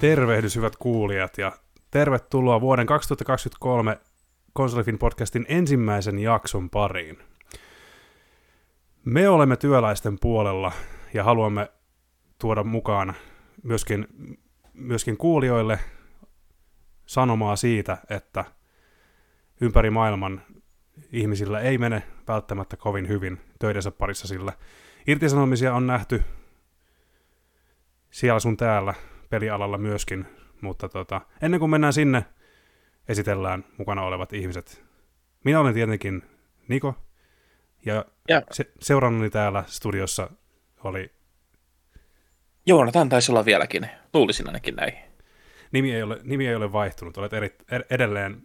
Tervehdys hyvät kuulijat ja tervetuloa vuoden 2023 Konsolifin podcastin ensimmäisen jakson pariin. Me olemme työläisten puolella ja haluamme tuoda mukaan myöskin, myöskin kuulijoille sanomaa siitä, että ympäri maailman ihmisillä ei mene välttämättä kovin hyvin töidensä parissa, sillä irtisanomisia on nähty siellä sun täällä pelialalla myöskin, mutta tota, ennen kuin mennään sinne, esitellään mukana olevat ihmiset. Minä olen tietenkin Niko, ja, ja. Se, seurannani täällä studiossa oli... Joonatan taisi olla vieläkin, luulisin ainakin näin. Nimi ei ole, nimi ei ole vaihtunut, olet eri, edelleen,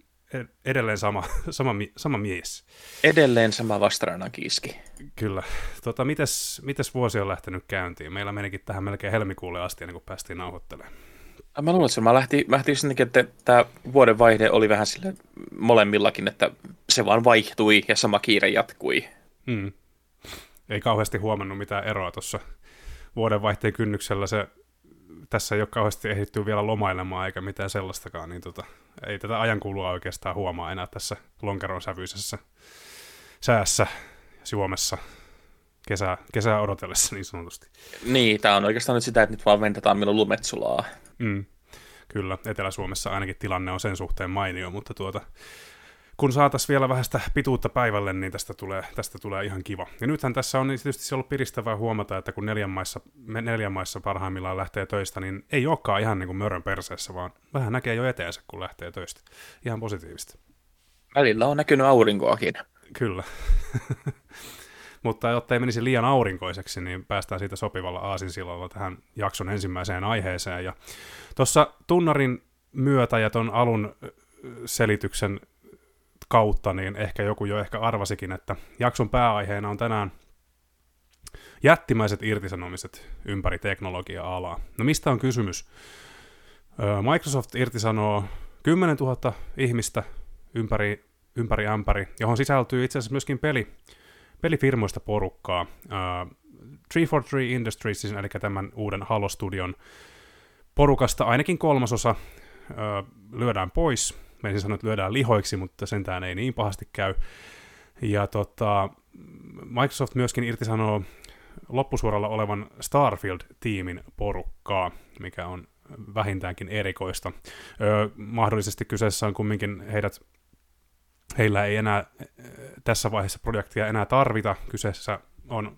edelleen sama, sama, sama mies. Edelleen sama vastarannan kiiski. Kyllä. Tota, mites, mites vuosi on lähtenyt käyntiin? Meillä menikin tähän melkein helmikuulle asti, ennen kuin päästiin nauhoittelemaan. Mä luulen, että mä lähti, mä lähti sinnekin, että tämä vuoden vaihde oli vähän sille molemmillakin, että se vaan vaihtui ja sama kiire jatkui. Hmm. Ei kauheasti huomannut mitään eroa tuossa vuodenvaihteen kynnyksellä. Se, tässä ei ole kauheasti ehditty vielä lomailemaan eikä mitään sellaistakaan, niin tota, ei tätä ajankulua oikeastaan huomaa enää tässä lonkeron sävyisessä säässä Suomessa kesää, kesää odotellessa niin sanotusti. Niin, tämä on oikeastaan nyt sitä, että nyt vaan ventetään milloin lumet sulaa. Mm, kyllä, Etelä-Suomessa ainakin tilanne on sen suhteen mainio, mutta tuota, kun saataisiin vielä vähän sitä pituutta päivälle, niin tästä tulee, tästä tulee ihan kiva. Ja nythän tässä on tietysti ollut piristävää huomata, että kun neljän maissa, neljän maissa parhaimmillaan lähtee töistä, niin ei olekaan ihan niin kuin mörön perseessä, vaan vähän näkee jo eteensä, kun lähtee töistä. Ihan positiivista. Välillä on näkynyt aurinkoakin. Kyllä. Mutta jotta ei menisi liian aurinkoiseksi, niin päästään siitä sopivalla aasinsilalla tähän jakson ensimmäiseen aiheeseen. Ja tuossa tunnarin myötä ja ton alun selityksen kautta, niin ehkä joku jo ehkä arvasikin, että jakson pääaiheena on tänään jättimäiset irtisanomiset ympäri teknologia-alaa. No mistä on kysymys? Microsoft irtisanoo 10 000 ihmistä ympäri, ympäri ämpäri, johon sisältyy itse asiassa myöskin peli, pelifirmoista porukkaa. Uh, 343 Industries, eli tämän uuden Halo Studion porukasta ainakin kolmasosa uh, lyödään pois, Meisin sanoa, että lyödään lihoiksi, mutta sentään ei niin pahasti käy. Ja tota, Microsoft myöskin irtisanoo loppusuoralla olevan Starfield-tiimin porukkaa, mikä on vähintäänkin erikoista. Öö, mahdollisesti kyseessä on kumminkin heidät, heillä ei enää tässä vaiheessa projektia enää tarvita. Kyseessä on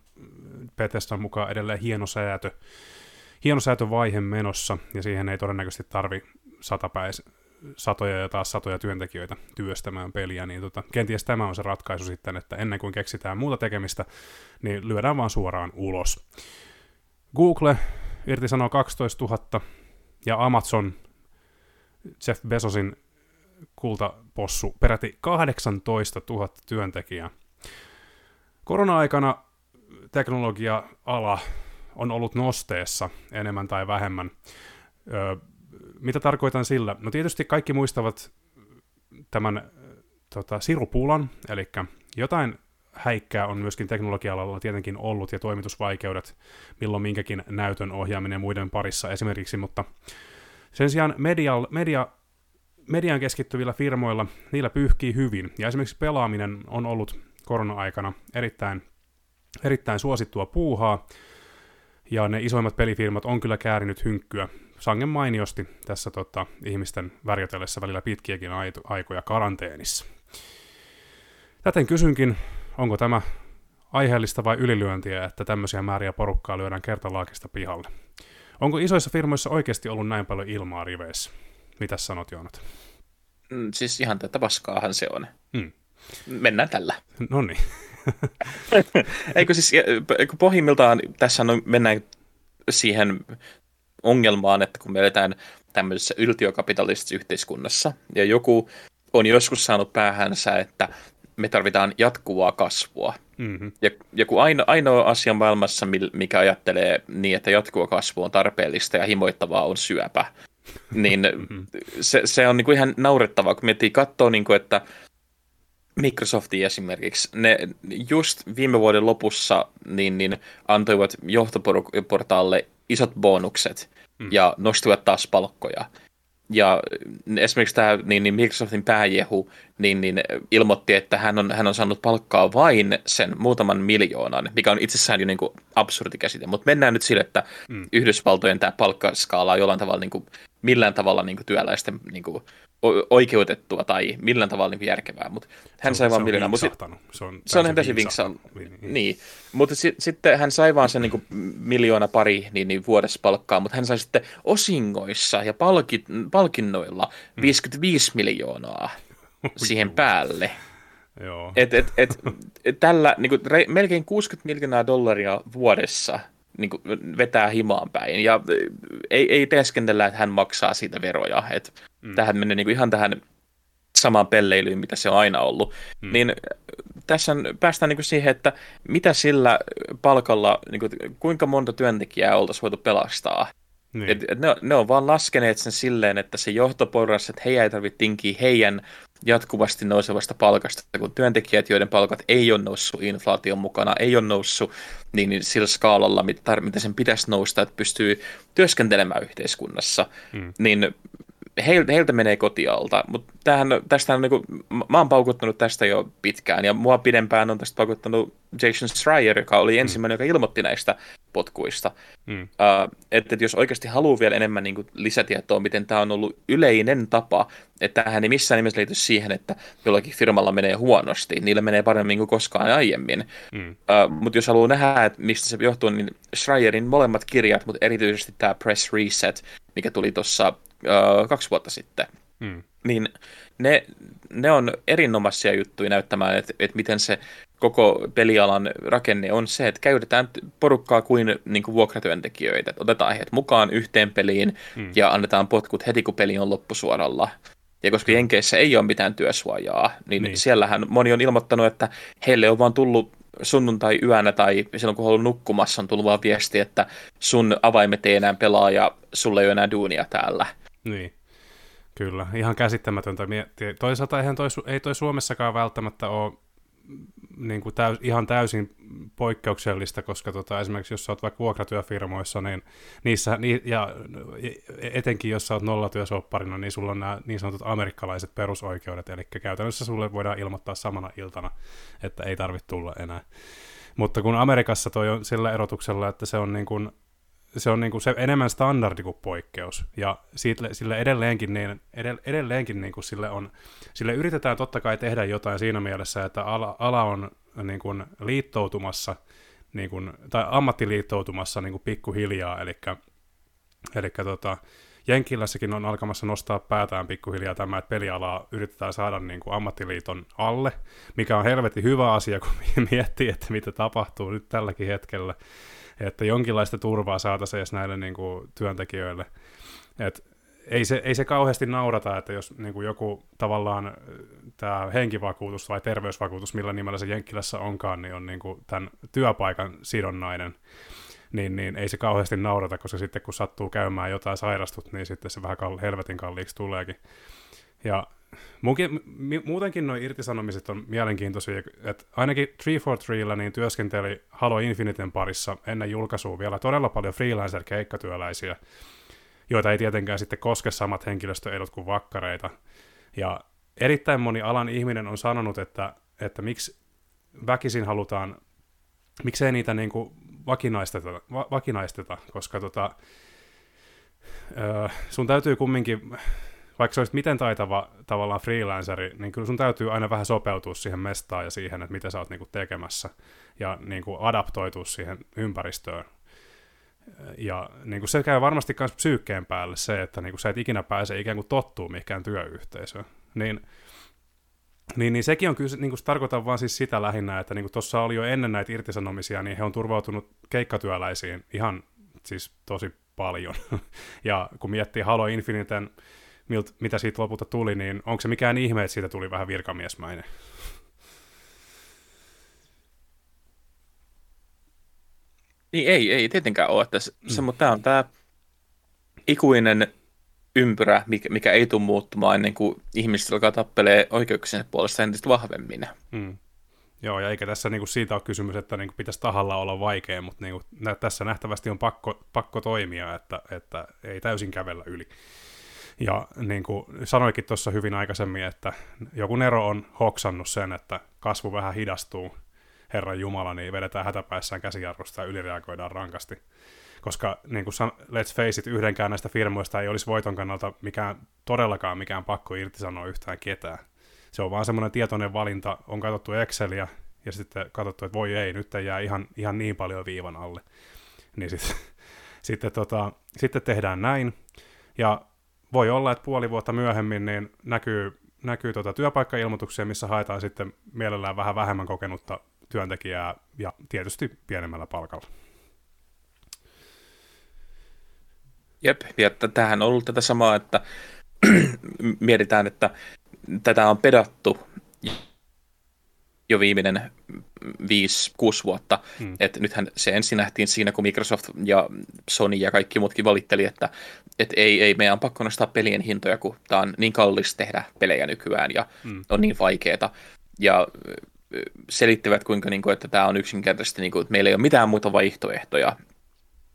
Bethesdan mukaan edelleen hienosäätö, hienosäätövaihe menossa, ja siihen ei todennäköisesti tarvi satapäis, satoja ja taas satoja työntekijöitä työstämään peliä, niin tota, kenties tämä on se ratkaisu sitten, että ennen kuin keksitään muuta tekemistä, niin lyödään vaan suoraan ulos. Google irtisanoo 12 000 ja Amazon Jeff Bezosin kultapossu peräti 18 000 työntekijää. Korona-aikana teknologia-ala on ollut nosteessa enemmän tai vähemmän. Öö, mitä tarkoitan sillä? No tietysti kaikki muistavat tämän tota, sirupulan, eli jotain häikkää on myöskin teknologia-alalla tietenkin ollut ja toimitusvaikeudet, milloin minkäkin näytön ohjaaminen muiden parissa esimerkiksi, mutta sen sijaan media, media, median keskittyvillä firmoilla niillä pyyhkii hyvin, ja esimerkiksi pelaaminen on ollut korona-aikana erittäin, erittäin suosittua puuhaa, ja ne isoimmat pelifirmat on kyllä käärinyt hynkkyä sangen mainiosti tässä tota, ihmisten värjötellessä välillä pitkiäkin aikoja karanteenissa. Täten kysynkin, onko tämä aiheellista vai ylilyöntiä, että tämmöisiä määriä porukkaa lyödään kertalaakista pihalle? Onko isoissa firmoissa oikeasti ollut näin paljon ilmaa riveissä? Mitä sanot, Joonat? Mm, siis ihan tätä paskaahan se on. Mm. Mennään tällä. No niin. Eikö siis, pohjimmiltaan tässä on, mennään siihen ongelmaan, että kun me eletään tämmöisessä yltiökapitalistisessa yhteiskunnassa, ja joku on joskus saanut päähänsä, että me tarvitaan jatkuvaa kasvua. Mm-hmm. Ja joku aino, ainoa asia maailmassa, mikä ajattelee niin, että jatkuva kasvu on tarpeellista ja himoittavaa, on syöpä. Niin mm-hmm. se, se on niin kuin ihan naurettavaa, kun miettii katsoa, niin kuin, että Microsofti esimerkiksi, ne just viime vuoden lopussa niin, niin antoivat johtoportaalle isot bonukset mm. ja nostivat taas palkkoja. Ja esimerkiksi tämä niin, niin Microsoftin pääjehu niin, niin ilmoitti, että hän on, hän on saanut palkkaa vain sen muutaman miljoonan, mikä on itsessään jo niin kuin absurdi käsite. Mutta mennään nyt sille, että mm. Yhdysvaltojen tämä palkkaskaala on jollain tavalla niin kuin, millään tavalla niin kuin työläisten niin kuin, oikeutettua tai millään tavalla niin järkevää, mutta hän se sai vaan miljoonaa. Mutta se on, se on täysin vinksaanut. Niin, niin. mutta si, sitten hän sai vaan sen niin kuin, miljoona pari niin, niin vuodessa palkkaa, mutta hän sai sitten osingoissa ja palkit, palkinnoilla 55 hmm. miljoonaa siihen päälle. Joo. Et, et, et, et, tällä niin kuin, re, melkein 60 miljoonaa dollaria vuodessa niin kuin, vetää himaan päin. Ja ei, ei teeskentellä, että hän maksaa siitä veroja. Et, mm. Tähän menee niin kuin, ihan tähän samaan pelleilyyn, mitä se on aina ollut. Mm. Niin tässä on, päästään niin kuin siihen, että mitä sillä palkalla, niin kuin, kuinka monta työntekijää oltaisiin voitu pelastaa. Niin. Et, et ne, ne on vaan laskeneet sen silleen, että se johtoporras, että heidän ei tarvitse tinkiä heidän jatkuvasti nousevasta palkasta, kun työntekijät, joiden palkat ei ole noussut inflaation mukana, ei ole noussut niin, niin sillä skaalalla, mitä, mitä sen pitäisi nousta, että pystyy työskentelemään yhteiskunnassa, mm. niin heiltä, heiltä menee kotialta, mutta tästä on, niin kuin, mä oon paukuttanut tästä jo pitkään, ja mua pidempään on tästä paukuttanut Jason Schreier, joka oli mm. ensimmäinen, mm. joka ilmoitti näistä potkuista. Mm. Uh, että, että jos oikeasti haluaa vielä enemmän niin kuin, lisätietoa, miten tämä on ollut yleinen tapa, että tähän ei missään nimessä liity siihen, että jollakin firmalla menee huonosti, niillä menee paremmin kuin koskaan aiemmin. Mm. Uh, mutta jos haluaa nähdä, että mistä se johtuu, niin Schreierin molemmat kirjat, mutta erityisesti tämä Press Reset, mikä tuli tuossa uh, kaksi vuotta sitten, mm. niin ne, ne on erinomaisia juttuja näyttämään, että, että miten se koko pelialan rakenne on se, että käytetään porukkaa kuin, niin kuin vuokratyöntekijöitä. Otetaan heidät mukaan yhteen peliin mm. ja annetaan potkut heti, kun peli on loppusuoralla. Ja koska Jenkeissä ei ole mitään työsuojaa, niin, niin. siellähän moni on ilmoittanut, että heille on vaan tullut sunnuntai yönä tai silloin kun on ollut nukkumassa, on tullut vaan viesti, että sun avaimet ei enää pelaa ja sulle ei ole enää duunia täällä. Niin. Kyllä, ihan käsittämätöntä. Toisaalta eihän toi, ei toi Suomessakaan välttämättä ole niin kuin täys, ihan täysin poikkeuksellista, koska tota, esimerkiksi jos olet vaikka vuokratyöfirmoissa, niin niissä, ni, ja etenkin jos olet nollatyösopparina, niin sulla on nämä niin sanotut amerikkalaiset perusoikeudet, eli käytännössä sulle voidaan ilmoittaa samana iltana, että ei tarvitse tulla enää. Mutta kun Amerikassa toi on sillä erotuksella, että se on niin kuin se on niinku se enemmän standardi kuin poikkeus. Ja siitä, sille edelleenkin, niin, edelleenkin niinku sille, on, sille yritetään totta kai tehdä jotain siinä mielessä, että ala, ala on niinku liittoutumassa, niinku, tai ammattiliittoutumassa niinku pikkuhiljaa, eli, eli tota, Jenkillässäkin on alkamassa nostaa päätään pikkuhiljaa tämä, että pelialaa yritetään saada niin kuin ammattiliiton alle, mikä on helvetin hyvä asia, kun miettii, että mitä tapahtuu nyt tälläkin hetkellä että jonkinlaista turvaa saataisiin edes näille niin kuin, työntekijöille. Et ei se, ei se kauheasti naurata, että jos niin kuin joku tavallaan tämä henkivakuutus tai terveysvakuutus, millä nimellä se Jenkkilässä onkaan, niin on niin kuin tämän työpaikan sidonnainen, niin, niin ei se kauheasti naurata, koska sitten kun sattuu käymään jotain sairastut, niin sitten se vähän kall- helvetin kalliiksi tuleekin. Ja Munkin, muutenkin nuo irtisanomiset on mielenkiintoisia, että ainakin 343 niin työskenteli Halo Infiniten parissa ennen julkaisua vielä todella paljon freelancer-keikkatyöläisiä, joita ei tietenkään sitten koske samat henkilöstöedut kuin vakkareita. Ja erittäin moni alan ihminen on sanonut, että, että miksi väkisin halutaan, miksei niitä niin kuin vakinaisteta, va, vakinaisteta, koska tota, sun täytyy kumminkin vaikka sä olisit miten taitava tavallaan freelanceri, niin kyllä sun täytyy aina vähän sopeutua siihen mestaan ja siihen, että mitä sä oot niinku tekemässä ja niinku adaptoitua siihen ympäristöön. Ja niin kuin se käy varmasti myös psyykkeen päälle se, että niin kuin sä et ikinä pääse ikään kuin tottuu mihinkään työyhteisöön. Niin, niin, niin sekin on kyllä, niin kuin tarkoitan vaan siis sitä lähinnä, että niin tuossa oli jo ennen näitä irtisanomisia, niin he on turvautunut keikkatyöläisiin ihan siis tosi paljon. ja kun miettii Halo Infiniten milt, mitä siitä lopulta tuli, niin onko se mikään ihme, että siitä tuli vähän virkamiesmäinen? Niin ei, ei tietenkään ole. Että se, mm. mutta tämä on tämä ikuinen ympyrä, mikä, mikä ei tule muuttumaan ennen kuin ihmiset alkaa tappelee oikeuksien puolesta entistä vahvemmin. Mm. Joo, ja eikä tässä niinku siitä ole kysymys, että niinku pitäisi tahalla olla vaikea, mutta niinku, nä- tässä nähtävästi on pakko, pakko toimia, että, että ei täysin kävellä yli. Ja niin kuin sanoikin tuossa hyvin aikaisemmin, että joku Nero on hoksannut sen, että kasvu vähän hidastuu, Herran Jumala, niin vedetään hätäpäissään käsijarrusta ja ylireagoidaan rankasti. Koska niin kuin let's face it, yhdenkään näistä firmoista ei olisi voiton kannalta mikään, todellakaan mikään pakko irtisanoa yhtään ketään. Se on vaan semmoinen tietoinen valinta, on katsottu Exceliä ja sitten katsottu, että voi ei, nyt ei jää ihan, ihan niin paljon viivan alle. Niin sit, sitten, tota, sitten tehdään näin, ja voi olla, että puoli vuotta myöhemmin niin näkyy, näkyy tota työpaikkailmoituksia, missä haetaan sitten mielellään vähän vähemmän kokenutta työntekijää ja tietysti pienemmällä palkalla. Jep, ja tämähän on ollut tätä samaa, että mietitään, että tätä on pedattu jo viimeinen 5-6 vuotta. Hmm. Et nythän se ensin nähtiin siinä, kun Microsoft ja Sony ja kaikki muutkin valitteli, että et ei, ei, meidän on pakko nostaa pelien hintoja, kun tämä on niin kallis tehdä pelejä nykyään ja hmm. on niin vaikeeta. Ja selittivät, kuinka, niin kuin, että tämä on yksinkertaisesti, niin kuin, että meillä ei ole mitään muuta vaihtoehtoja.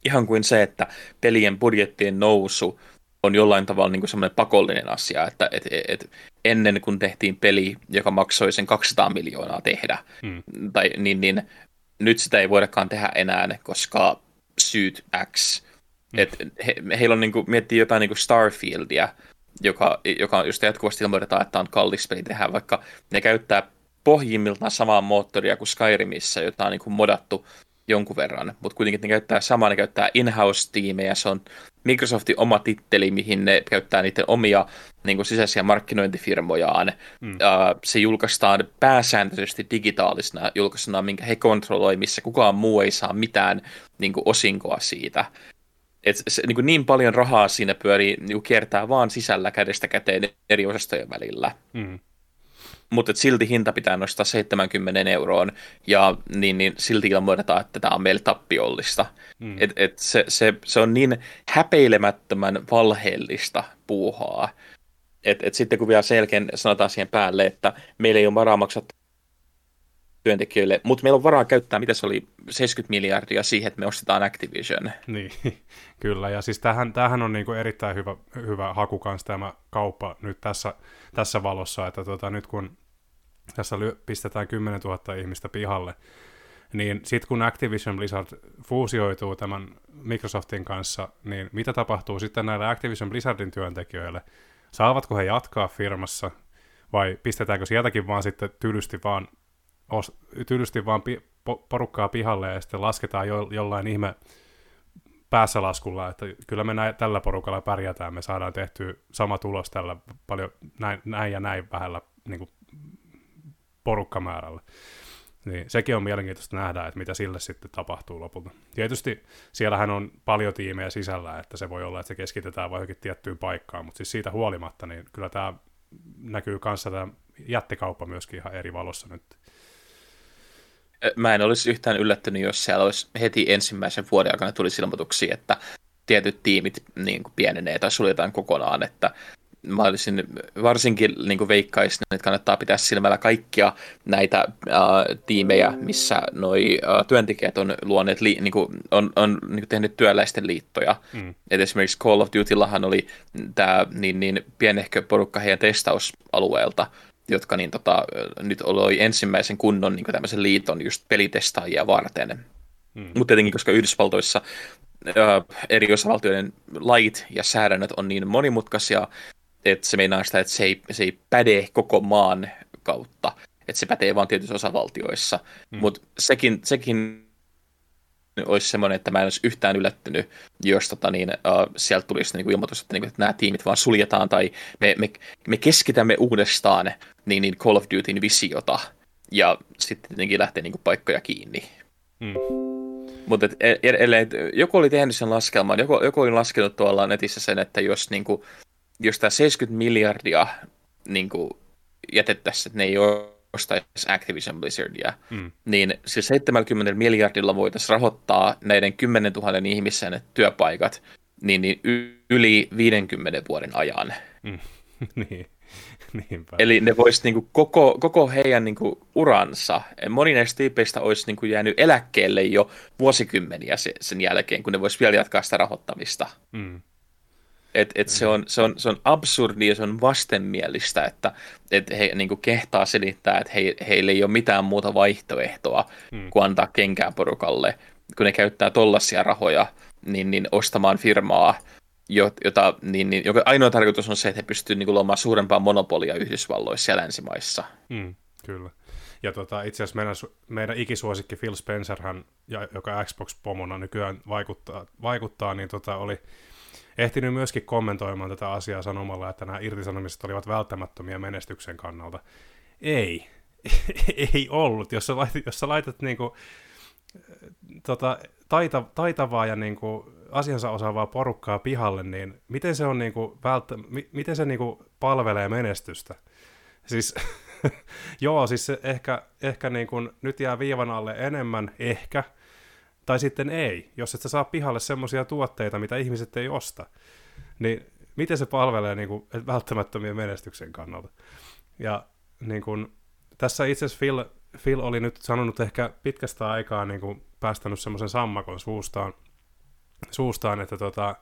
Ihan kuin se, että pelien budjettien nousu on jollain tavalla niin semmoinen pakollinen asia, että et, et, ennen kuin tehtiin peli, joka maksoi sen 200 miljoonaa tehdä, mm. tai, niin, niin nyt sitä ei voidakaan tehdä enää, koska syyt X. Mm. Et he, heillä on niin kuin, miettii jotain niin kuin Starfieldia, joka, joka just jatkuvasti ilmoitetaan, että on kallis peli tehdä, vaikka ne käyttää pohjimmiltaan samaa moottoria kuin Skyrimissä, jota on niin kuin modattu jonkun verran, mutta kuitenkin ne käyttää samaa, ne käyttää in-house-tiimejä, se on Microsoftin oma titteli, mihin ne käyttää niiden omia niin kuin sisäisiä markkinointifirmojaan. Mm. Uh, se julkaistaan pääsääntöisesti digitaalisena julkaisuna, minkä he kontrolloi, missä kukaan muu ei saa mitään niin kuin osinkoa siitä. Et se, niin, kuin niin paljon rahaa siinä pyörii, niin kiertää vaan sisällä kädestä käteen eri osastojen välillä. Mm mutta silti hinta pitää nostaa 70 euroon, ja niin, niin silti ilmoitetaan, että tämä on meille tappiollista. Mm. Et, et se, se, se on niin häpeilemättömän valheellista puuhaa, että et sitten kun vielä selkeän sanotaan siihen päälle, että meillä ei ole varaa maksaa työntekijöille, mutta meillä on varaa käyttää, mitä se oli, 70 miljardia siihen, että me ostetaan Activision. Niin, kyllä, ja siis tämähän, tämähän on niin kuin erittäin hyvä, hyvä haku kanssa tämä kauppa nyt tässä, tässä valossa, että tota, nyt kun tässä pistetään 10 000 ihmistä pihalle, niin sitten kun Activision Blizzard fuusioituu tämän Microsoftin kanssa, niin mitä tapahtuu sitten näille Activision Blizzardin työntekijöille? Saavatko he jatkaa firmassa vai pistetäänkö sieltäkin vaan sitten tylysti vaan, os, tylysti vaan pi, po, porukkaa pihalle ja sitten lasketaan jo, jollain ihme päässä laskulla, että kyllä me näin, tällä porukalla pärjätään, me saadaan tehtyä sama tulos tällä paljon näin, näin ja näin vähällä niin kuin porukkamäärällä. Niin sekin on mielenkiintoista nähdä, että mitä sille sitten tapahtuu lopulta. Tietysti siellähän on paljon tiimejä sisällä, että se voi olla, että se keskitetään vain johonkin tiettyyn paikkaan, mutta siis siitä huolimatta, niin kyllä tämä näkyy kanssa tämä jättikauppa myöskin ihan eri valossa nyt. Mä en olisi yhtään yllättynyt, jos siellä olisi heti ensimmäisen vuoden aikana tuli ilmoituksia, että tietyt tiimit niin kuin pienenee tai suljetaan kokonaan, että mä olisin varsinkin niin kuin veikkaisin, että kannattaa pitää silmällä kaikkia näitä äh, tiimejä, missä noi äh, työntekijät on luoneet, li, niin kuin, on, on niin kuin tehnyt työläisten liittoja. Mm. Et esimerkiksi Call of Dutyllahan oli tämä niin, niin pienehkö porukka heidän testausalueelta, jotka niin, tota, nyt oli ensimmäisen kunnon niin tämmöisen liiton just pelitestaajia varten. Mm. Mutta tietenkin, koska Yhdysvaltoissa äh, eri osavaltioiden lait ja säädännöt on niin monimutkaisia, että se meinaa sitä, että se ei, se ei päde koko maan kautta, että se pätee vain tietyissä osavaltioissa. Mm. Mutta sekin, sekin olisi semmoinen, että mä en olisi yhtään yllättynyt, jos tota, niin, uh, sieltä tulisi niin kuin ilmoitus, että, niin kuin, että nämä tiimit vaan suljetaan tai me, me, me keskitämme uudestaan niin, niin Call of Dutyn visiota ja sitten tietenkin lähtee niin kuin, paikkoja kiinni. Mm. Mutta et, et, et, joku oli tehnyt sen laskelman, joku, joku oli laskenut tuolla netissä sen, että jos niin kuin, jos tämä 70 miljardia niin kuin jätettäisiin, että ne ei ostaisi Activision Blizzardia, mm. niin se 70 miljardilla voitaisiin rahoittaa näiden 10 000 ihmisen työpaikat niin, niin yli 50 vuoden ajan. Mm. niin. Niinpä. Eli ne vois niinku koko, koko heidän niinku uransa, moni näistä tyypeistä olisi niinku jäänyt eläkkeelle jo vuosikymmeniä sen jälkeen, kun ne vois vielä jatkaa sitä rahoittamista. Mm. Et, et se, on, se, on, se on absurdi ja se on vastenmielistä, että et he niin kehtaa selittää, että he, heillä ei ole mitään muuta vaihtoehtoa mm. kuin antaa kenkää porukalle, kun ne käyttää tollaisia rahoja niin, niin ostamaan firmaa, jota, niin, niin, joka ainoa tarkoitus on se, että he pystyvät niin luomaan suurempaa monopolia Yhdysvalloissa ja länsimaissa. Mm, kyllä. Ja tota, itse asiassa meidän, meidän ikisuosikki Phil Spencerhän, joka Xbox-pomona nykyään vaikuttaa, vaikuttaa niin tota, oli ehtinyt myöskin kommentoimaan tätä asiaa sanomalla, että nämä irtisanomiset olivat välttämättömiä menestyksen kannalta. Ei, ei ollut. Jos sä laitat, jos sä laitat niinku, tota, taita, taitavaa ja niinku, asiansa osaavaa porukkaa pihalle, niin miten se, on niinku, välttä, mi, miten se niinku, palvelee menestystä? Siis, joo, siis ehkä, ehkä niinku, nyt jää viivan alle enemmän, ehkä, tai sitten ei, jos et sä saa pihalle semmoisia tuotteita, mitä ihmiset ei osta. Niin miten se palvelee niin kuin, välttämättömien menestyksen kannalta? Ja niin kuin, tässä itse asiassa Phil, Phil oli nyt sanonut ehkä pitkästä aikaa niin kuin, päästänyt semmoisen sammakon suustaan, suustaan että tota,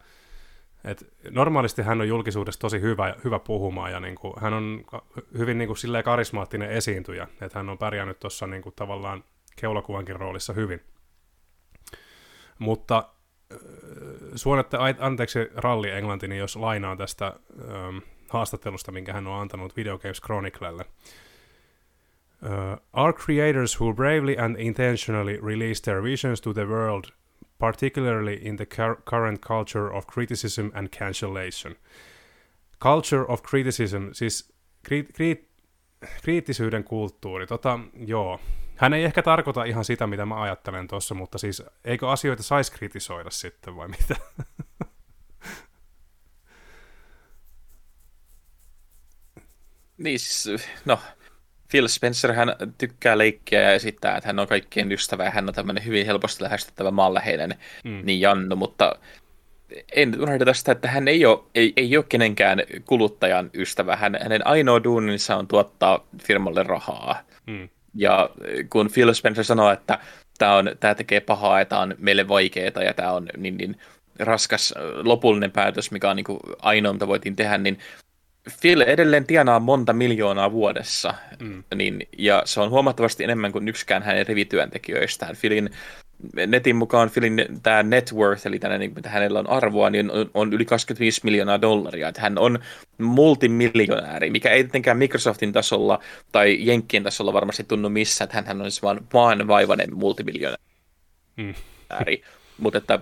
et normaalisti hän on julkisuudessa tosi hyvä, hyvä puhumaan ja niin kuin, hän on hyvin niin kuin, karismaattinen esiintyjä, että hän on pärjännyt tuossa niin kuin, tavallaan keulakuvankin roolissa hyvin. Mutta äh, suonette anteeksi ralli englanti, niin jos lainaan tästä ähm, haastattelusta, minkä hän on antanut Video Games Chroniclelle. Uh, our creators who bravely and intentionally release their visions to the world, particularly in the current culture of criticism and cancellation. Culture of criticism, siis kri- kri- kriittisyyden kulttuuri, tota, joo, hän ei ehkä tarkoita ihan sitä, mitä mä ajattelen tuossa, mutta siis eikö asioita saisi kritisoida sitten vai mitä? Niin siis, no, Phil Spencer hän tykkää leikkiä ja esittää, että hän on kaikkien ystävä ja hän on tämmöinen hyvin helposti lähestyttävä maanläheinen mm. niin Jannu, mutta en unohdeta sitä, että hän ei ole, ei, ei ole kenenkään kuluttajan ystävä. Hän, hänen ainoa duuninsa on tuottaa firmalle rahaa. Mm. Ja kun Phil Spencer sanoo, että tämä, on, tämä tekee pahaa ja tämä on meille vaikeaa ja tämä on niin, niin raskas lopullinen päätös, mikä on niin ainoa, mitä voitiin tehdä, niin Phil edelleen tienaa monta miljoonaa vuodessa, mm. niin, ja se on huomattavasti enemmän kuin yksikään hänen rivityöntekijöistään. Philin netin mukaan Philin tämä net worth, eli tänne, niin, mitä hänellä on arvoa, niin on, on yli 25 miljoonaa dollaria. Että hän on multimiljonääri, mikä ei tietenkään Microsoftin tasolla tai Jenkkien tasolla varmasti tunnu missään, että hän on vaan, vaan vaivainen multimiljonääri. Mm. Mutta että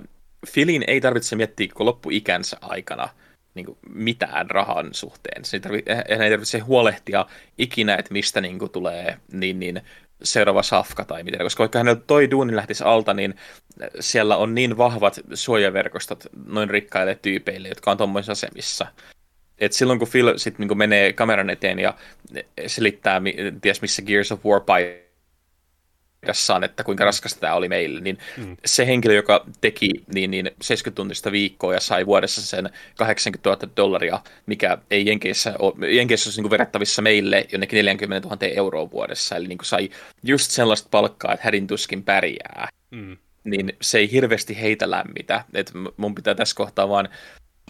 Philin ei tarvitse miettiä koko loppuikänsä aikana niin kuin mitään rahan suhteen. Ei tarvitse, hän ei tarvitse huolehtia ikinä, että mistä niin kuin tulee niin, niin seuraava safka tai miten, koska vaikka hänellä toi duuni lähtisi alta, niin siellä on niin vahvat suojaverkostot noin rikkaille tyypeille, jotka on tuommoisissa asemissa. Et silloin kun Phil sit niin menee kameran eteen ja selittää, ties missä Gears of War paikassaan, että kuinka raskasta tämä oli meille, niin mm. se henkilö, joka teki niin, niin 70 tuntista viikkoa ja sai vuodessa sen 80 000 dollaria, mikä ei Jenkeissä ole, Jenkeissä olisi niin verrattavissa meille jonnekin 40 000 euroa vuodessa, eli niin sai just sellaista palkkaa, että hädin tuskin pärjää. Mm. Niin se ei hirveästi heitä lämmitä. Et mun pitää tässä kohtaa vaan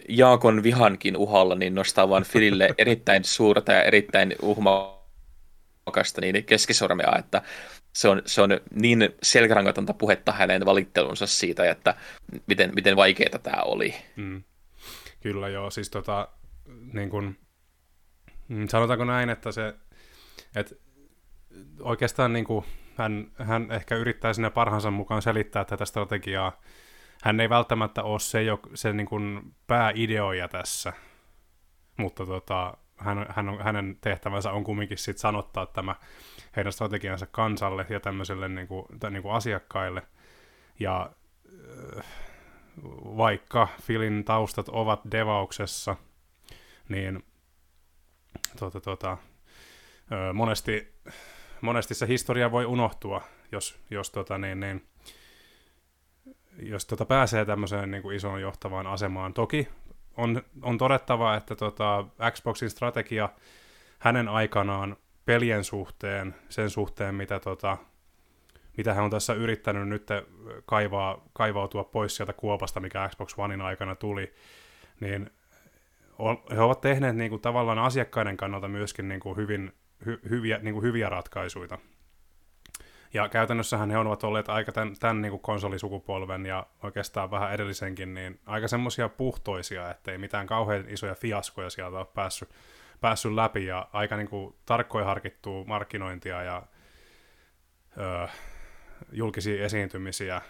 Jaakon vihankin uhalla, niin nostaa vaan Filille erittäin suurta ja erittäin uhmakasta niin keskisormea, että se on, se on niin selkärangatonta puhetta hänen valittelunsa siitä, että miten, miten vaikeaa tämä oli. Mm. Kyllä joo, siis tota, niin kun, mm, sanotaanko näin, että se, että oikeastaan niin kuin hän, hän ehkä yrittää sinne parhaansa mukaan selittää tätä strategiaa. Hän ei välttämättä ole se, jo, se niin kuin pääideoija tässä, mutta tota, hän, hän on, hänen tehtävänsä on kumminkin sit sanottaa tämä heidän strategiansa kansalle ja tämmöiselle niin kuin, tai niin kuin asiakkaille. Ja vaikka Filin taustat ovat devauksessa, niin tota, äh, monesti, monesti se historia voi unohtua, jos, jos, tota, niin, niin, jos tota pääsee tämmöiseen niin kuin isoon johtavaan asemaan. Toki on, on todettava, että tota, Xboxin strategia hänen aikanaan pelien suhteen, sen suhteen, mitä, tota, mitä hän on tässä yrittänyt nyt kaivaa, kaivautua pois sieltä kuopasta, mikä Xbox Onein aikana tuli, niin he ovat tehneet niin kuin, tavallaan asiakkaiden kannalta myöskin niin kuin, hyvin hy, hyviä, niin kuin, hyviä ratkaisuja. Ja käytännössähän he ovat olleet aika tämän, tämän niin kuin konsolisukupolven ja oikeastaan vähän edellisenkin, niin aika semmoisia puhtoisia, ettei mitään kauhean isoja fiaskoja sieltä ole päässyt, päässyt läpi ja aika niin kuin tarkkoja harkittua markkinointia ja öö, julkisia esiintymisiä.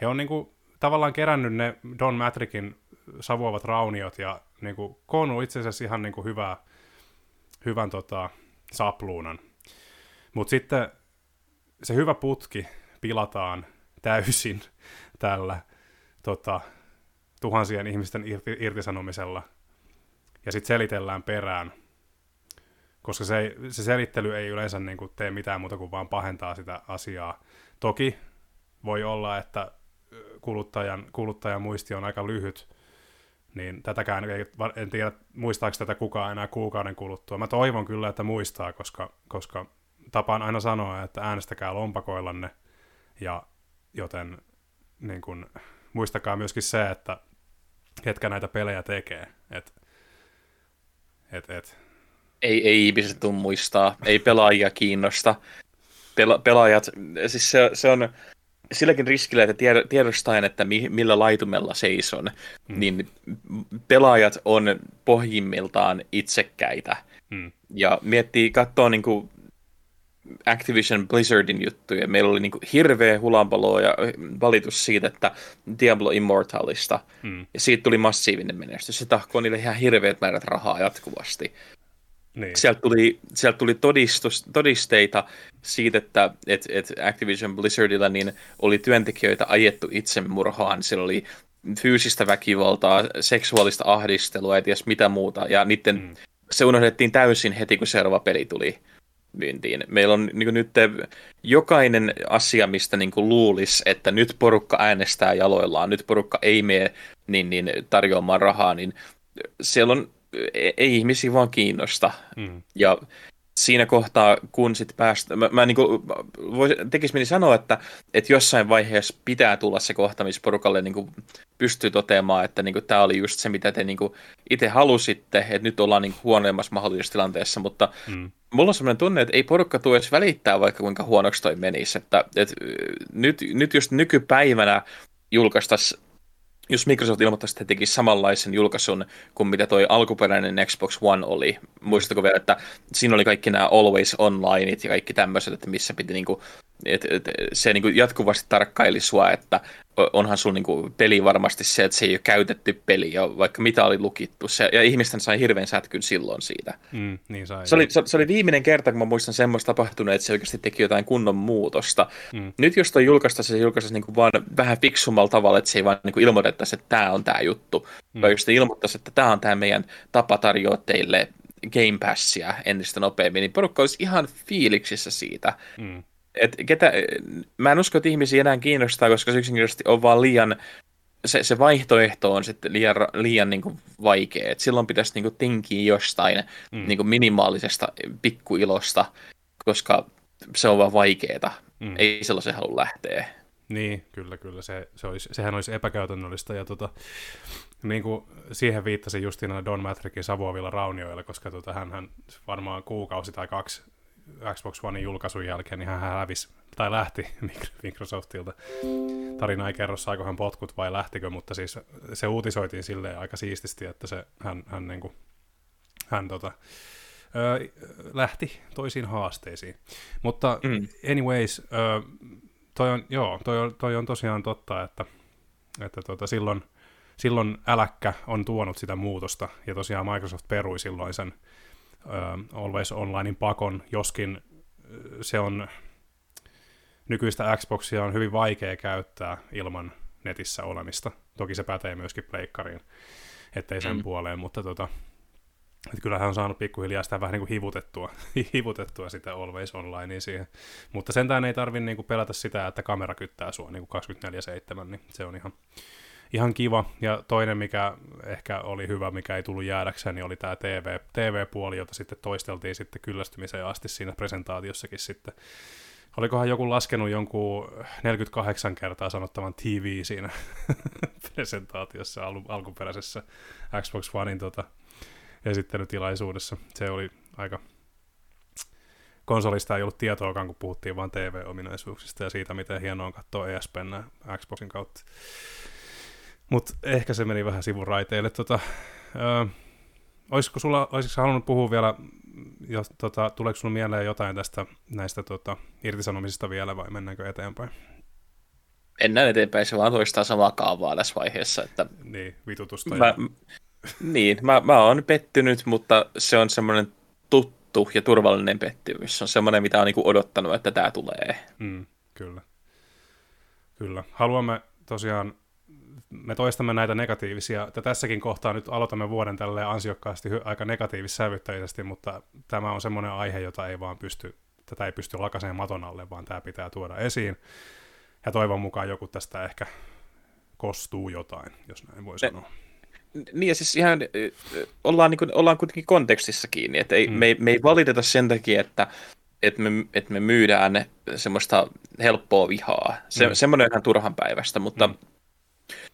He on niin kuin, tavallaan kerännyt ne Don Matrickin savuavat rauniot ja niin kuin, koonnut itse asiassa ihan niin kuin hyvää, hyvän tota, sapluunan. Mutta sitten se hyvä putki pilataan täysin tällä tota, tuhansien ihmisten irtisanomisella ja sitten selitellään perään, koska se, se selittely ei yleensä niin kuin, tee mitään muuta kuin vaan pahentaa sitä asiaa. Toki voi olla, että kuluttajan, kuluttajan muisti on aika lyhyt, niin tätäkään ei, en tiedä, muistaako tätä kukaan enää kuukauden kuluttua. Mä toivon kyllä, että muistaa, koska, koska tapaan aina sanoa, että äänestäkää lompakoillanne, ja joten niin kun, muistakaa myöskin se, että ketkä näitä pelejä tekee. Et, et, et. Ei, ei ihmiset tuu muistaa, ei pelaajia kiinnosta. Pela, pelaajat, siis se, se on silläkin riskillä, että tiedostaen, että mi, millä laitumella seison, mm. niin pelaajat on pohjimmiltaan itsekkäitä. Mm. Ja miettii, katsoo niin kuin Activision Blizzardin juttuja. Meillä oli niinku hirveä hulanpalo ja valitus siitä, että Diablo Immortalista. Mm. Ja siitä tuli massiivinen menestys. Se tahkoo niille ihan hirveät määrät rahaa jatkuvasti. Niin. Sieltä tuli, sieltä tuli todistus, todisteita siitä, että et, et Activision Blizzardilla niin oli työntekijöitä ajettu itsemurhaan. Siellä oli fyysistä väkivaltaa, seksuaalista ahdistelua ja ties mitä muuta. Ja niiden, mm. se unohdettiin täysin heti, kun seuraava peli tuli myyntiin. Meillä on niin nyt jokainen asia, mistä niin luulisi, että nyt porukka äänestää jaloillaan, nyt porukka ei mene niin, niin tarjoamaan rahaa, niin siellä on, e, ei ihmisiä vaan kiinnosta. Mm. Ja siinä kohtaa, kun sitten päästä, mä, mä niin kuin, vois, tekis meni sanoa, että, että jossain vaiheessa pitää tulla se kohta, missä porukalle niin kuin, pystyy toteamaan, että niin tämä oli just se, mitä te niin kuin, itse halusitte, että nyt ollaan niin huonoimmassa mahdollisessa tilanteessa, mutta mm. Mulla on sellainen tunne, että ei porukka tule edes välittää, vaikka kuinka huonoksi toi menisi, että, että nyt, nyt just nykypäivänä julkaistaisiin jos Microsoft ilmoittaisi, että tekisi samanlaisen julkaisun kuin mitä toi alkuperäinen Xbox One oli. Muistatko vielä, että siinä oli kaikki nämä Always Onlineit ja kaikki tämmöiset, että missä piti niinku, et, et, se niinku jatkuvasti tarkkaili sua, että onhan sun niinku peli varmasti se, että se ei ole käytetty peli ja vaikka mitä oli lukittu. Se, ja ihmisten sai hirveän sätkyn silloin siitä. Mm, niin sai, se, oli, se, se, oli viimeinen kerta, kun mä muistan semmoista tapahtunut, että se oikeasti teki jotain kunnon muutosta. Mm. Nyt jos toi julkaista, se julkaisi niinku vaan vähän fiksummalla tavalla, että se ei vaan niinku ilmoitettaisi, että tämä on tämä juttu. Mm. Vai jos ilmoittaisi, että tämä on tämä meidän tapa tarjoa teille Game Passia entistä nopeammin, niin porukka olisi ihan fiiliksissä siitä. Mm et ketä, mä en usko, että ihmisiä enää kiinnostaa, koska se yksinkertaisesti on vaan liian, se, se vaihtoehto on sitten liian, liian niin kuin vaikea. Et silloin pitäisi niin kuin tinkiä jostain mm. niin kuin minimaalisesta pikkuilosta, koska se on vaan vaikeeta. Mm. Ei sellaisen halua lähteä. Niin, kyllä, kyllä. Se, se olisi, sehän olisi epäkäytännöllistä. Ja tota, niin kuin siihen viittasi justiin Don Matrickin savuavilla raunioilla, koska tota, hän varmaan kuukausi tai kaksi Xbox Onein julkaisun jälkeen, niin hän hävisi, tai lähti Microsoftilta. Tarina ei kerro, saiko hän potkut vai lähtikö, mutta siis se uutisoitiin silleen aika siististi, että se, hän, hän, niin kuin, hän tota, ö, lähti toisiin haasteisiin. Mutta mm. anyways, ö, toi on, joo, toi on, toi on tosiaan totta, että, että tota, silloin, silloin äläkkä on tuonut sitä muutosta, ja tosiaan Microsoft perui silloin sen Always Onlinein pakon, joskin se on nykyistä Xboxia on hyvin vaikea käyttää ilman netissä olemista. Toki se pätee myöskin pleikkariin, ettei sen mm. puoleen, mutta tota, että kyllähän on saanut pikkuhiljaa sitä vähän niin kuin hivutettua, hivutettua sitä Always Onlinea siihen. Mutta sentään ei tarvitse niin kuin pelätä sitä, että kamera kyttää sua niin kuin 24-7, niin se on ihan, ihan kiva. Ja toinen, mikä ehkä oli hyvä, mikä ei tullut jäädäkseen, niin oli tämä TV, TV-puoli, jota sitten toisteltiin sitten kyllästymiseen asti siinä presentaatiossakin sitten. Olikohan joku laskenut jonkun 48 kertaa sanottavan TV siinä presentaatiossa al- alkuperäisessä Xbox Onein tota, esittelytilaisuudessa. Se oli aika... Konsolista ei ollut tietoakaan, kun puhuttiin vain TV-ominaisuuksista ja siitä, miten hienoa on katsoa ESPN Xboxin kautta. Mutta ehkä se meni vähän sivuraiteille. Tota, öö, olisiko sulla, olisiko halunnut puhua vielä, jos, tota, tuleeko sinulla mieleen jotain tästä näistä tota, irtisanomisista vielä vai mennäänkö eteenpäin? Mennään eteenpäin, se vaan toistaa samaa kaavaa tässä vaiheessa. Että niin, vitutusta. Mä, ja... Niin, mä, mä oon pettynyt, mutta se on semmoinen tuttu ja turvallinen pettymys. Se on semmoinen, mitä on niinku odottanut, että tämä tulee. Mm, kyllä. Kyllä. Haluamme tosiaan me toistamme näitä negatiivisia, ja tässäkin kohtaa nyt aloitamme vuoden tälle ansiokkaasti aika negatiivissävyttäisesti, mutta tämä on semmoinen aihe, jota ei vaan pysty, tätä ei pysty lakaseen maton alle, vaan tämä pitää tuoda esiin. Ja toivon mukaan joku tästä ehkä kostuu jotain, jos näin voi sanoa. Niin ja siis ihan ollaan, niin kuin, ollaan kuitenkin kontekstissa kiinni, että ei, mm. me, ei, me ei valiteta sen takia, että että me, että me myydään semmoista helppoa vihaa. Se, mm. Semmoinen on ihan turhan päivästä, mutta mm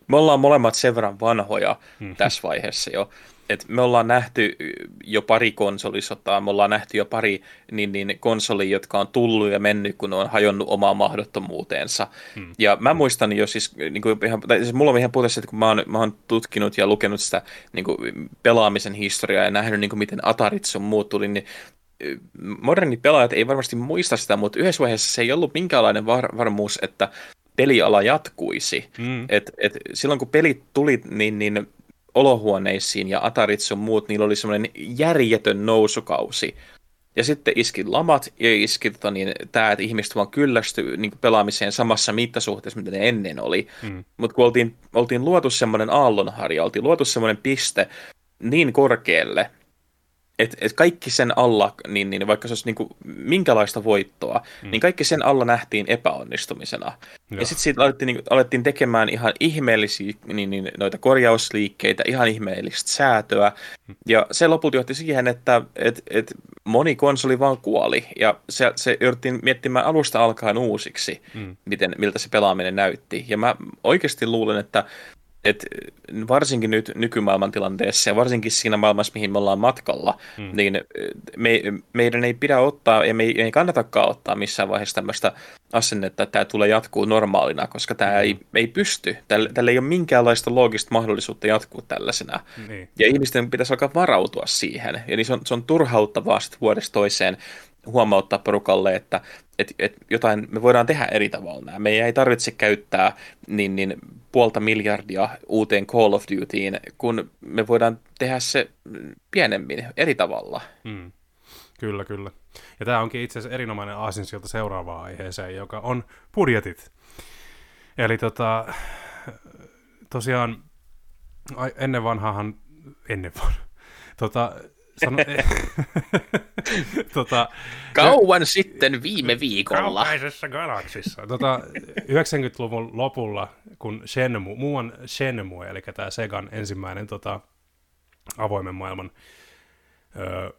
me ollaan molemmat sen verran vanhoja hmm. tässä vaiheessa jo, että me ollaan nähty jo pari konsolisotaa, me ollaan nähty jo pari niin, niin konsoli, jotka on tullut ja mennyt, kun ne on hajonnut omaa mahdottomuuteensa. Hmm. Ja mä muistan jo siis, niin kuin ihan, tai siis mulla on ihan puhuta että kun mä oon, mä oon tutkinut ja lukenut sitä niin kuin pelaamisen historiaa ja nähnyt, niin kuin miten Atarit on muuttunut, niin modernit pelaajat ei varmasti muista sitä, mutta yhdessä vaiheessa se ei ollut minkäänlainen var- varmuus, että peliala jatkuisi. Mm. Et, et silloin kun pelit tuli, niin, niin olohuoneisiin ja Atarit sun muut, niillä oli semmoinen järjetön nousukausi. Ja sitten iski lamat ja iski tota, niin, tämä, että ihmiset vaan kyllästy niin pelaamiseen samassa mittasuhteessa, mitä ne ennen oli. Mm. Mutta kun oltiin, oltiin luotu semmoinen aallonharja, oltiin luotu semmoinen piste niin korkealle, että et kaikki sen alla, niin, niin vaikka se olisi niin kuin minkälaista voittoa, mm. niin kaikki sen alla nähtiin epäonnistumisena. Joo. Ja sitten siitä alettiin, niin, alettiin tekemään ihan ihmeellisiä niin, niin, noita korjausliikkeitä, ihan ihmeellistä säätöä. Mm. Ja se lopulta johti siihen, että et, et moni konsoli vaan kuoli. Ja se, se jouduttiin miettimään alusta alkaen uusiksi, mm. miten, miltä se pelaaminen näytti. Ja mä oikeasti luulen, että et varsinkin nyt nykymaailman tilanteessa ja varsinkin siinä maailmassa, mihin me ollaan matkalla, hmm. niin me, meidän ei pidä ottaa ja me ei, ei kannatakaan ottaa missään vaiheessa tämmöistä asennetta, että tämä tulee jatkuu normaalina, koska tämä hmm. ei, ei pysty. Tällä, tällä ei ole minkäänlaista loogista mahdollisuutta jatkuu tällaisena. Niin. Ja ihmisten pitäisi alkaa varautua siihen. Ja niin se on, se on turhauttavaa sitten vuodesta toiseen huomauttaa porukalle, että et, et jotain me voidaan tehdä eri tavalla. Meidän ei tarvitse käyttää niin, niin puolta miljardia uuteen Call of Dutyin, kun me voidaan tehdä se pienemmin, eri tavalla. Hmm. Kyllä, kyllä. Ja tämä onkin itse asiassa erinomainen aasinsilta seuraavaan aiheeseen, joka on budjetit. Eli tota, tosiaan ennen vanhaahan, ennen vanhaa, tota, Sano, tota, Kauan sitten viime viikolla. Kaukaisessa galaksissa. Tota, 90-luvun lopulla, kun Shenmue, muuan Shenmue, eli tämä Segan ensimmäinen tota, avoimen maailman ö,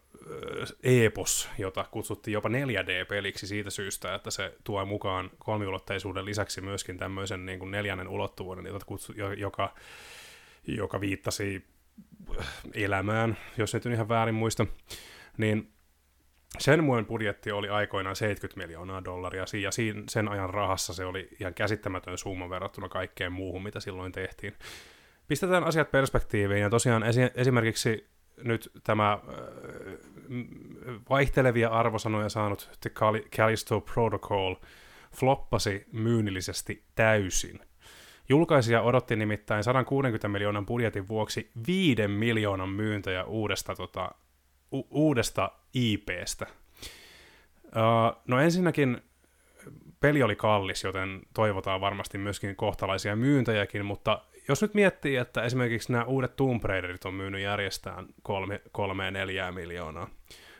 epos, jota kutsuttiin jopa 4D-peliksi siitä syystä, että se tuo mukaan kolmiulotteisuuden lisäksi myöskin tämmöisen niin kuin neljännen ulottuvuuden, jota kutsu, joka, joka viittasi elämään, jos nyt ihan väärin muista, niin Shenmuen budjetti oli aikoinaan 70 miljoonaa dollaria, ja sen ajan rahassa se oli ihan käsittämätön summa verrattuna kaikkeen muuhun, mitä silloin tehtiin. Pistetään asiat perspektiiviin, ja tosiaan esi- esimerkiksi nyt tämä äh, vaihtelevia arvosanoja saanut The Callisto Protocol floppasi myynnillisesti täysin – Julkaisija odotti nimittäin 160 miljoonan budjetin vuoksi 5 miljoonan myyntöjä uudesta, tota, u- uudesta IPstä. Uh, no ensinnäkin peli oli kallis, joten toivotaan varmasti myöskin kohtalaisia myyntäjäkin, mutta jos nyt miettii, että esimerkiksi nämä uudet Tomb Raiderit on myynyt järjestään kolme, kolme neljää miljoonaa,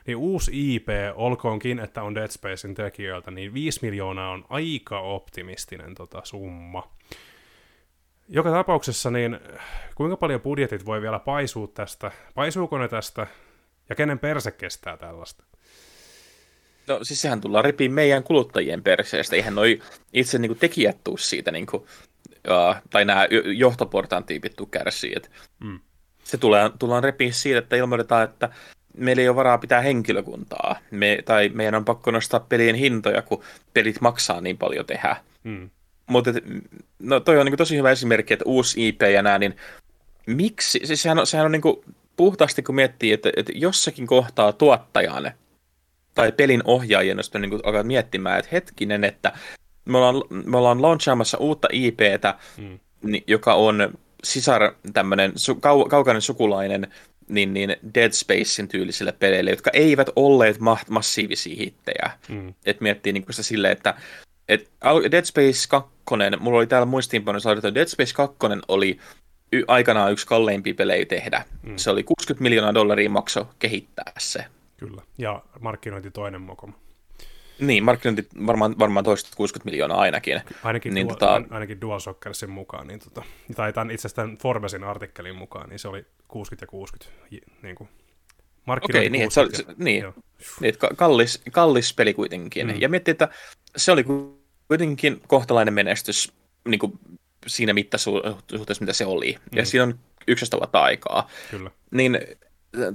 niin uusi IP, olkoonkin, että on Dead Spacein tekijöiltä, niin 5 miljoonaa on aika optimistinen tota, summa. Joka tapauksessa, niin kuinka paljon budjetit voi vielä paisua tästä? Paisuuko ne tästä? Ja kenen perse kestää tällaista? No siis sehän tullaan repiin meidän kuluttajien perseestä. Eihän noi itse niin kuin, tekijät tuu siitä, niin kuin, uh, tai nämä johtoportaan tyypit tuu kärsii. Mm. Se tulee, tullaan repiin siitä, että ilmoitetaan, että meillä ei ole varaa pitää henkilökuntaa. Me, tai meidän on pakko nostaa pelien hintoja, kun pelit maksaa niin paljon tehdä. Mm. Mutta no toi on niin tosi hyvä esimerkki, että uusi IP ja nää, niin miksi? Siis sehän on, sehän on niin puhtaasti, kun miettii, että, että jossakin kohtaa tuottajan tai pelin ohjaajien on niin alkaa miettimään, että hetkinen, että me ollaan, me ollaan launchaamassa uutta IPtä, mm. joka on sisar tämmöinen su, kau, kaukainen sukulainen niin, niin Dead Spacein tyylisille peleille, jotka eivät olleet ma- massiivisia hittejä. Mm. Et miettii niin sitä silleen, että et Dead Space 2, mulla oli täällä muistiinpanossa että Dead Space 2 oli y- aikanaan yksi kalleimpia pelejä tehdä. Mm. Se oli 60 miljoonaa dollaria makso kehittää se. Kyllä, ja markkinointi toinen mokoma. Niin, markkinointi varmaan, varmaan toista 60 miljoonaa ainakin. Ainakin, niin, dual, tota... ainakin DualShockersin mukaan, niin tota, tai tämän itse asiassa tämän Forbesin artikkelin mukaan, niin se oli 60 ja 60. Niin kuin, Okei, niin, se, se, niin, niin että kallis, kallis peli kuitenkin. Mm. Ja miettii, että se oli kuitenkin kohtalainen menestys niin kuin siinä mittasuhteessa, mitä se oli. Mm. Ja siinä on 11 vuotta aikaa. Kyllä. Niin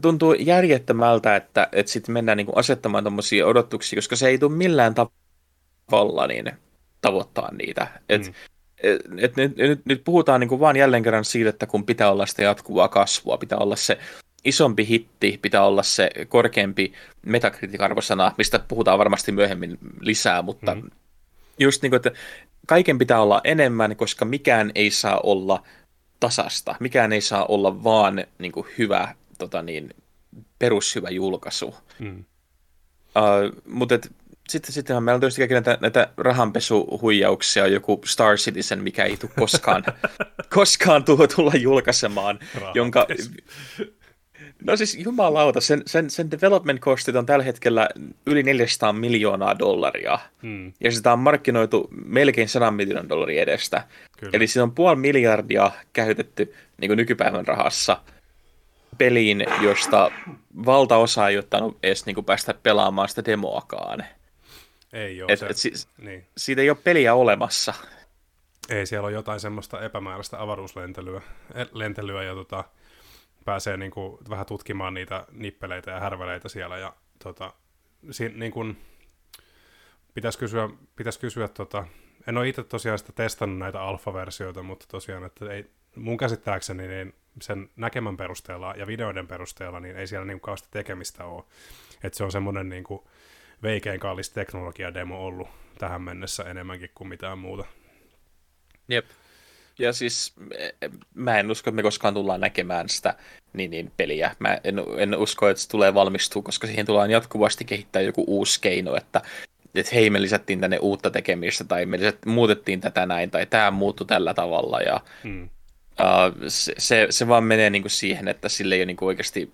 tuntuu järjettömältä, että, että sitten mennään niin kuin asettamaan tuommoisia odotuksia, koska se ei tule millään tavalla niin tavoittaa niitä. Et, mm. et, et nyt, nyt, nyt puhutaan niin kuin vaan jälleen kerran siitä, että kun pitää olla sitä jatkuvaa kasvua, pitää olla se isompi hitti, pitää olla se korkeampi metakritiikarvosana, mistä puhutaan varmasti myöhemmin lisää, mutta mm. just niin kuin, että kaiken pitää olla enemmän, koska mikään ei saa olla tasasta, mikään ei saa olla vaan niin kuin hyvä tota niin, perushyvä julkaisu. Mm. Uh, mutta et, sitten, sittenhän meillä on tietysti näitä, näitä rahanpesuhuijauksia, joku Star Citizen, mikä ei tule koskaan, koskaan tulla, tulla julkaisemaan, jonka... No siis jumalauta, sen, sen, sen development costit on tällä hetkellä yli 400 miljoonaa dollaria. Hmm. Ja sitä on markkinoitu melkein 100 miljoonan dollaria edestä. Kyllä. Eli siinä on puoli miljardia käytetty niin nykypäivän rahassa – peliin, josta valtaosa ei ottanut edes niin päästä pelaamaan sitä demoakaan. Ei ole. Et, se, et si- niin. Siitä ei ole peliä olemassa. Ei, siellä on jotain semmoista epämääräistä avaruuslentelyä e, lentelyä ja tota, pääsee niin kuin, vähän tutkimaan niitä nippeleitä ja härveleitä siellä. Ja, tota, si- niin kuin, pitäisi kysyä, pitäis kysyä tota, en ole itse tosiaan sitä testannut näitä alfa-versioita, mutta tosiaan, että ei, mun käsittääkseni niin sen näkemän perusteella ja videoiden perusteella, niin ei siellä niin kauheasti tekemistä ole. Että se on semmoinen niin kuin veikein kallis teknologiademo ollut tähän mennessä enemmänkin kuin mitään muuta. Jep. Ja siis mä en usko, että me koskaan tullaan näkemään sitä niin, niin peliä. Mä en, en usko, että se tulee valmistua, koska siihen tullaan jatkuvasti kehittää joku uusi keino, että, että hei, me lisättiin tänne uutta tekemistä, tai me lisät, muutettiin tätä näin, tai tämä muuttui tällä tavalla, ja hmm. Uh, se, se, se vaan menee niinku siihen, että sille ei niinku oikeasti,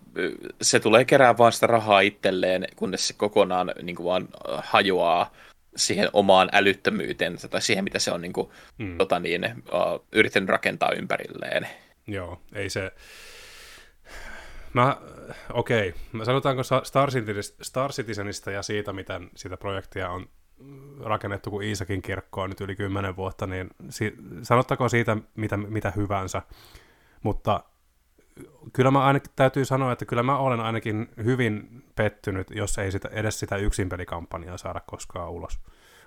se tulee kerää vaan sitä rahaa itselleen, kunnes se kokonaan niinku vaan hajoaa siihen omaan älyttömyytensä tai siihen, mitä se on niinku, mm. tota niin, uh, yrittänyt rakentaa ympärilleen. Joo, ei se... Mä, okei, okay. sanotaanko Star, Star Citizenista ja siitä, miten sitä projektia on rakennettu kuin Iisakin kirkkoa nyt yli kymmenen vuotta, niin si- sanottakoon siitä mitä, mitä hyvänsä, mutta kyllä mä ainakin täytyy sanoa, että kyllä mä olen ainakin hyvin pettynyt, jos ei sitä, edes sitä yksinpelikampanjaa saada koskaan ulos,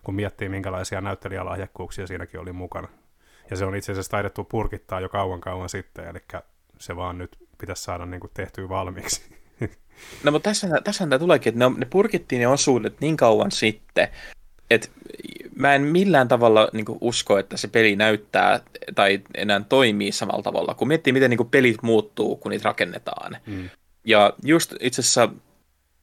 kun miettii minkälaisia näyttelijälahjakkuuksia siinäkin oli mukana. Ja se on itse asiassa taidettu purkittaa jo kauan kauan sitten, eli se vaan nyt pitäisi saada niin kuin tehtyä valmiiksi. No mutta tässä, tässä tämä tuleekin, että ne, ne purkittiin ne osuudet niin kauan sitten, et mä en millään tavalla niin kuin, usko, että se peli näyttää tai enää toimii samalla tavalla, kun miettii, miten niin kuin, pelit muuttuu, kun niitä rakennetaan. Mm. Ja just itse asiassa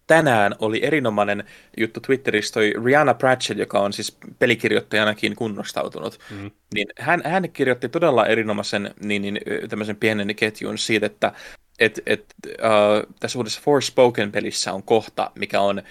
tänään oli erinomainen juttu Twitterissä, toi Rihanna Pratchett, joka on siis pelikirjoittajanakin kunnostautunut, mm. niin hän, hän kirjoitti todella erinomaisen niin, niin, tämmöisen pienen ketjun siitä, että et, et, uh, tässä uudessa Forspoken-pelissä on kohta, mikä on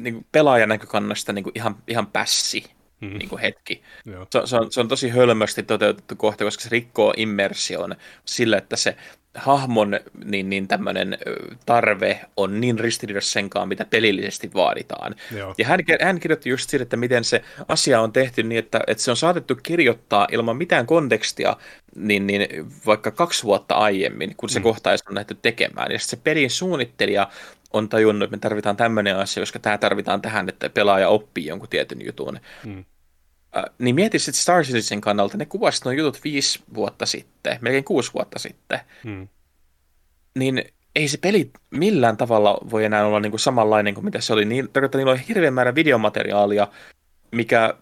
niin kuin pelaajan näkökannasta niin kuin ihan, ihan pässi. mm. niin kuin hetki. Joo. Se, se, on, se on tosi hölmösti toteutettu kohta, koska se rikkoo immersion sillä, että se hahmon niin, niin tämmöinen tarve on niin ristiriidassa senkaan, mitä pelillisesti vaaditaan. Joo. Ja hän, hän kirjoitti just siitä, että miten se asia on tehty niin, että, että se on saatettu kirjoittaa ilman mitään kontekstia niin, niin vaikka kaksi vuotta aiemmin, kun se mm. kohta on nähty tekemään. Ja se pelin suunnittelija on tajunnut, että me tarvitaan tämmöinen asia, koska tämä tarvitaan tähän, että pelaaja oppii jonkun tietyn jutun. Mm. Äh, niin mieti sitten Star Citizen kannalta, ne kuvasit nuo jutut viisi vuotta sitten, melkein kuusi vuotta sitten. Mm. Niin ei se peli millään tavalla voi enää olla niinku samanlainen kuin mitä se oli. Niin, tarkoittaa, niillä on hirveän määrä videomateriaalia, mikä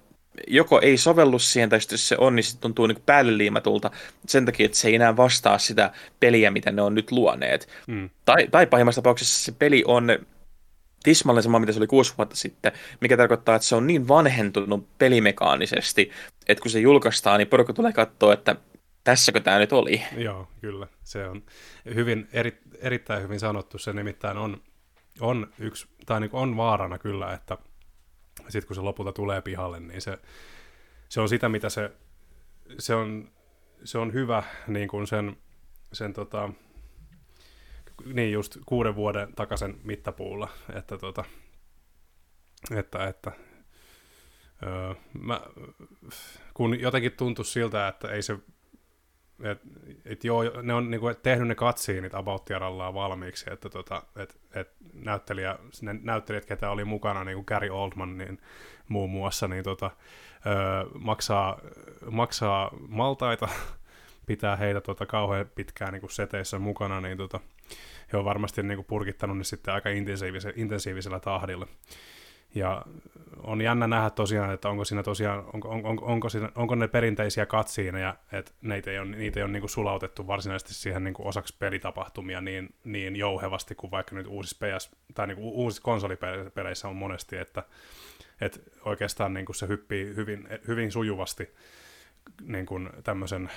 joko ei sovellu siihen, tai jos se on, niin se tuntuu niin päälle liimatulta sen takia, että se ei enää vastaa sitä peliä, mitä ne on nyt luoneet. Mm. Tai, tai pahimmassa tapauksessa se peli on tismalleen sama, mitä se oli kuusi vuotta sitten, mikä tarkoittaa, että se on niin vanhentunut pelimekaanisesti, että kun se julkaistaan, niin porukka tulee katsoa, että tässäkö tämä nyt oli. Joo, kyllä. Se on hyvin, eri, erittäin hyvin sanottu. Se nimittäin on, on, yksi, tai niin on vaarana kyllä, että sitten kun se lopulta tulee pihalle, niin se, se on sitä, mitä se, se on, se on hyvä niin kuin sen, sen tota, niin just kuuden vuoden takaisen mittapuulla, että, tota, että, että öö, mä, kun jotenkin tuntui siltä, että ei se et, et joo, ne on niinku, tehnyt ne katsiinit About valmiiksi, että tota, et, et näyttelijä, ne näyttelijät, ketä oli mukana, niin kuin Gary Oldman niin muun muassa, niin tota, öö, maksaa, maksaa maltaita, pitää heitä tota, kauhean pitkään niin seteissä mukana, niin tota, he on varmasti niin kuin purkittanut ne sitten aika intensiivisellä, intensiivisellä tahdilla. Ja on jännä nähdä tosiaan, että onko siinä tosiaan, onko, on, on, onko, siinä, onko ne perinteisiä katsiineja, että niitä ei ole, niitä ei ole niin kuin sulautettu varsinaisesti siihen niin kuin osaksi pelitapahtumia niin, niin jouhevasti kuin vaikka nyt uusissa, PS, tai niin kuin uusissa konsolipeleissä on monesti, että, että oikeastaan niin kuin se hyppii hyvin, hyvin sujuvasti niin kuin tämmöisen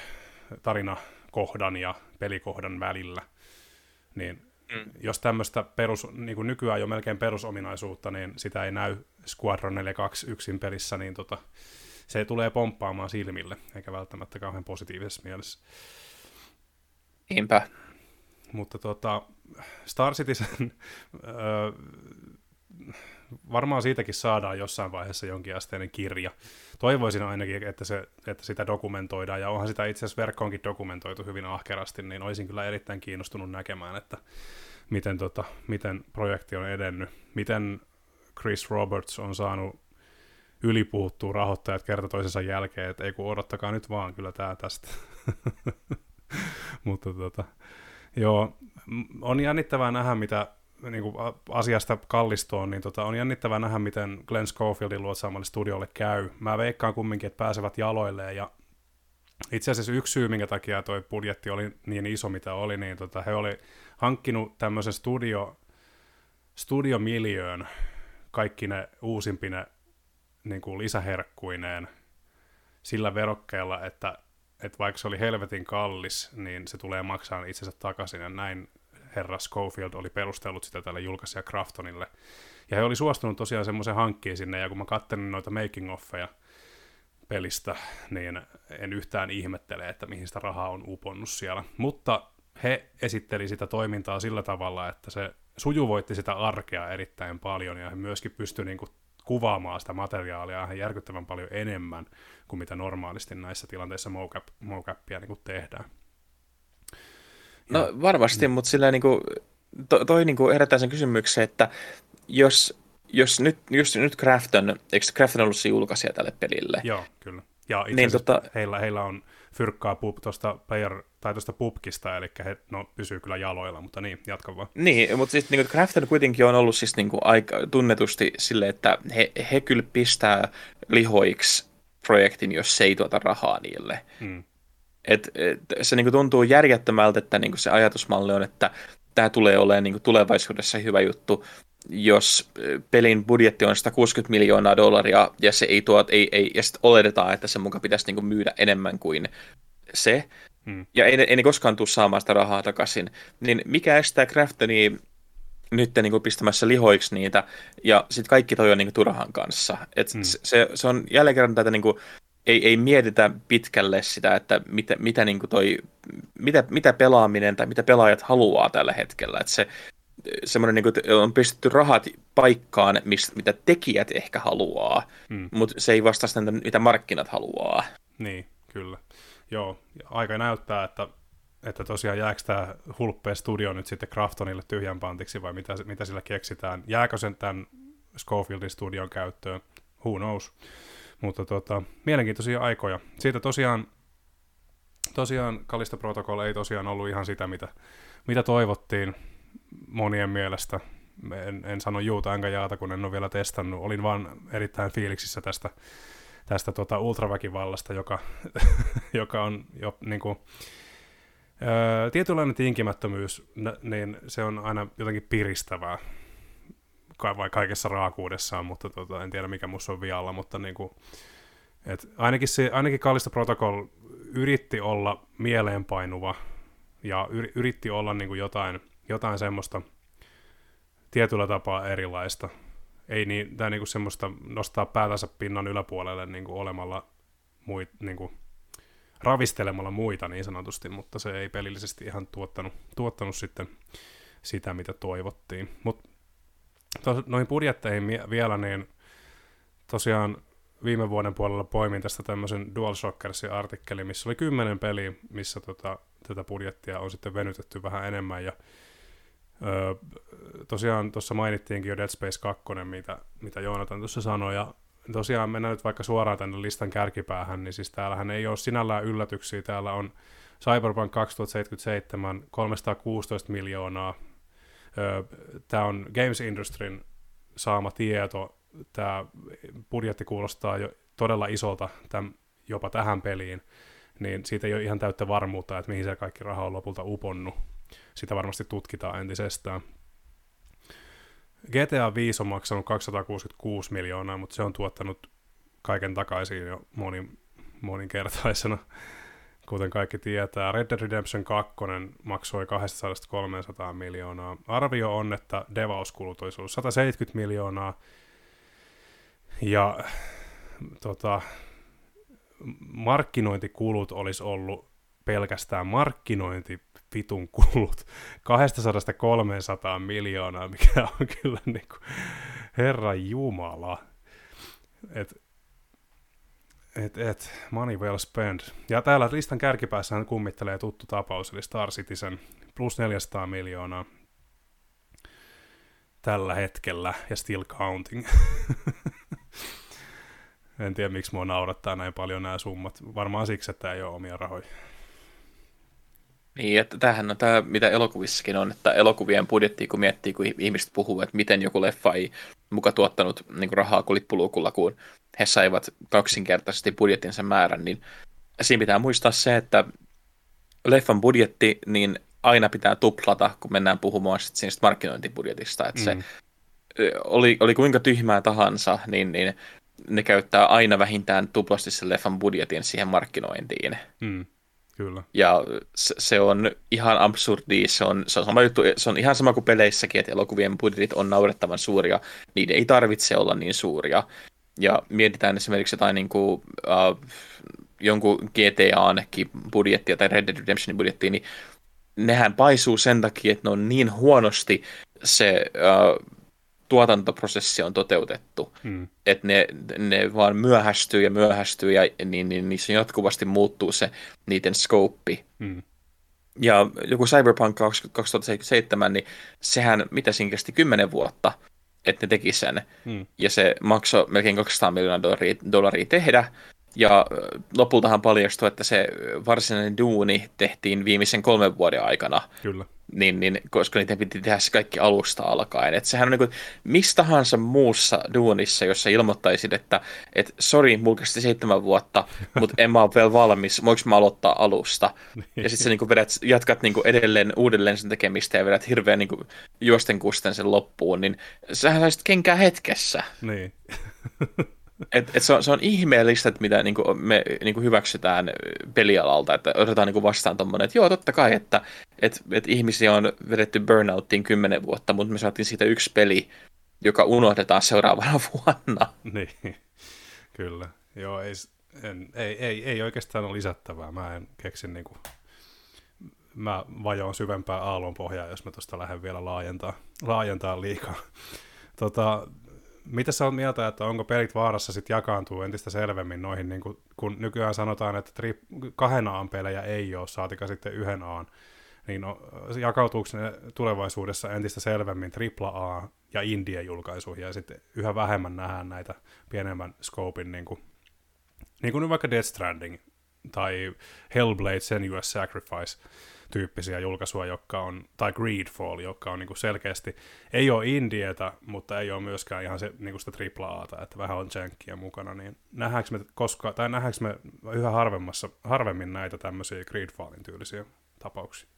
tarinakohdan ja pelikohdan välillä. Niin Mm. Jos tämmöistä perus, niin kuin nykyään jo melkein perusominaisuutta, niin sitä ei näy Squadron 42 yksin pelissä, niin tota, se tulee pomppaamaan silmille, eikä välttämättä kauhean positiivisessa mielessä. Niinpä. Mutta tota, Star Citizen, varmaan siitäkin saadaan jossain vaiheessa jonkinasteinen kirja. Toivoisin ainakin, että, se, että sitä dokumentoidaan, ja onhan sitä itse asiassa verkkoonkin dokumentoitu hyvin ahkerasti, niin olisin kyllä erittäin kiinnostunut näkemään, että miten, tota, miten projekti on edennyt, miten Chris Roberts on saanut ylipuhuttua rahoittajat kerta toisensa jälkeen, että ei kun odottakaa nyt vaan, kyllä tämä tästä. Mutta tota, joo, on jännittävää nähdä, mitä niin kuin asiasta kallistoon, niin tota, on jännittävää nähdä, miten Glenn Schofieldin luotsaamalle studiolle käy. Mä veikkaan kumminkin, että pääsevät jaloilleen, ja itse asiassa yksi syy, minkä takia toi budjetti oli niin iso, mitä oli, niin tota, he oli hankkinut tämmöisen studio, studiomiljöön kaikki ne uusimpine niin kuin lisäherkkuineen sillä verokkeella, että, että vaikka se oli helvetin kallis, niin se tulee maksaa itsensä takaisin, ja näin herra Schofield oli perustellut sitä tälle julkaisija Craftonille. Ja he oli suostunut tosiaan semmoisen hankkiin sinne, ja kun mä katselin noita making-offeja pelistä, niin en yhtään ihmettele, että mihin sitä rahaa on uponnut siellä. Mutta he esitteli sitä toimintaa sillä tavalla, että se sujuvoitti sitä arkea erittäin paljon, ja he myöskin pystyi niin kuvaamaan sitä materiaalia ihan järkyttävän paljon enemmän kuin mitä normaalisti näissä tilanteissa mocap, mocapia niin kuin tehdään. No varmasti, mm. mutta sillä niin kuin, to, toi niin kuin herättää sen kysymyksen, että jos, jos nyt, just nyt Crafton, eikö Crafton ollut se julkaisija tälle pelille? Joo, kyllä. Ja itse niin, tota... heillä, heillä on fyrkkaa pub tuosta player, tai tuosta pubkista, eli he no, pysyy kyllä jaloilla, mutta niin, jatka vaan. Niin, mutta sitten niin Crafton kuitenkin on ollut siis niin kuin aika tunnetusti sille, että he, he kyllä pistää lihoiksi projektin, jos se ei tuota rahaa niille. Hmm. Et, et, se niin kuin tuntuu järjettömältä, että niin kuin se ajatusmalli on, että tämä tulee olemaan niin kuin tulevaisuudessa hyvä juttu, jos pelin budjetti on 160 miljoonaa dollaria ja se ei tuot, ei, ei, ja sitten oletetaan, että se mukaan pitäisi niin kuin myydä enemmän kuin se, hmm. ja ei, ei ne koskaan tule saamaan sitä rahaa takaisin, niin mikä estää Craftonia nyt niin kuin pistämässä lihoiksi niitä, ja sitten kaikki toi on niin kuin turhan kanssa. Et mm. se, se on jälleen kerran tätä niin kuin, ei, ei mietitä pitkälle sitä, että mitä, mitä, niin toi, mitä, mitä pelaaminen tai mitä pelaajat haluaa tällä hetkellä. Et se, semmoinen, niin kuin, on pistetty rahat paikkaan, mistä, mitä tekijät ehkä haluaa, mm. mutta se ei vastaa sitä, mitä markkinat haluaa. Niin, kyllä. Joo, aika näyttää, että, että tosiaan jääkö tämä hulppea studio nyt sitten Craftonille tyhjän pantiksi vai mitä, mitä sillä keksitään. Jääkö sen tämän Schofieldin studion käyttöön? Who knows? Mutta tota, mielenkiintoisia aikoja. Siitä tosiaan, tosiaan Kalista Protocol ei tosiaan ollut ihan sitä, mitä, mitä toivottiin monien mielestä. En, en sano juuta enkä jaata, kun en ole vielä testannut. Olin vaan erittäin fiiliksissä tästä, tästä tota ultraväkivallasta, joka, joka on jo niin kuin, ää, tietynlainen tinkimättömyys, niin se on aina jotenkin piristävää vai kaikessa raakuudessaan, mutta tota, en tiedä mikä musta on vialla, mutta niin kuin, et ainakin, se, ainakin Kallista Protocol yritti olla mieleenpainuva ja yritti olla niin kuin jotain, jotain semmoista tietyllä tapaa erilaista. Ei niin, tai niin kuin semmoista nostaa päätänsä pinnan yläpuolelle niin kuin olemalla muit, niin kuin ravistelemalla muita niin sanotusti, mutta se ei pelillisesti ihan tuottanut, tuottanut sitten sitä, mitä toivottiin. Mutta noihin budjetteihin vielä, niin tosiaan viime vuoden puolella poimin tästä tämmöisen DualShockersin artikkeli, missä oli kymmenen peliä, missä tota, tätä budjettia on sitten venytetty vähän enemmän. Ja öö, tosiaan tuossa mainittiinkin jo Dead Space 2, mitä, mitä Joonatan tuossa sanoi, ja tosiaan mennään nyt vaikka suoraan tänne listan kärkipäähän, niin siis täällähän ei ole sinällään yllätyksiä. Täällä on Cyberpunk 2077 316 miljoonaa. Tämä on Games Industryn saama tieto. Tämä budjetti kuulostaa jo todella isolta tämän, jopa tähän peliin, niin siitä ei ole ihan täyttä varmuutta, että mihin se kaikki raha on lopulta uponnut. Sitä varmasti tutkitaan entisestään. GTA 5 on maksanut 266 miljoonaa, mutta se on tuottanut kaiken takaisin jo monin, moninkertaisena, kuten kaikki tietää. Red Dead Redemption 2 maksoi 200-300 miljoonaa. Arvio on, että devauskulut olisi ollut 170 miljoonaa, ja tota, markkinointikulut olisi ollut pelkästään markkinointi vitun kulut 200-300 miljoonaa, mikä on kyllä niin kuin, herra jumala. Et, et, et, money well spent. Ja täällä listan kärkipäässä kummittelee tuttu tapaus, eli Star Citizen, plus 400 miljoonaa tällä hetkellä, ja still counting. en tiedä, miksi mua naurattaa näin paljon nämä summat. Varmaan siksi, että ei ole omia rahoja. Niin, että tämähän on tämä, mitä elokuvissakin on, että elokuvien budjetti, kun miettii, kun ihmiset puhuu, että miten joku leffa ei muka tuottanut niin rahaa kuin lippuluukulla, kun he saivat kaksinkertaisesti budjettinsa määrän, niin siinä pitää muistaa se, että leffan budjetti, niin aina pitää tuplata, kun mennään puhumaan sit siitä markkinointibudjetista, että mm. se oli, oli kuinka tyhmää tahansa, niin, niin ne käyttää aina vähintään tuplasti sen leffan budjetin siihen markkinointiin. Mm. Kyllä. Ja se, se on ihan absurdi, se on, se on sama juttu, se on ihan sama kuin peleissäkin, että elokuvien budjetit on naurettavan suuria, niiden ei tarvitse olla niin suuria. Ja mietitään esimerkiksi jotain niin kuin, uh, jonkun GTAn budjettia tai Red Dead Redemptionin budjettia, niin nehän paisuu sen takia, että ne on niin huonosti se uh, tuotantoprosessi on toteutettu. Hmm. Että ne, ne vaan myöhästyy ja myöhästyy ja niin, niin niissä jatkuvasti muuttuu se niiden skouppi. Hmm. Ja joku Cyberpunk 2077, niin sehän, mitä siinä kesti 10 vuotta, että ne teki sen. Hmm. Ja se maksoi melkein 200 miljoonaa dollaria, dollaria tehdä. Ja lopultahan paljastui, että se varsinainen duuni tehtiin viimeisen kolmen vuoden aikana. Kyllä niin, niin, koska niitä piti tehdä se kaikki alusta alkaen. Et sehän on niin kuin, mistä tahansa muussa duunissa, jossa ilmoittaisit, että et, sori, mulla kesti seitsemän vuotta, mutta en mä ole vielä valmis, voinko mä aloittaa alusta? ja sitten niin vedät, jatkat niin edelleen uudelleen sen tekemistä ja vedät hirveän niin juosten kusten sen loppuun, niin sähän saisit kenkää hetkessä. Niin. Et, et se, on, se on ihmeellistä, että mitä niin kuin me niin kuin hyväksytään pelialalta, että otetaan niin kuin vastaan tuommoinen, että joo, totta kai, että että et ihmisiä on vedetty burnouttiin kymmenen vuotta, mutta me saatiin siitä yksi peli, joka unohdetaan seuraavana vuonna. Niin, kyllä. Joo, ei, en, ei, ei, ei oikeastaan ole lisättävää. Mä en keksi niin kuin, mä vajoan syvempää aallonpohjaa, jos mä tuosta lähden vielä laajentaa, laajentaa liikaa. Tota, mitä sä oot mieltä, että onko pelit vaarassa sitten jakaantuu entistä selvemmin noihin, niin kun, kun nykyään sanotaan, että tri, kahden A pelejä ei ole, saatika sitten yhden A, niin jakautuuko ne tulevaisuudessa entistä selvemmin AAA ja Indie-julkaisuihin, ja sitten yhä vähemmän nähdään näitä pienemmän scopein, niin kuin, niin kuin vaikka Death Stranding tai Hellblade Senuous Sacrifice, tyyppisiä julkaisuja, jotka on, tai Greedfall, joka on niin selkeästi, ei ole indietä, mutta ei ole myöskään ihan se, niin sitä AAA, että vähän on jankkia mukana, niin nähdäänkö me, koska, tai nähdäänkö me yhä harvemmassa, harvemmin näitä tämmöisiä Greedfallin tyylisiä tapauksia?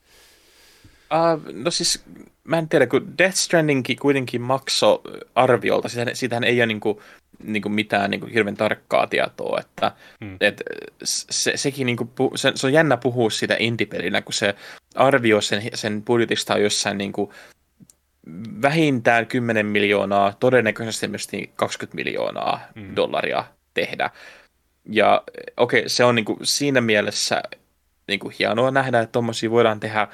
Uh, no siis, mä en tiedä, kun Death Strandingkin kuitenkin maksoi arviolta, sitähän, sitähän ei ole niin kuin, niin kuin mitään niin kuin hirveän tarkkaa tietoa, että hmm. et, se, sekin niin kuin, se, se, on jännä puhua siitä indie kun se arvio sen, sen budjetista on jossain niin kuin, vähintään 10 miljoonaa, todennäköisesti myös 20 miljoonaa hmm. dollaria tehdä. Ja okei, okay, se on niin kuin, siinä mielessä niin kuin, hienoa nähdä, että tuommoisia voidaan tehdä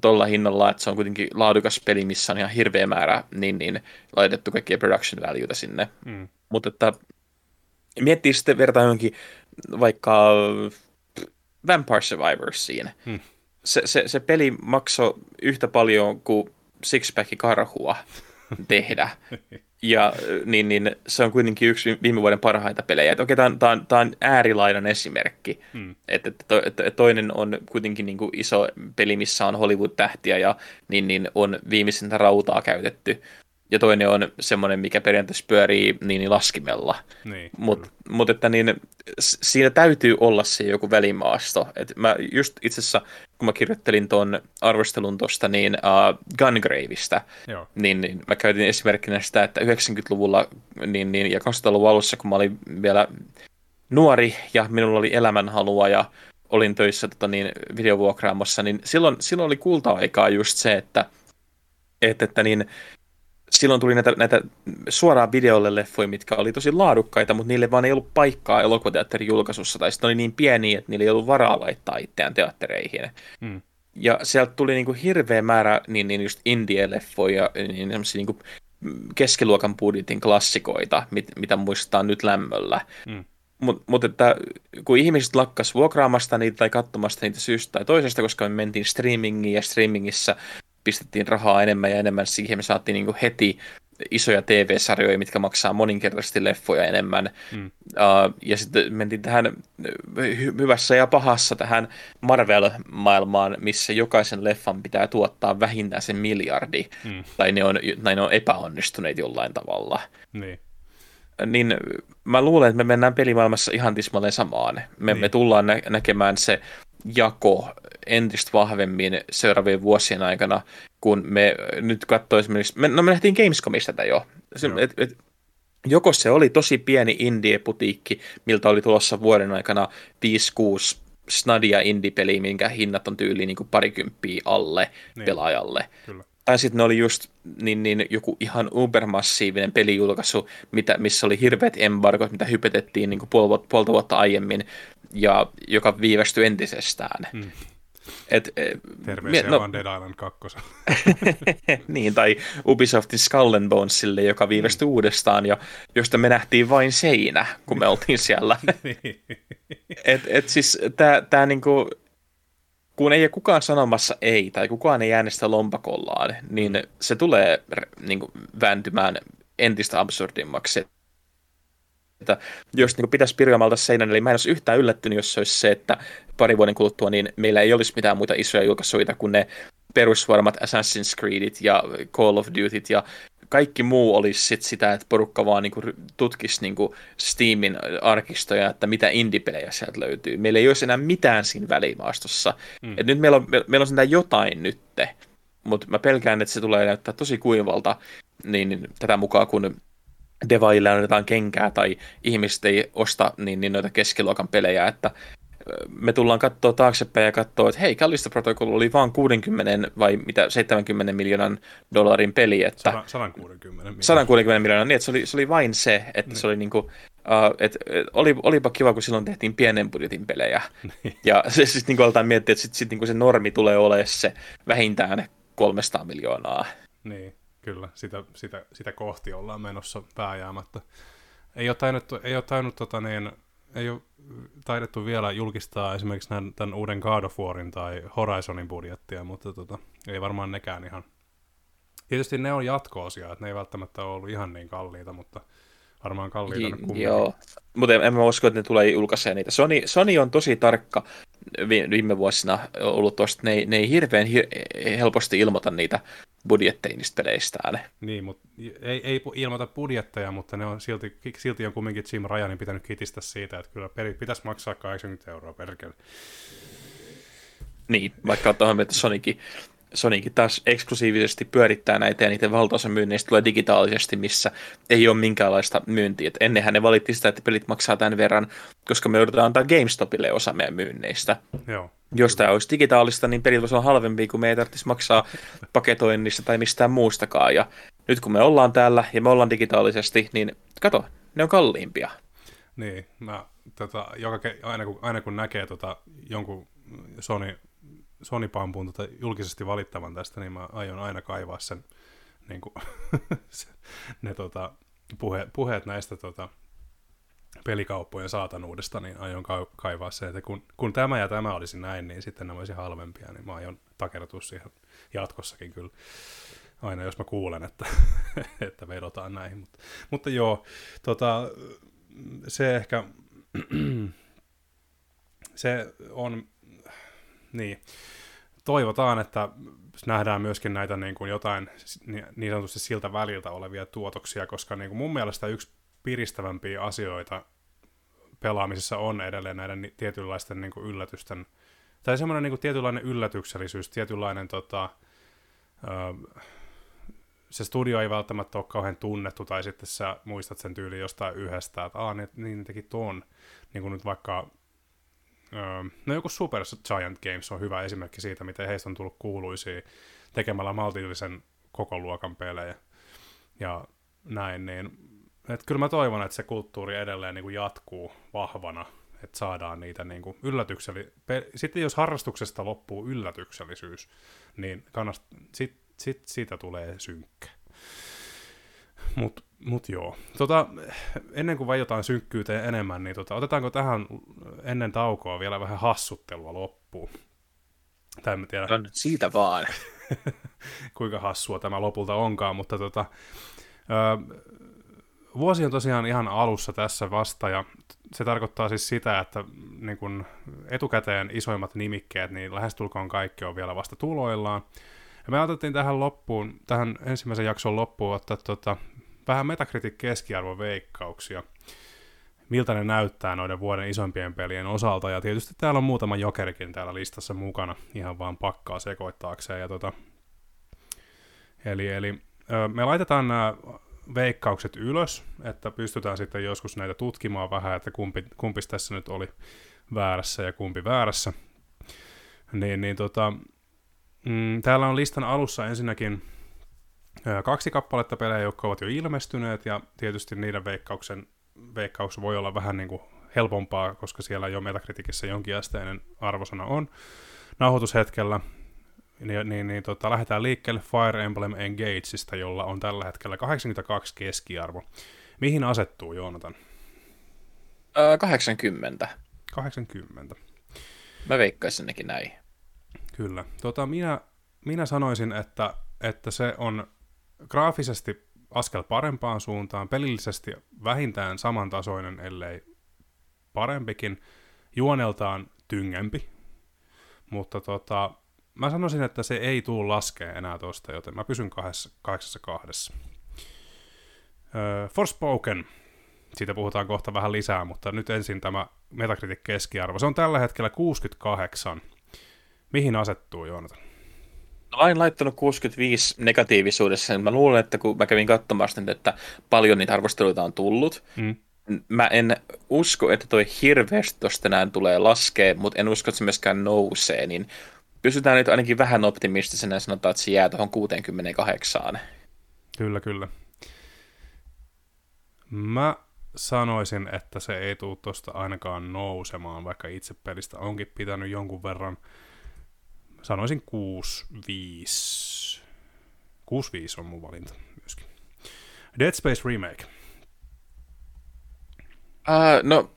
tuolla hinnalla, että se on kuitenkin laadukas peli, missä on ihan hirveä määrä niin, niin laitettu kaikkia production valueta sinne. Mm. Mutta että miettii sitten vertaa johonkin vaikka Vampire Survivorsiin. Mm. Se, se, se peli maksoi yhtä paljon kuin Sixpack karhua tehdä. Ja niin, niin, se on kuitenkin yksi viime vuoden parhaita pelejä. Okei, tämä on, tämä on, tämä on äärilaidan esimerkki. Hmm. Että, että, to, että toinen on kuitenkin niin kuin iso peli, missä on Hollywood-tähtiä ja niin, niin on viimeisintä rautaa käytetty ja toinen on semmoinen, mikä periaatteessa pyörii niin, laskimella. Niin, Mutta mut, että niin, siinä täytyy olla se joku välimaasto. Et mä just itse asiassa, kun mä kirjoittelin tuon arvostelun tuosta niin, uh, Gungraveista, niin, niin mä käytin esimerkkinä sitä, että 90-luvulla niin, niin, ja 2000-luvun alussa, kun mä olin vielä nuori ja minulla oli elämänhalua ja olin töissä tota, niin, videovuokraamossa, niin silloin, silloin oli kulta-aikaa just se, että, että, että niin, silloin tuli näitä, näitä suoraan videolle leffoja, mitkä oli tosi laadukkaita, mutta niille vaan ei ollut paikkaa elokuvateatterin julkaisussa, tai sitten oli niin pieniä, että niillä ei ollut varaa laittaa itseään teattereihin. Hmm. Ja sieltä tuli niin kuin hirveä määrä niin, niin just indie-leffoja, niin niin kuin keskiluokan budjetin klassikoita, mit, mitä muistetaan nyt lämmöllä. Hmm. Mutta mut että kun ihmiset lakkas vuokraamasta niitä tai katsomasta niitä syystä tai toisesta, koska me mentiin streamingiin ja streamingissä pistettiin rahaa enemmän ja enemmän siihen, me saatiin niin heti isoja TV-sarjoja, mitkä maksaa moninkertaisesti leffoja enemmän. Mm. Uh, ja sitten mentiin tähän hy- hyvässä ja pahassa tähän Marvel-maailmaan, missä jokaisen leffan pitää tuottaa vähintään sen miljardi, mm. tai ne on, tai ne on epäonnistuneet jollain tavalla. Niin. Niin mä luulen, että me mennään pelimaailmassa ihan tismalleen samaan. Me, niin. me tullaan nä- näkemään se jako entistä vahvemmin seuraavien vuosien aikana, kun me nyt katsoo esimerkiksi, me, no me nähtiin Gamescomista tätä jo, se, et, et, joko se oli tosi pieni indie-putiikki, miltä oli tulossa vuoden aikana 5-6 snadia indie-peliä, minkä hinnat on tyyliin niin parikymppiä alle niin. pelaajalle. Kyllä. Tai sitten ne oli just niin, niin, joku ihan ubermassiivinen pelijulkaisu, mitä, missä oli hirveät embargot, mitä hypetettiin niin puolta, puolta vuotta aiemmin, ja joka viivästyi entisestään. Hmm. Et, e, Terveisiä no, vaan Dead Island 2. niin, tai Ubisoftin Skull and Bonesille, joka viivästyi mm. uudestaan, ja josta me nähtiin vain seinä, kun me oltiin siellä. Niin. et, et siis tämä niinku, kun ei ole kukaan sanomassa ei, tai kukaan ei äänestä lompakollaan, niin mm. se tulee niinku, vääntymään entistä absurdimmaksi että jos niin pitäisi pirjoamalta seinän, eli mä en olisi yhtään yllättynyt, jos se olisi se, että pari vuoden kuluttua niin meillä ei olisi mitään muita isoja julkaisuja kuin ne perusvarmat Assassin's Creedit ja Call of Dutyt ja kaikki muu olisi sit sitä, että porukka vaan niinku tutkisi niinku Steamin arkistoja, että mitä indie-pelejä sieltä löytyy. Meillä ei olisi enää mitään siinä välimaastossa. Mm. Et nyt meillä on, me, meillä on sitä jotain nytte, mutta mä pelkään, että se tulee näyttää tosi kuivalta niin, niin tätä mukaan, kun devaille annetaan kenkää tai ihmiset ei osta niin, niin noita keskiluokan pelejä, että me tullaan katsoa taaksepäin ja katsoa, että hei, Kallista Protocol oli vain 60 vai mitä 70 miljoonan dollarin peli. Että 160 miljoonaa. 160 miljoonaa, niin että se oli, se oli vain se, että niin. se oli niin kuin, Uh, et, et, oli, olipa kiva, kun silloin tehtiin pienen budjetin pelejä. Niin. ja se siis niin aletaan miettiä, että sit, sit, niin se normi tulee olemaan se vähintään 300 miljoonaa. Niin, kyllä. Sitä, sitä, sitä kohti ollaan menossa pääjäämättä. Ei ole tainnut, ei ole tainnut tota niin, ei ole taidettu vielä julkistaa esimerkiksi tämän, tämän uuden God of Warin tai Horizonin budjettia, mutta tota, ei varmaan nekään ihan. Tietysti ne on jatko-osia, että ne ei välttämättä ole ollut ihan niin kalliita, mutta varmaan kalliita J- kumminkin. Joo, mutta en, en mä usko, että ne tulee julkaisemaan niitä. Sony, Sony on tosi tarkka viime vuosina ollut tuosta, ne, ne ei hirveän hir- helposti ilmoita niitä peleistään. Niin, mutta ei, ei ilmoita budjetteja, mutta ne on silti, silti on kumminkin Jim Ryanin pitänyt kitistä siitä, että kyllä peli pitäisi maksaa 80 euroa per Niin, vaikka tuohon, että Sonicin Sonicin taas eksklusiivisesti pyörittää näitä ja niiden valtaosa myynneistä tulee digitaalisesti, missä ei ole minkäänlaista myyntiä. Et ennenhän ne valitti sitä, että pelit maksaa tämän verran, koska me joudutaan antaa GameStopille osa meidän myynneistä. Joo. Jos tämä olisi digitaalista, niin voisi olla halvempi, kun me ei tarvitsisi maksaa paketoinnista tai mistään muustakaan. Ja nyt kun me ollaan täällä ja me ollaan digitaalisesti, niin kato, ne on kalliimpia. Niin, mä, tota, joka, aina, kun, aina kun näkee tota, jonkun Sony Sony Pampun tota, julkisesti valittavan tästä, niin mä aion aina kaivaa sen, niin kuin, ne tota, puhe, puheet näistä tota, pelikauppojen saatanuudesta, niin aion kaivaa se, että kun, kun tämä ja tämä olisi näin, niin sitten ne olisi halvempia, niin mä aion takertua siihen jatkossakin kyllä aina, jos mä kuulen, että, että vedotaan näihin. Mutta, mutta joo, tota, se ehkä, se on, niin, toivotaan, että nähdään myöskin näitä niin kuin jotain niin sanotusti siltä väliltä olevia tuotoksia, koska niin kuin mun mielestä yksi piristävämpiä asioita pelaamisessa on edelleen näiden tietynlaisten niin kuin yllätysten, tai semmoinen niin kuin tietynlainen yllätyksellisyys, tietynlainen tota, ö, se studio ei välttämättä ole kauhean tunnettu, tai sitten sä muistat sen tyyli jostain yhdestä, että aah, niin, niin teki ton, niin kuin nyt vaikka no joku Super Giant Games on hyvä esimerkki siitä, miten heistä on tullut kuuluisia tekemällä maltillisen koko luokan pelejä. Ja näin, niin että kyllä mä toivon, että se kulttuuri edelleen niin kuin jatkuu vahvana, että saadaan niitä niin kuin yllätykseli... Sitten jos harrastuksesta loppuu yllätyksellisyys, niin kannast... sit, sit siitä tulee synkkä. Mutta mut joo. Tota, ennen kuin vajotaan synkkyyteen enemmän, niin tota, otetaanko tähän ennen taukoa vielä vähän hassuttelua loppuun? Tai en tiedä. No nyt siitä vaan. kuinka hassua tämä lopulta onkaan, mutta tota, ö, vuosi on tosiaan ihan alussa tässä vasta, ja se tarkoittaa siis sitä, että niin kun etukäteen isoimmat nimikkeet, niin lähestulkoon kaikki on vielä vasta tuloillaan. Ja me otettiin tähän loppuun, tähän ensimmäisen jakson loppuun ottaa tota, vähän Metacritic keskiarvon veikkauksia, miltä ne näyttää noiden vuoden isompien pelien osalta, ja tietysti täällä on muutama jokerikin täällä listassa mukana, ihan vaan pakkaa sekoittaakseen, ja tota, eli, eli me laitetaan nämä veikkaukset ylös, että pystytään sitten joskus näitä tutkimaan vähän, että kumpi, kumpi tässä nyt oli väärässä ja kumpi väärässä. Niin, niin tota, mm, täällä on listan alussa ensinnäkin kaksi kappaletta pelejä, jotka ovat jo ilmestyneet, ja tietysti niiden veikkauksen, veikkaus voi olla vähän niin kuin helpompaa, koska siellä jo Metacriticissa jonkinasteinen arvosana on nauhoitushetkellä. Niin, niin, niin tota, lähdetään liikkeelle Fire Emblem Engageista, jolla on tällä hetkellä 82 keskiarvo. Mihin asettuu, Joonatan? Öö, 80. 80. Mä veikkaisin nekin näin. Kyllä. Tota, minä, minä sanoisin, että, että se on graafisesti askel parempaan suuntaan, pelillisesti vähintään samantasoinen, ellei parempikin, juoneltaan tyngempi, mutta tota, mä sanoisin, että se ei tule laskea enää tosta, joten mä pysyn kahdessa, kahdeksassa kahdessa. Öö, Forspoken, siitä puhutaan kohta vähän lisää, mutta nyt ensin tämä Metacritic keskiarvo. Se on tällä hetkellä 68. Mihin asettuu, Joonatan? Olen laittanut 65 negatiivisuudessa. Mä luulen, että kun mä kävin katsomaan sitä, että paljon niitä arvosteluita on tullut, mm. mä en usko, että toi hirveästi tosta tulee laskee, mutta en usko, että se myöskään nousee, niin pysytään nyt ainakin vähän optimistisena ja sanotaan, että se jää tuohon 68. Kyllä, kyllä. Mä sanoisin, että se ei tule tuosta ainakaan nousemaan, vaikka itse pelistä onkin pitänyt jonkun verran. Sanoisin 6-5. 6-5 on mun valinta myöskin. Dead Space Remake. Uh, no,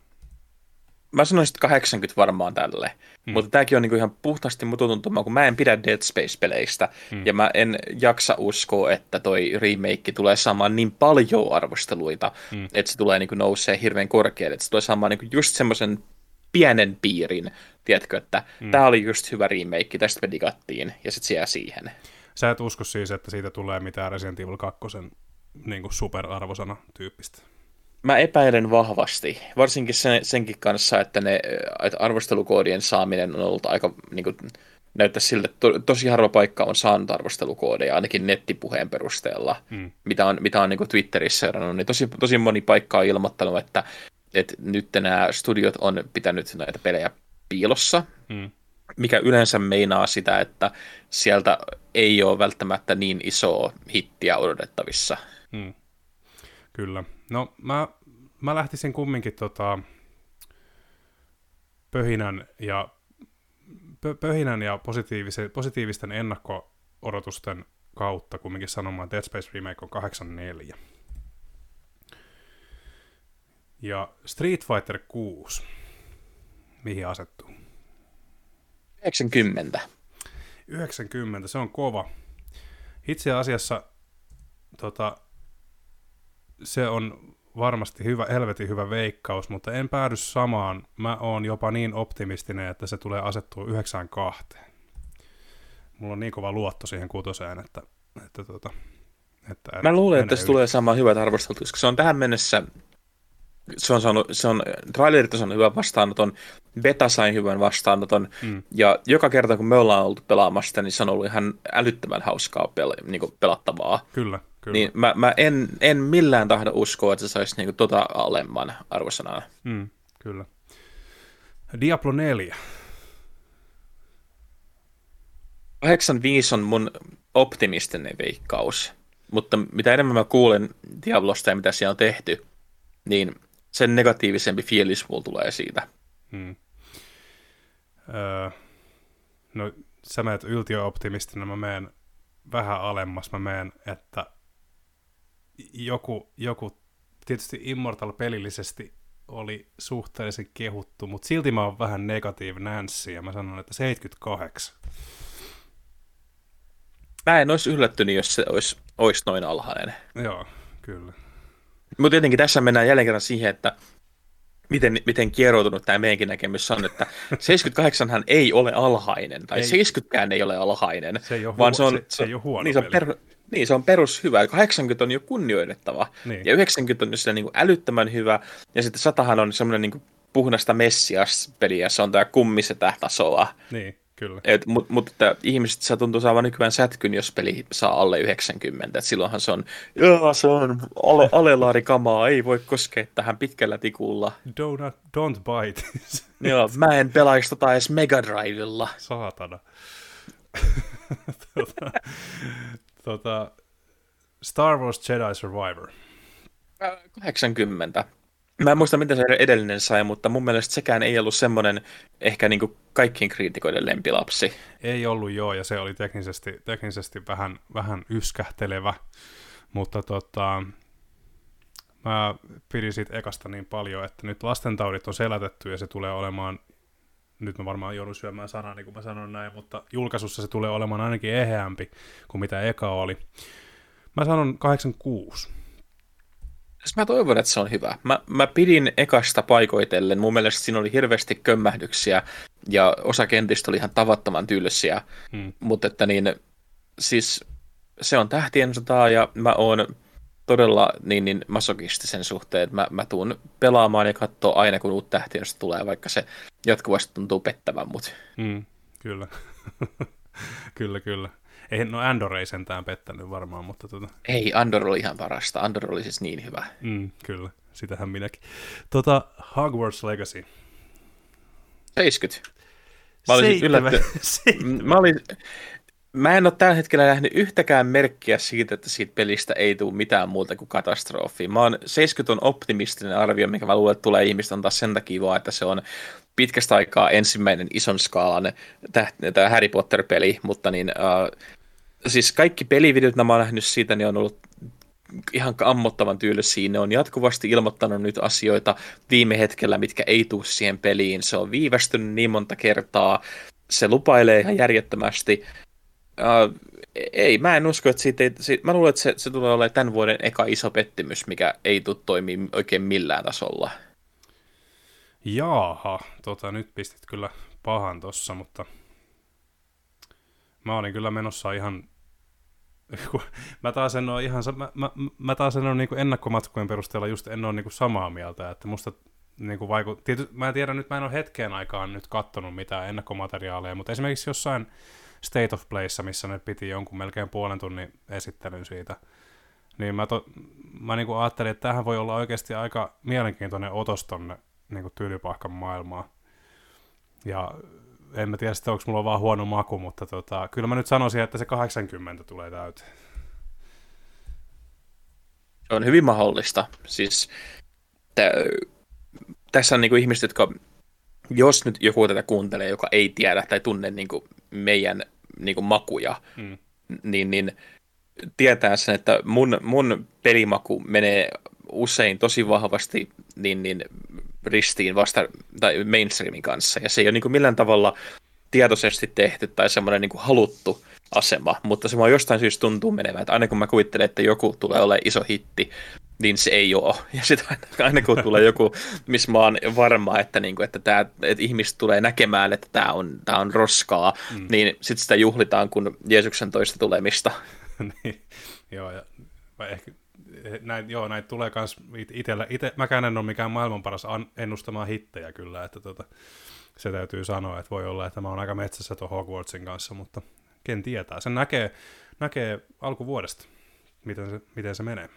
mä sanoisin, että 80 varmaan tälle. Hmm. Mutta tämäkin on niinku ihan puhtaasti mututuntuma, kun mä en pidä Dead Space-peleistä. Hmm. Ja mä en jaksa uskoa, että toi remake tulee saamaan niin paljon arvosteluita, hmm. että se tulee niinku nousee hirveän korkealle. Että se tulee saamaan niinku just semmoisen pienen piirin, tiedätkö, että hmm. tämä oli just hyvä remake, tästä me digattiin, ja sitten se jää siihen. Sä et usko siis, että siitä tulee mitään Resident Evil 2 niin superarvosana tyyppistä? Mä epäilen vahvasti, varsinkin sen, senkin kanssa, että, ne, että arvostelukoodien saaminen on ollut aika, niin kuin, näyttää siltä, että to, tosi harva paikka on saanut arvostelukoodeja, ainakin nettipuheen perusteella, mm. mitä on, mitä on niin kuin Twitterissä seurannut, niin tosi, tosi moni paikka on ilmoittanut, että, että nyt nämä studiot on pitänyt näitä pelejä piilossa, mm. mikä yleensä meinaa sitä, että sieltä ei ole välttämättä niin isoa hittiä odotettavissa. Mm. Kyllä. No mä, mä lähtisin kumminkin tota, pöhinän ja, pö, pöhinän ja positiivisen, positiivisten ennakko-odotusten kautta kumminkin sanomaan, Dead Space Remake on 84. Ja Street Fighter 6, mihin asettuu? 90. 90, se on kova. Itse asiassa tota, se on varmasti hyvä, helvetin hyvä veikkaus, mutta en päädy samaan. Mä oon jopa niin optimistinen, että se tulee asettua 92. Mulla on niin kova luotto siihen kutoseen, että, että, tota, että Mä luulen, että se yli. tulee saamaan hyvät arvostelut, koska se on tähän mennessä se on saanut, se on, trailerit on saanut hyvän vastaanoton, beta sai hyvän vastaanoton, mm. ja joka kerta kun me ollaan oltu pelaamassa, niin se on ollut ihan älyttömän hauskaa pel- niin pelattavaa. Kyllä. Kyllä. Niin mä, mä en, en millään tahdo uskoa, että se saisi niinku tota alemman arvosanaa. Mm, kyllä. Diablo 4. 85 on mun optimistinen veikkaus, mutta mitä enemmän mä kuulen Diablosta ja mitä siellä on tehty, niin sen negatiivisempi fiilis mulla tulee siitä. Hmm. Öö, no sä menet yltiöoptimistina, mä menen vähän alemmas, mä menen, että joku, joku tietysti Immortal pelillisesti oli suhteellisen kehuttu, mutta silti mä oon vähän negatiivinen Nancy ja mä sanon, että 78. Mä en olisi yllättynyt, jos se olisi, olisi noin alhainen. Joo, kyllä. Mutta tietenkin tässä mennään jälleen kerran siihen, että miten, miten kieroutunut tämä meidänkin näkemys on, että 78 hän ei ole alhainen, tai ei. 70 ei ole alhainen, se ei ole, vaan huo- se, on, se, se ei ole huono niin se on, per, niin, se on perus hyvä. 80 on jo kunnioitettava. Niin. Ja 90 on jo niin kuin älyttömän hyvä. Ja sitten satahan on semmoinen niin puhdasta messias-peliä. Se on tämä kummisetä tasoa. Niin, kyllä. Et, mutta mut, ihmiset se tuntuu saavan nykyään sätkyn, jos peli saa alle 90. Et silloinhan se on, joo, se on ale, alelaarikamaa, ei voi koskea tähän pitkällä tikulla. Don't, don't bite. joo, mä en pelaisi tota edes Mega Drivella. Saatana. tota, Tota, Star Wars Jedi Survivor. 80. Mä en muista, mitä se edellinen sai, mutta mun mielestä sekään ei ollut semmoinen ehkä niin kaikkien kriitikoiden lempilapsi. Ei ollut joo, ja se oli teknisesti, teknisesti vähän, vähän yskähtelevä, mutta tota, mä pidin siitä ekasta niin paljon, että nyt lastentaudit on selätetty ja se tulee olemaan nyt mä varmaan joudun syömään sanaa, niin kuin mä sanon näin, mutta julkaisussa se tulee olemaan ainakin eheämpi kuin mitä eka oli. Mä sanon 86. Siis mä toivon, että se on hyvä. Mä, mä pidin ekasta paikoitellen. Mun mielestä siinä oli hirveästi kömmähdyksiä ja osa kentistä oli ihan tavattoman tylsiä. Hmm. Mutta että niin, siis se on tähtien sotaa ja mä oon todella niin, niin masokistisen suhteen, että mä, mä tuun pelaamaan ja katsoa aina, kun uutta tähtiä tulee, vaikka se jatkuvasti tuntuu pettävän mut. Mm, kyllä. kyllä, kyllä. Ei, no Andor ei sentään pettänyt varmaan, mutta tota... Ei, Andor oli ihan parasta. Andor oli siis niin hyvä. Mm, kyllä, sitähän minäkin. Tota, Hogwarts Legacy. 70. Mä olin yllätty. Mä olin, Mä en ole tällä hetkellä nähnyt yhtäkään merkkiä siitä, että siitä pelistä ei tule mitään muuta kuin katastrofi. Mä oon 70 on optimistinen arvio, mikä mä luulen, että tulee ihmistä antaa sen takia vaan, että se on pitkästä aikaa ensimmäinen ison skaalan tämä Harry Potter-peli, mutta niin, uh, siis kaikki pelivideot, mitä mä oon nähnyt siitä, niin on ollut ihan ammottavan tyylisiä. Ne on jatkuvasti ilmoittanut nyt asioita viime hetkellä, mitkä ei tule siihen peliin. Se on viivästynyt niin monta kertaa. Se lupailee ihan järjettömästi. Uh, ei, mä en usko, että siitä ei, siitä, mä luulen, että se, se tulee olemaan tämän vuoden eka iso pettymys, mikä ei tule toimia oikein millään tasolla. Jaaha, tota, nyt pistit kyllä pahan tossa, mutta mä olin kyllä menossa ihan, mä taas en ole ihan, mä, mä, mä taas en ole niin ennakkomatkojen perusteella just en ole niin samaa mieltä, että musta niin kuin vaiku... Tiety, mä en tiedä, nyt mä en ole hetkeen aikaan nyt kattonut mitään ennakkomateriaaleja, mutta esimerkiksi jossain State of Playssa, missä ne piti jonkun melkein puolen tunnin esittelyn siitä, niin mä, to, mä niin kuin ajattelin, että tähän voi olla oikeasti aika mielenkiintoinen otos tonne niin kuin tyylipahkan maailmaa. Ja en mä tiedä onko mulla vaan huono maku, mutta tota, kyllä mä nyt sanoisin, että se 80 tulee täyteen. On hyvin mahdollista. Siis t- tässä on niinku ihmiset, jotka, jos nyt joku tätä kuuntelee, joka ei tiedä tai tunne niinku meidän niin kuin makuja, mm. niin, niin tietää sen, että mun, mun pelimaku menee usein tosi vahvasti niin, niin ristiin vasta, tai mainstreamin kanssa, ja se ei ole niin kuin millään tavalla tietoisesti tehty tai semmoinen niin kuin haluttu asema, mutta se vaan jostain syystä tuntuu menevän, että aina kun mä kuvittelen, että joku tulee olemaan iso hitti, niin se ei ole. Ja sitten aina kun tulee joku, missä mä oon varma, että, niinku, että, tää, että ihmiset tulee näkemään, että tämä on, tää on roskaa, mm. niin sitten sitä juhlitaan kun Jeesuksen toista tulemista. niin, joo, ja ehkä, näin, joo, näitä tulee myös itsellä. Ite, mäkään en ole mikään maailman paras ennustamaan hittejä kyllä, että tota, se täytyy sanoa, että voi olla, että mä oon aika metsässä tuon Hogwartsin kanssa, mutta ken tietää. Sen näkee, näkee alkuvuodesta, miten se, miten se menee.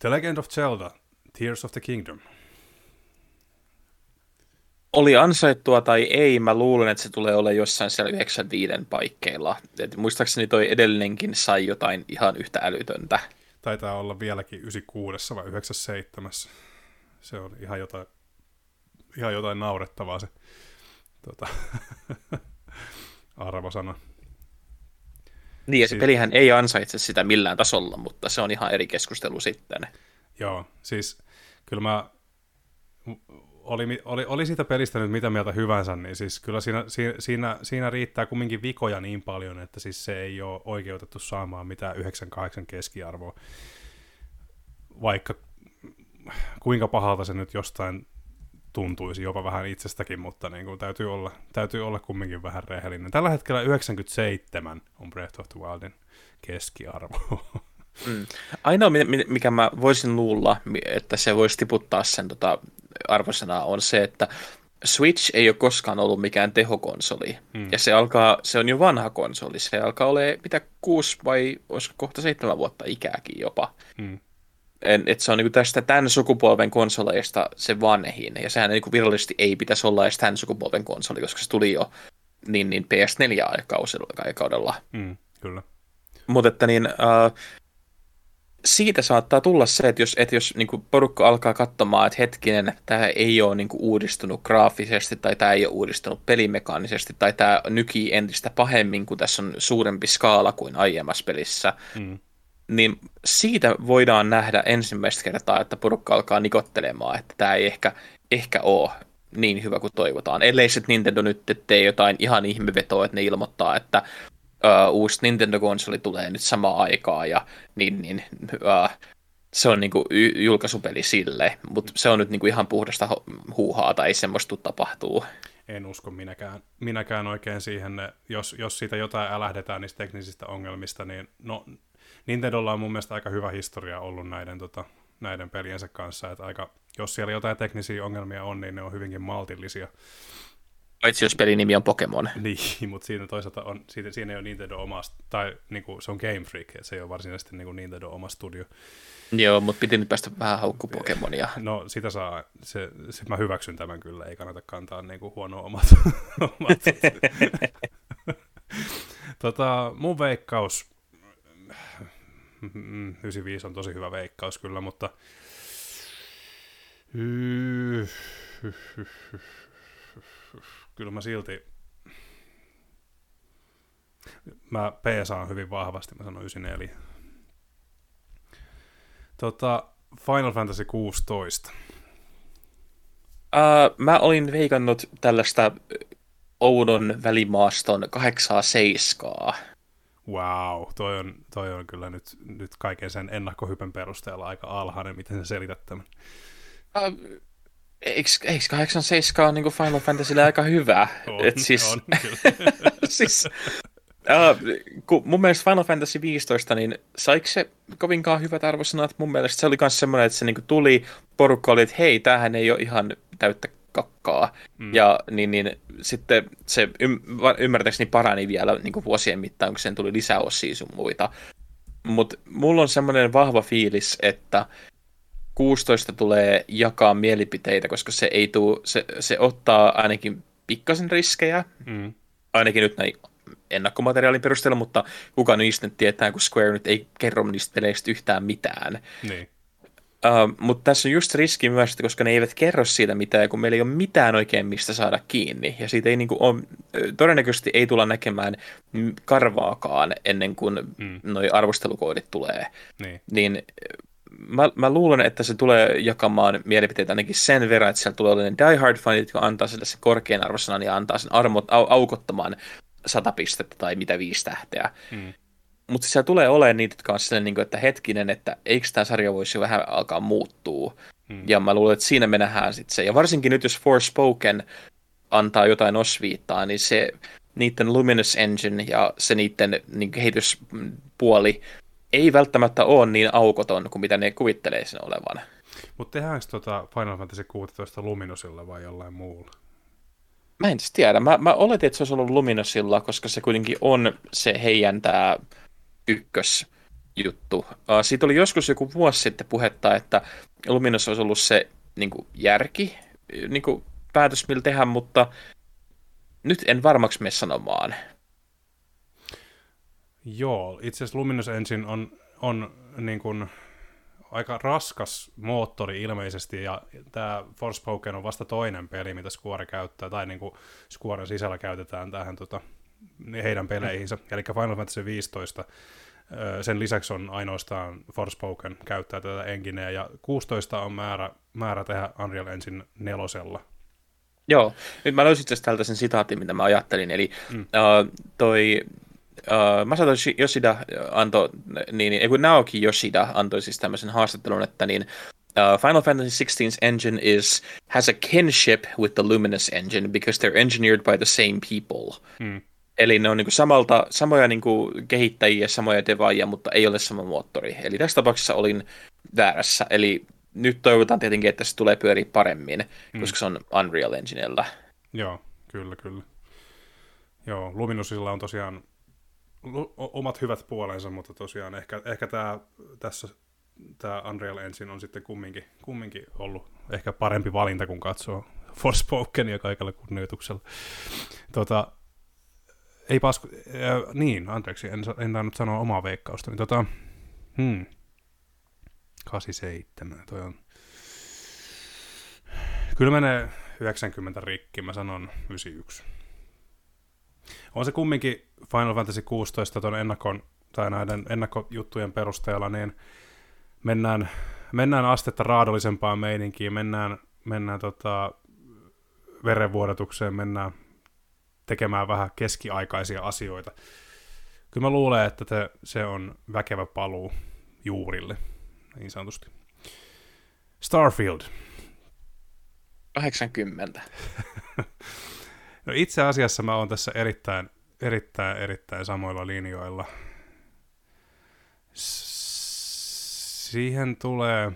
The Legend of Zelda, Tears of the Kingdom. Oli ansaittua tai ei, mä luulen, että se tulee olla jossain siellä 95 paikkeilla. Et muistaakseni toi edellinenkin sai jotain ihan yhtä älytöntä. Taitaa olla vieläkin 96 vai 97. Se on ihan jotain, ihan jotain naurettavaa se tota, arvosana. Niin, ja se siis... pelihän ei ansaitse sitä millään tasolla, mutta se on ihan eri keskustelu sitten. Joo, siis kyllä mä, oli, oli, oli siitä pelistä nyt mitä mieltä hyvänsä, niin siis kyllä siinä, siinä, siinä riittää kumminkin vikoja niin paljon, että siis se ei ole oikeutettu saamaan mitään 98 keskiarvoa, vaikka kuinka pahalta se nyt jostain tuntuisi jopa vähän itsestäkin, mutta niin kuin täytyy, olla, täytyy olla kumminkin vähän rehellinen. Tällä hetkellä 97 on Breath of the Wildin keskiarvo. Mm. Ainoa, mikä mä voisin luulla, että se voisi tiputtaa sen tota, arvosanaa, on se, että Switch ei ole koskaan ollut mikään tehokonsoli. Mm. Ja se, alkaa, se on jo vanha konsoli. Se alkaa olla mitä kuusi vai olisiko kohta seitsemän vuotta ikääkin jopa. Mm että se on niin tästä tämän sukupolven konsoleista se vanhin, ja sehän niin virallisesti ei pitäisi olla edes tämän sukupolven konsoli, koska se tuli jo niin, niin PS4-aikaudella. Mm, kyllä. Mutta että niin, äh, siitä saattaa tulla se, että jos, että jos niin porukka alkaa katsomaan, että hetkinen, tämä ei ole niin kuin uudistunut graafisesti, tai tämä ei ole uudistunut pelimekaanisesti, tai tämä nykii entistä pahemmin, kun tässä on suurempi skaala kuin aiemmassa pelissä, mm niin siitä voidaan nähdä ensimmäistä kertaa, että porukka alkaa nikottelemaan, että tämä ei ehkä, ehkä ole niin hyvä kuin toivotaan. Ellei sitten Nintendo nyt tee jotain ihan ihmevetoa, että ne ilmoittaa, että uh, uusi Nintendo-konsoli tulee nyt samaan aikaan ja niin, niin uh, se on niinku julkaisupeli sille, mutta se on nyt niinku ihan puhdasta huuhaa tai semmoista tapahtuu. En usko minäkään, minäkään oikein siihen, jos, jos siitä jotain älähdetään niistä teknisistä ongelmista, niin no Nintendolla on mun mielestä aika hyvä historia ollut näiden, tota, näiden peliensä kanssa, että aika, jos siellä jotain teknisiä ongelmia on, niin ne on hyvinkin maltillisia. Paitsi jos pelin nimi on Pokemon. Niin, mutta siinä toisaalta on, siinä, siinä ei ole Nintendo oma, tai niin kuin, se on Game Freak, se ei ole varsinaisesti niin kuin Nintendo oma studio. Joo, mutta piti nyt päästä vähän haukku Pokemonia. No sitä saa, se, se, mä hyväksyn tämän kyllä, ei kannata kantaa niin kuin huonoa omat. omat. tota, mun veikkaus, 95 on tosi hyvä veikkaus kyllä, mutta kyllä mä silti mä peesaan hyvin vahvasti, mä sanon 94. Tota, Final Fantasy 16. Uh, mä olin veikannut tällaista oudon välimaaston 87. Wow, toi on, toi on kyllä nyt, nyt kaiken sen ennakkohypen perusteella aika alhainen, miten sä selität tämän. Uh, eikö, eikö 87 on niin Final Fantasylle aika hyvä? On, Et siis, on kyllä. siis, uh, kun mun mielestä Final Fantasy 15, niin saiko se kovinkaan hyvät arvosanat? Mun mielestä se oli myös semmoinen, että se niin tuli, porukka oli, että hei, tämähän ei ole ihan täyttä kakkaa. Mm. Ja niin, niin, sitten se ym, ymmärtääkseni parani vielä niin kuin vuosien mittaan, kun sen tuli lisäosia sun muita. Mutta mulla on semmoinen vahva fiilis, että 16 tulee jakaa mielipiteitä, koska se ei tuu, se, se ottaa ainakin pikkasen riskejä, mm. ainakin nyt näin ennakkomateriaalin perusteella, mutta kuka niistä nyt tietää, kun Square nyt ei kerro niistä peleistä yhtään mitään. Niin. Uh, mutta tässä on just riski myös, että koska ne eivät kerro siitä mitään, kun meillä ei ole mitään oikein mistä saada kiinni. Ja siitä ei niin kuin ole, todennäköisesti ei tulla näkemään karvaakaan ennen kuin mm. noi arvostelukoodit tulee. Niin, niin mä, mä luulen, että se tulee jakamaan mielipiteitä ainakin sen verran, että siellä tulee olemaan Die Hard fanit, jotka antaa sille sen korkean arvosanan ja antaa sen armot, au, aukottoman sata pistettä tai mitä viisi tähteä. Mm. Mutta siellä tulee olemaan niitä, jotka on sellainen, niin kuin, että hetkinen, että eikö tämä sarja voisi vähän alkaa muuttua. Hmm. Ja mä luulen, että siinä me nähdään sitten se. Ja varsinkin nyt, jos Forspoken antaa jotain osviittaa, niin se niiden Luminous Engine ja se niiden niin kehityspuoli ei välttämättä ole niin aukoton kuin mitä ne kuvittelee sen olevan. Mutta tehdäänkö tota Final Fantasy 16 Luminousilla vai jollain muulla? Mä en tiedä. Mä, mä oletin, että se olisi ollut Luminousilla, koska se kuitenkin on se heidän tämä ykkösjuttu. Siitä oli joskus joku vuosi sitten puhetta, että Luminos olisi ollut se niin kuin, järki, niin kuin, päätös millä tehdä, mutta nyt en varmaksi mene sanomaan. Joo, itse asiassa Luminous Engine on, on niin kuin, aika raskas moottori ilmeisesti, ja tämä Forspoken on vasta toinen peli, mitä Square käyttää, tai niin kuin Squaren sisällä käytetään tähän tota, heidän peleihinsä. Mm. Eli Final Fantasy 15 sen lisäksi on ainoastaan Forspoken käyttää tätä engineä, ja 16 on määrä, määrä tehdä Unreal Engine nelosella. Joo, nyt mä löysin tästä tältä sen sitaatin, mitä mä ajattelin, eli mm. uh, toi uh, Masato Yoshida antoi, niin, niin, kun Naoki Yoshida antoi siis tämmöisen haastattelun, että niin Uh, Final Fantasy XVI's engine is has a kinship with the Luminous engine because they're engineered by the same people. Mm. Eli ne on niin samalta, samoja niin kehittäjiä, samoja devaajia, mutta ei ole sama moottori. Eli tässä tapauksessa olin väärässä. Eli nyt toivotaan tietenkin, että se tulee pyöriä paremmin, mm. koska se on Unreal Enginellä. Joo, kyllä, kyllä. Joo, Luminusilla on tosiaan omat hyvät puolensa, mutta tosiaan ehkä, ehkä tämä, tässä tämä Unreal Engine on sitten kumminkin, kumminkin ollut ehkä parempi valinta, kun katsoo Forspokenia kaikella kunnioituksella. Tota, ei pasku... Äh, niin, anteeksi, en, en tainnut sanoa omaa veikkausta. Niin tota, hmm, 87, toi on... Kyllä menee 90 rikki, mä sanon 91. On se kumminkin Final Fantasy 16 tuon ennakon, tai näiden ennakkojuttujen perusteella, niin mennään, mennään astetta raadollisempaan meininkiin, mennään, mennään tota, verenvuodatukseen, mennään tekemään vähän keskiaikaisia asioita. Kyllä mä luulen, että te, se on väkevä paluu juurille, niin sanotusti. Starfield. 80. no itse asiassa mä oon tässä erittäin, erittäin, erittäin samoilla linjoilla. Siihen tulee,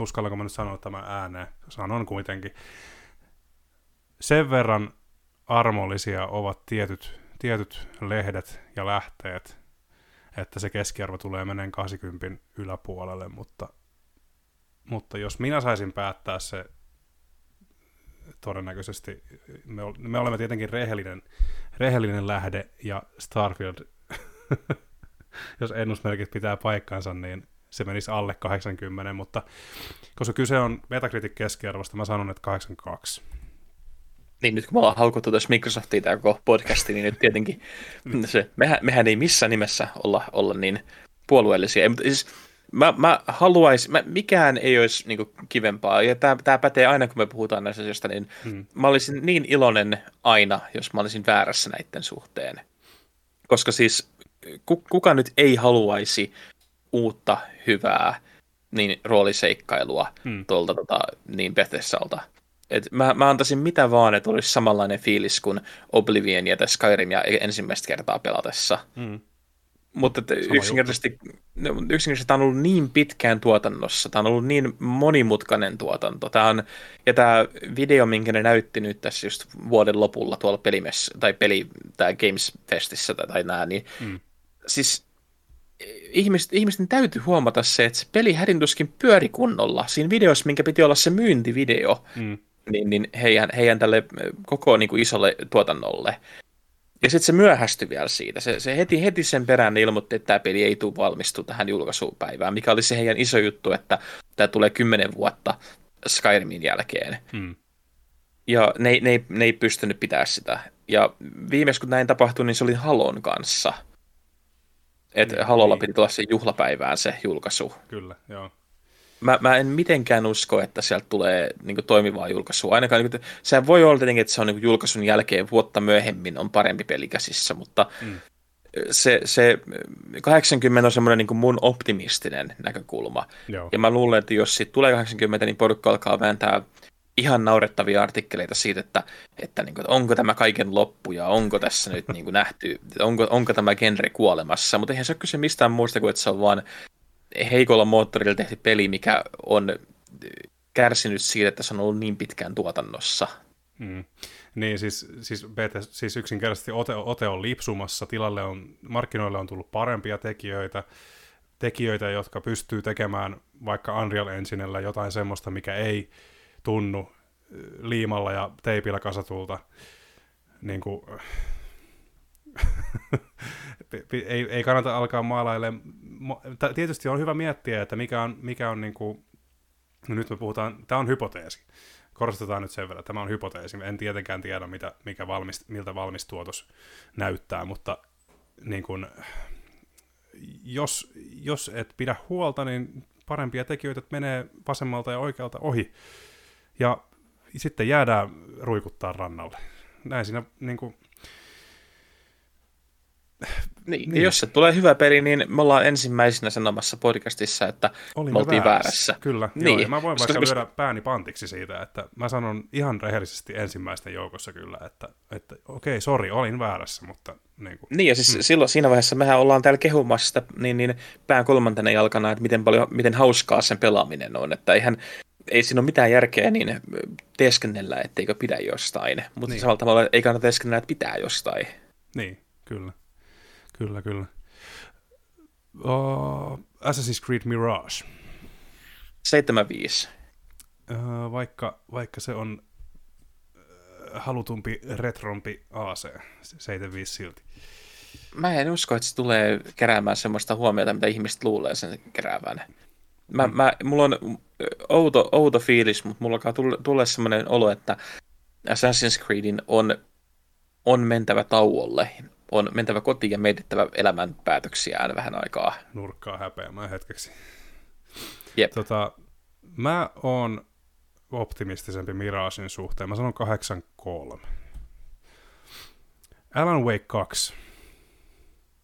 uskallanko mä nyt sanoa tämän ääneen, sanon kuitenkin, sen verran armollisia ovat tietyt, tietyt lehdet ja lähteet, että se keskiarvo tulee meneen 80 yläpuolelle, mutta, mutta jos minä saisin päättää se todennäköisesti, me, me olemme tietenkin rehellinen, rehellinen lähde ja Starfield, jos ennusmerkit pitää paikkansa, niin se menisi alle 80, mutta koska kyse on Metacritic keskiarvosta, mä sanon, että 82. Niin nyt kun me ollaan haukuttu tässä Microsoftia tämä koko podcasti, niin nyt tietenkin se, mehän, mehän ei missään nimessä olla, olla niin puolueellisia. Mutta siis, mä, mä haluaisin, mä, mikään ei olisi niin kivempaa, ja tämä, tämä pätee aina, kun me puhutaan näistä asioista, niin hmm. mä olisin niin iloinen aina, jos mä olisin väärässä näiden suhteen. Koska siis kuka nyt ei haluaisi uutta, hyvää niin rooliseikkailua hmm. tuolta tota, niin Bethesdalta. Et mä, mä antaisin mitä vaan, että olisi samanlainen fiilis kuin Oblivion ja Skyrimia ensimmäistä kertaa pelatessa. Hmm. Mutta yksinkertaisesti, yksinkertaisesti tämä on ollut niin pitkään tuotannossa, tämä on ollut niin monimutkainen tuotanto. Tämä on, ja tämä video, minkä ne näytti nyt tässä just vuoden lopulla tuolla pelimess, tai peli, tai Games Festissä tai, tai nää, niin mm. siis ihmiset, ihmisten täytyy huomata se, että se peli hädintuskin pyöri kunnolla. Siinä videossa, minkä piti olla se myyntivideo, mm. Niin, niin heidän, heidän tälle koko niin kuin isolle tuotannolle. Ja sitten se myöhästyi vielä siitä. Se, se heti, heti sen perään ilmoitti, että tämä peli ei tule valmistu tähän julkaisupäivään, mikä oli se heidän iso juttu, että tämä tulee kymmenen vuotta Skyrimin jälkeen. Hmm. Ja ne, ne, ne ei pystynyt pitää sitä. Ja viimeis kun näin tapahtui, niin se oli Halon kanssa. Että niin, Halolla niin. piti tulla se juhlapäivään se julkaisu. Kyllä, joo mä, mä en mitenkään usko, että sieltä tulee niin kuin, toimivaa julkaisua. Ainakaan, niin kuin, sehän voi olla tietenkin, että se on niin kuin, julkaisun jälkeen vuotta myöhemmin on parempi peli käsissä, mutta mm. se, se 80 on semmoinen niin mun optimistinen näkökulma. Joo. Ja mä luulen, että jos siitä tulee 80, niin porukka alkaa vääntää ihan naurettavia artikkeleita siitä, että, että, niin kuin, että onko tämä kaiken loppu ja onko tässä nyt niin kuin nähty, onko, onko tämä genre kuolemassa, mutta eihän se ole kyse mistään muusta kuin, että se on vaan heikolla moottorilla tehty peli, mikä on kärsinyt siitä, että se on ollut niin pitkään tuotannossa. Mm. Niin, siis, siis, beta, siis yksinkertaisesti ote, ote on lipsumassa, tilalle on, markkinoille on tullut parempia tekijöitä, tekijöitä, jotka pystyy tekemään vaikka Unreal Enginellä jotain semmoista, mikä ei tunnu liimalla ja teipillä kasatulta niin kuin, ei, ei kannata alkaa maalailemaan. Tietysti on hyvä miettiä, että mikä on, mikä on niin kuin, no nyt me puhutaan, tämä on hypoteesi. Korostetaan nyt sen verran, tämä on hypoteesi. En tietenkään tiedä, mitä, mikä valmist, miltä valmistuotos näyttää, mutta niin kuin, jos, jos et pidä huolta, niin parempia tekijöitä menee vasemmalta ja oikealta ohi. Ja sitten jäädään ruikuttaa rannalle. Näin siinä niin kuin, niin, niin. jos se tulee hyvä peli, niin me ollaan ensimmäisenä sanomassa podcastissa, että Olimme me oltiin väärässä. väärässä. Kyllä, niin. joo, mä voin vaikka lyödä pääni pantiksi siitä, että mä sanon ihan rehellisesti ensimmäisten joukossa kyllä, että, että okei, sori, olin väärässä, mutta... Niin, kuin, niin ja siis hmm. silloin siinä vaiheessa mehän ollaan täällä kehumassa sitä niin, niin pään kolmantena jalkana, että miten, paljon, miten hauskaa sen pelaaminen on, että eihän ei siinä ole mitään järkeä niin teeskennellä, etteikö pidä jostain, mutta niin. samalla tavalla ei kannata teeskennellä, että pitää jostain. Niin, kyllä. Kyllä, kyllä. Uh, Assassin's Creed Mirage. 75. Uh, vaikka, vaikka se on uh, halutumpi, retrompi AC, 75 silti. Mä en usko, että se tulee keräämään semmoista huomiota, mitä ihmiset luulee sen keräävän. Mä, mm. mä, mulla on outo, outo fiilis, mutta mulla alkaa tulla, tulla semmoinen olo, että Assassin's Creedin on, on mentävä tauolle on mentävä kotiin ja mietittävä elämän päätöksiään vähän aikaa. Nurkkaa häpeämään hetkeksi. Jep. Tota, mä oon optimistisempi Miragein suhteen. Mä sanon 83. Alan Wake 2.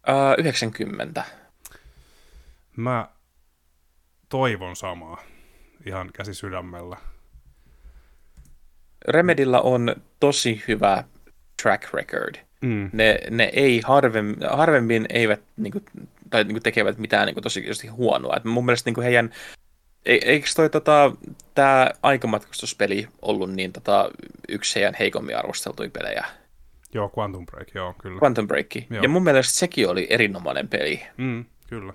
Uh, 90. Mä toivon samaa ihan käsi sydämellä. Remedillä on tosi hyvä track record. Mm. Ne, ne ei harvemmin, harvemmin eivät niin kuin, tai niin kuin tekevät mitään niin kuin, tosi, tosi huonoa. Et mun mielestä niin kuin heidän, e, eikö toi tota, tämä aikamatkustuspeli ollut niin tota, yksi heidän heikommin arvosteltuja pelejä? Joo, Quantum Break, joo, kyllä. Quantum Break. Joo. Ja mun mielestä sekin oli erinomainen peli. Mm, kyllä.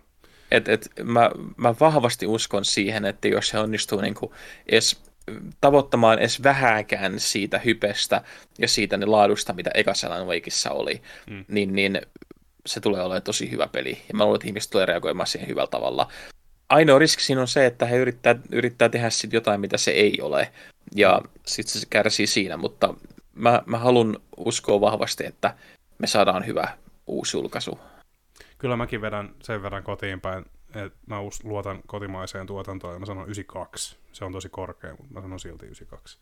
Et, et, mä, mä vahvasti uskon siihen, että jos se onnistuu niin kuin edes tavoittamaan edes vähääkään siitä hypestä ja siitä ne laadusta, mitä ekassa Alan Wakeissa oli, mm. niin, niin se tulee olemaan tosi hyvä peli. Ja mä luulen, että ihmiset tulee reagoimaan siihen hyvällä tavalla. Ainoa riski siinä on se, että he yrittää, yrittää tehdä sit jotain, mitä se ei ole. Ja sitten se kärsii siinä, mutta mä, mä haluan uskoa vahvasti, että me saadaan hyvä uusi julkaisu. Kyllä mäkin vedän sen verran kotiin päin, että mä luotan kotimaiseen tuotantoon ja mä sanon 92. Se on tosi korkea, mutta mä sanon silti 92.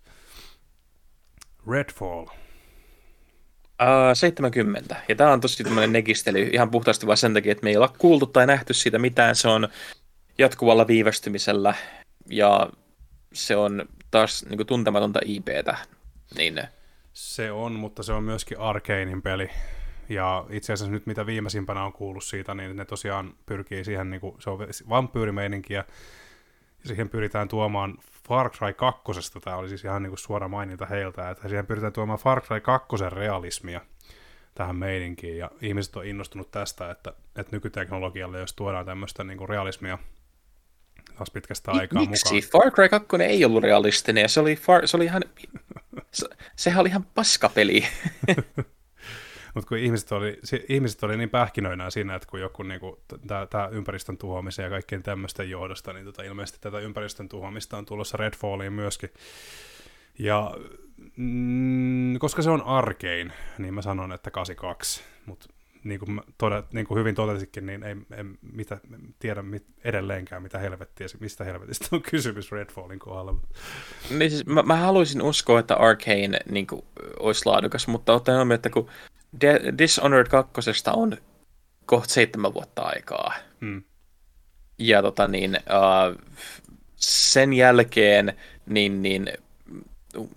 Redfall. Uh, 70. Ja tämä on tosi tämmöinen negistely ihan puhtaasti vain sen takia, että me ei olla kuultu tai nähty siitä mitään. Se on jatkuvalla viivästymisellä ja se on taas niin kuin, tuntematonta IPtä. Niin... Se on, mutta se on myöskin Arkanein peli. Ja itse asiassa nyt mitä viimeisimpänä on kuullut siitä, niin ne tosiaan pyrkii siihen, niin kuin, se on vampyyrimeininkiä, ja siihen pyritään tuomaan Far Cry 2. Tämä oli siis ihan niin kuin suora maininta heiltä, että siihen pyritään tuomaan Far Cry 2 realismia tähän meininkiin, ja ihmiset on innostunut tästä, että, että nykyteknologialle, jos tuodaan tämmöistä niin kuin realismia taas pitkästä aikaa Miksi? mukaan. Far Cry 2 ei ollut realistinen, ja se oli, far, se oli ihan, se, sehän oli ihan paskapeli. Mutta kun ihmiset oli, ihmiset oli niin pähkinöinä siinä, että kun joku niinku, tämä ympäristön tuhoamisen ja kaikkien tämmöisten johdosta, niin tota, ilmeisesti tätä ympäristön tuhoamista on tulossa Redfalliin myöskin. Ja mm, koska se on arkein, niin mä sanon, että 82. Mutta niin kuin, todet, niin kuin hyvin totesikin, niin ei, ei mitä, tiedä mit, edelleenkään, mitä helvettiä, mistä helvetistä on kysymys Redfallin kohdalla. Niin siis, mä, mä haluaisin uskoa, että Arcane niin kuin, olisi laadukas, mutta ottaen huomioon, että kun Dishonored 2 on kohta seitsemän vuotta aikaa. Hmm. Ja tota niin, uh, sen jälkeen niin, niin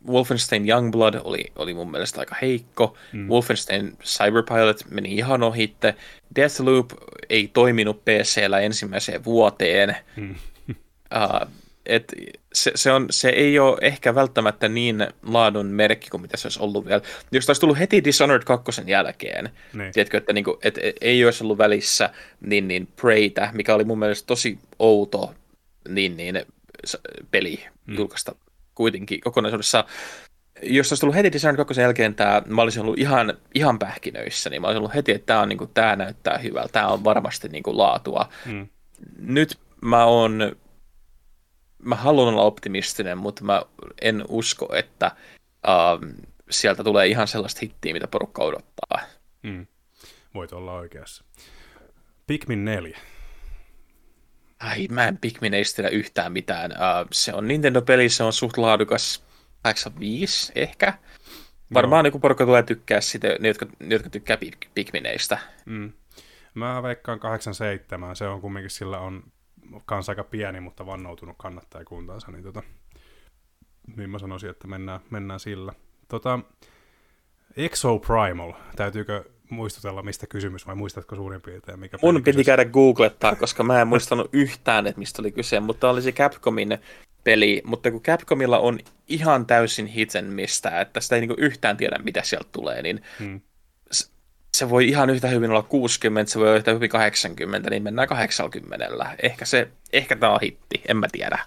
Wolfenstein Youngblood oli, oli mun mielestä aika heikko. Mm. Wolfenstein Cyberpilot meni ihan ohitte. Deathloop ei toiminut PCllä ensimmäiseen vuoteen. Mm. uh, et se, se, on, se ei ole ehkä välttämättä niin laadun merkki kuin mitä se olisi ollut vielä. Jos taisi tullut heti Dishonored 2 jälkeen, niin. tiedätkö, että, niinku, et, et, ei olisi ollut välissä niin, niin Preytä, mikä oli mun mielestä tosi outo niin, niin, peli mm. julkaista kuitenkin kokonaisuudessa. Jos olisi tullut heti Dishonored 2 jälkeen tämä, mä olisin ollut ihan, ihan pähkinöissä, niin mä olisin ollut heti, että tämä, on, niin kuin, tämä näyttää hyvältä, tämä on varmasti niin kuin, laatua. Mm. Nyt mä oon mä haluan olla optimistinen, mutta mä en usko, että uh, sieltä tulee ihan sellaista hittiä, mitä porukka odottaa. Mm. Voit olla oikeassa. Pikmin 4. Ai, mä en Pikmineistä yhtään mitään. Uh, se on Nintendo-peli, se on suht laadukas 85 ehkä. Varmaan no. joku porukka tulee tykkää sitä, ne, jotka, ne, jotka tykkää Pikmineistä. Mm. Mä veikkaan 87, se on kumminkin, sillä on kanssa aika pieni, mutta vannoutunut kannattajakuntansa, niin, tota, niin mä sanoisin, että mennään, mennään sillä. Tota, Exo Primal, täytyykö muistutella, mistä kysymys, vai muistatko suurin piirtein? Mikä Mun piti kysymys? käydä googlettaa, koska mä en muistanut yhtään, että mistä oli kyse, mutta oli se Capcomin peli, mutta kun Capcomilla on ihan täysin hiten mistä, että sitä ei niinku yhtään tiedä, mitä sieltä tulee, niin hmm se voi ihan yhtä hyvin olla 60, se voi olla yhtä hyvin 80, niin mennään 80. Ehkä, se, ehkä tämä on hitti, en mä tiedä.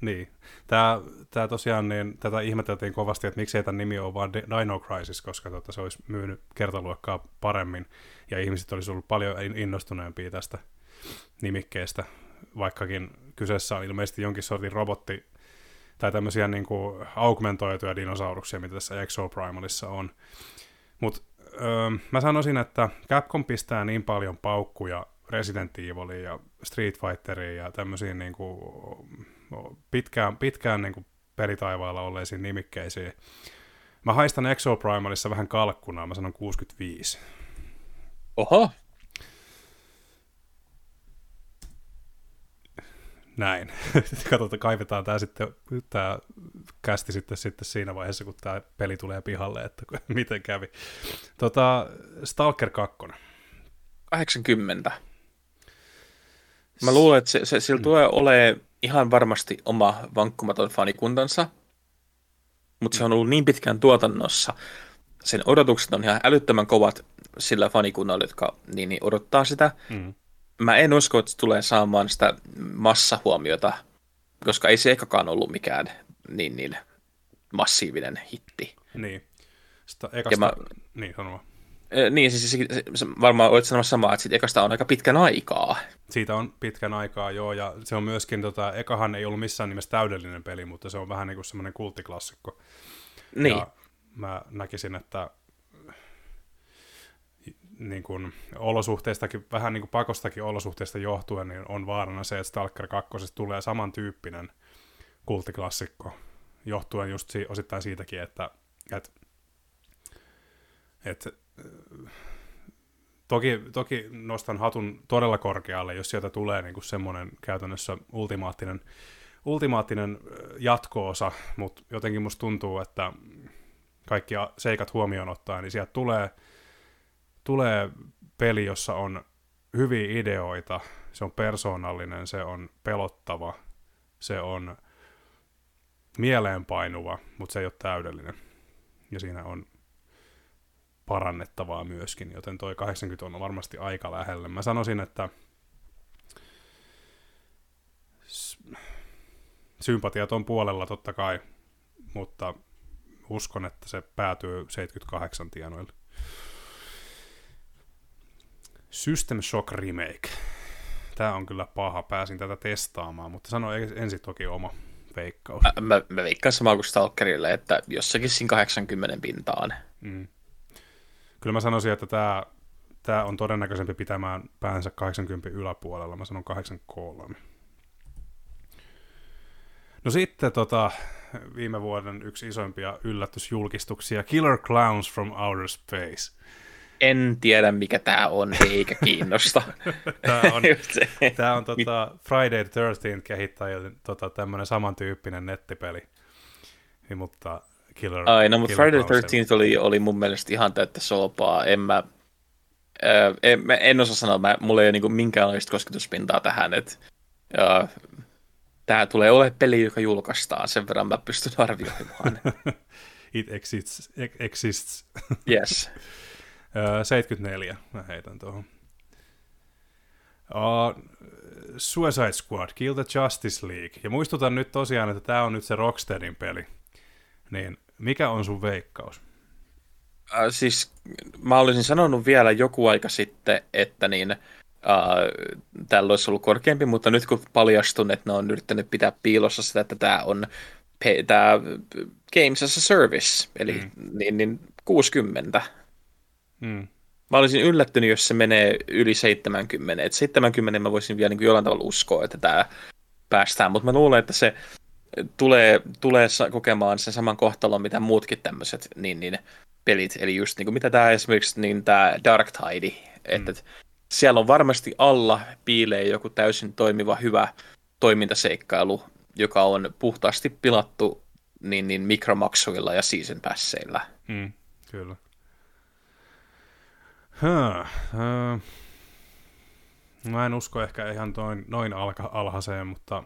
Niin. Tämä, tämä tosiaan, niin, tätä ihmeteltiin kovasti, että miksi tämän nimi on vaan Dino Crisis, koska tota, se olisi myynyt kertaluokkaa paremmin, ja ihmiset olisi ollut paljon innostuneempia tästä nimikkeestä, vaikkakin kyseessä on ilmeisesti jonkin sortin robotti, tai tämmöisiä niin kuin augmentoituja dinosauruksia, mitä tässä Exo Primalissa on. Mutta öö, mä sanoisin, että Capcom pistää niin paljon paukkuja Resident Eviliin ja Street Fighteriin ja tämmöisiin niin kuin, pitkään, pitkään niin kuin pelitaivaalla olleisiin nimikkeisiin. Mä haistan Exo Primalissa vähän kalkkuna, mä sanon 65. Oho, näin. Katsotaan, kaivetaan tämä sitten, tämä kästi sitten, sitten siinä vaiheessa, kun tämä peli tulee pihalle, että miten kävi. Tota, Stalker 2. 80. Mä luulen, että se, se, sillä mm. tulee olemaan ihan varmasti oma vankkumaton fanikuntansa, mutta se on ollut niin pitkään tuotannossa, sen odotukset on ihan älyttömän kovat sillä fanikunnalla, jotka niin, niin odottaa sitä. Mm. Mä en usko, että se tulee saamaan sitä massahuomiota, koska ei se ekakaan ollut mikään niin, niin massiivinen hitti. Niin. Sitä ekasta... mä... Niin, sano niin, siis, siis, siis varmaan olet sanomassa samaa, että siitä ekasta on aika pitkän aikaa. Siitä on pitkän aikaa, joo, ja se on myöskin, tota, ekahan ei ollut missään nimessä täydellinen peli, mutta se on vähän niin kuin semmoinen kulttiklassikko. Niin. Ja mä näkisin, että niin kuin olosuhteistakin, vähän niin kuin pakostakin olosuhteista johtuen, niin on vaarana se, että Stalker 2 tulee samantyyppinen kulttiklassikko, johtuen just si- osittain siitäkin, että, että, että toki, toki nostan hatun todella korkealle, jos sieltä tulee niin kuin semmoinen käytännössä ultimaattinen, ultimaattinen jatkoosa, mutta jotenkin musta tuntuu, että kaikki seikat huomioon ottaen, niin sieltä tulee, tulee peli, jossa on hyviä ideoita, se on persoonallinen, se on pelottava, se on mieleenpainuva, mutta se ei ole täydellinen. Ja siinä on parannettavaa myöskin, joten toi 80 on varmasti aika lähellä. Mä sanoisin, että sympatiat on puolella totta kai, mutta uskon, että se päätyy 78 tienoille. System Shock Remake. Tämä on kyllä paha, pääsin tätä testaamaan, mutta sano ensin toki oma veikkaus. Mä, mä veikkaan samaa kuin Stalkerille, että jossakin siinä 80 pintaan. Mm. Kyllä mä sanoisin, että tämä, tämä on todennäköisempi pitämään päänsä 80 yläpuolella. Mä sanon 83. No sitten tota, viime vuoden yksi isoimpia yllätysjulkistuksia, Killer Clowns from Outer Space. En tiedä, mikä tämä on, eikä kiinnosta. tämä on, tämä on tota, Friday the 13th kehittäjien tota, tämmöinen samantyyppinen nettipeli. Niin, mutta Killer, Ai, no, mutta Friday the 13th oli, oli mun mielestä ihan täyttä soopaa. En mä, äh, en, en osaa sanoa, mä, mulla ei ole niin minkäänlaista kosketuspintaa tähän, että äh, tämä tulee ole peli, joka julkaistaan, sen verran mä pystyn arvioimaan. It exists. exists. yes. Uh, 74 mä heitän tuohon. Uh, Suicide Squad, Kill the Justice League. Ja muistutan nyt tosiaan, että tämä on nyt se Rocksteadin peli. Niin mikä on sun veikkaus? Äh, siis mä olisin sanonut vielä joku aika sitten, että niin, äh, tällä olisi ollut korkeampi, mutta nyt kun paljastun, että ne on yrittänyt pitää piilossa sitä, että tämä on tämä Games as a Service, eli mm. niin, niin 60. Mm. Mä olisin yllättynyt, jos se menee yli 70. Et 70 mä voisin vielä niin kuin jollain tavalla uskoa, että tämä päästään, mutta mä luulen, että se tulee, tulee kokemaan sen saman kohtalon, mitä muutkin tämmöiset niin, niin, pelit. Eli just niin kuin mitä tämä esimerkiksi niin tämä Dark Tide, että mm. siellä on varmasti alla piilee joku täysin toimiva hyvä toimintaseikkailu, joka on puhtaasti pilattu niin, niin mikromaksuilla ja season passeilla. Mm, kyllä. Uh, mä en usko ehkä ihan noin, noin alka, alhaiseen, mutta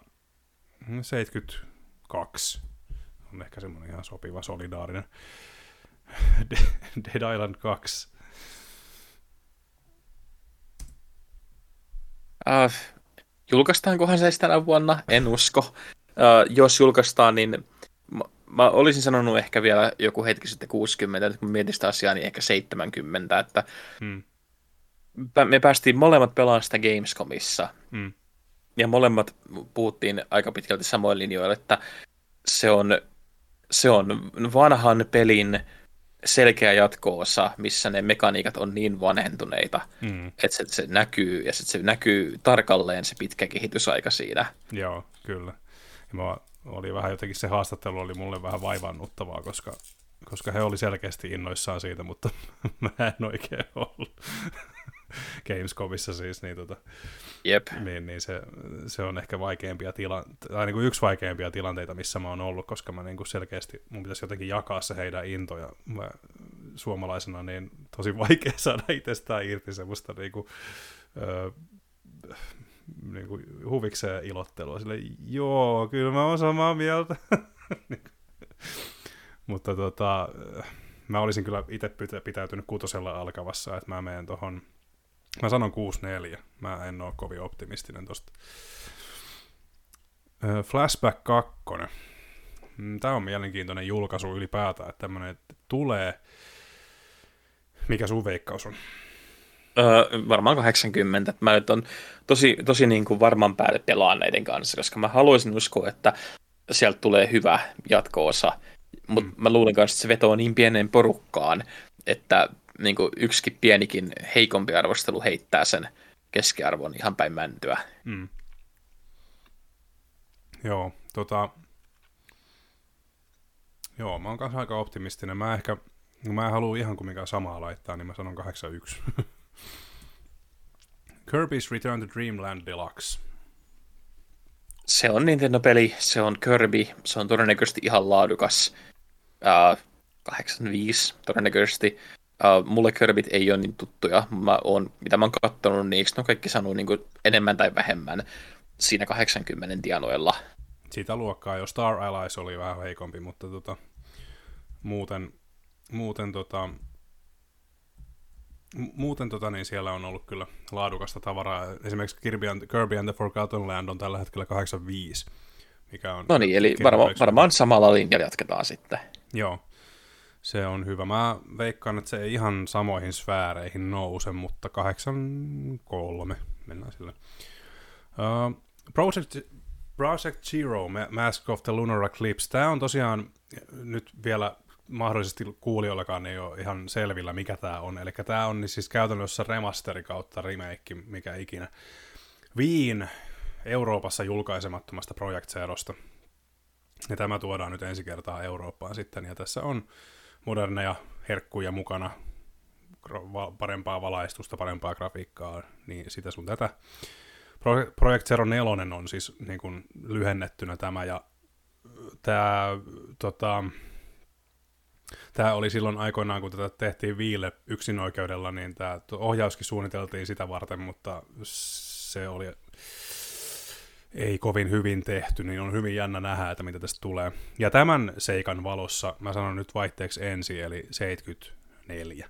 70, kaksi on ehkä semmoinen ihan sopiva solidaarinen. Dead Island 2. Uh, äh, julkaistaankohan se tänä vuonna? En usko. Uh, jos julkaistaan, niin mä, olisin sanonut ehkä vielä joku hetki sitten 60, että kun mietin sitä asiaa, niin ehkä 70, että hmm. me päästiin molemmat pelaamaan sitä Gamescomissa. Hmm ja molemmat puhuttiin aika pitkälti samoin linjoilla, että se on, se on vanhan pelin selkeä jatko-osa, missä ne mekaniikat on niin vanhentuneita, mm. että se, se näkyy, ja se näkyy tarkalleen se pitkä kehitysaika siinä. Joo, kyllä. Ja mä oli vähän jotenkin se haastattelu oli mulle vähän vaivannuttavaa, koska, koska he oli selkeästi innoissaan siitä, mutta mä en oikein ollut. Gamescomissa siis, niin, tota, Jep. niin, niin se, se, on ehkä vaikeimpia tila, tai niin kuin yksi vaikeimpia tilanteita, missä mä oon ollut, koska mä niin kuin selkeästi, mun pitäisi jotenkin jakaa se heidän into, ja mä suomalaisena niin tosi vaikea saada itsestään irti semmoista niin kuin, öö, niin kuin huvikseen ilottelua. Sille, joo, kyllä mä oon samaa mieltä. Mutta tota, Mä olisin kyllä itse pitäytynyt kutosella alkavassa, että mä menen tohon, mä sanon 6-4. Mä en ole kovin optimistinen tosta. Flashback 2. Mm, Tämä on mielenkiintoinen julkaisu ylipäätään, että tämmöinen tulee. Mikä sun veikkaus on? Öö, varmaan 80. Mä nyt on tosi, tosi niin kuin varman päälle pelaan näiden kanssa, koska mä haluaisin uskoa, että sieltä tulee hyvä jatko-osa. Mutta mm. mä luulen kanssa, että se vetoo niin pienen porukkaan, että niin kuin yksikin pienikin heikompi arvostelu heittää sen keskiarvon ihan päin mäntyä. Mm. Joo, tota... Joo, mä oon kanssa aika optimistinen. Mä ehkä, mä en halua ihan kumminkaan samaa laittaa, niin mä sanon 81. Kirby's Return to Dreamland Deluxe. Se on Nintendo-peli, se on Kirby, se on todennäköisesti ihan laadukas. Uh, 85 todennäköisesti. Uh, mulle Kirbyt ei ole niin tuttuja. Mä oon, mitä mä oon kattonut, niin eikö ne kaikki sanoo niin enemmän tai vähemmän siinä 80 tienoilla. Siitä luokkaa jo Star Allies oli vähän heikompi, mutta tota, muuten, muuten tota, muuten tota, niin siellä on ollut kyllä laadukasta tavaraa. Esimerkiksi Kirby and, Kirby and the Forgotten Land on tällä hetkellä 85, mikä on... No niin, eli varma, varmaan samalla linjalla jatketaan sitten. Joo, se on hyvä. Mä veikkaan, että se ei ihan samoihin sfääreihin nouse, mutta 83 mennään sille. Uh, Project, Project Zero, Mask of the Lunar Eclipse, tämä on tosiaan nyt vielä mahdollisesti kuulijoillakaan ei ole ihan selvillä, mikä tämä on. Eli tämä on siis käytännössä remasteri kautta remake, mikä ikinä. Viin Euroopassa julkaisemattomasta Project Zerosta. Ja tämä tuodaan nyt ensi kertaa Eurooppaan sitten, ja tässä on moderneja herkkuja mukana, parempaa valaistusta, parempaa grafiikkaa, niin sitä sun tätä. Project Zero 4 on siis niin kuin lyhennettynä tämä, ja tämä tota, Tämä oli silloin aikoinaan, kun tätä tehtiin Viille yksinoikeudella, niin tämä ohjauskin suunniteltiin sitä varten, mutta se oli ei kovin hyvin tehty, niin on hyvin jännä nähdä, että mitä tästä tulee. Ja tämän seikan valossa mä sanon nyt vaihteeksi ensi, eli 74.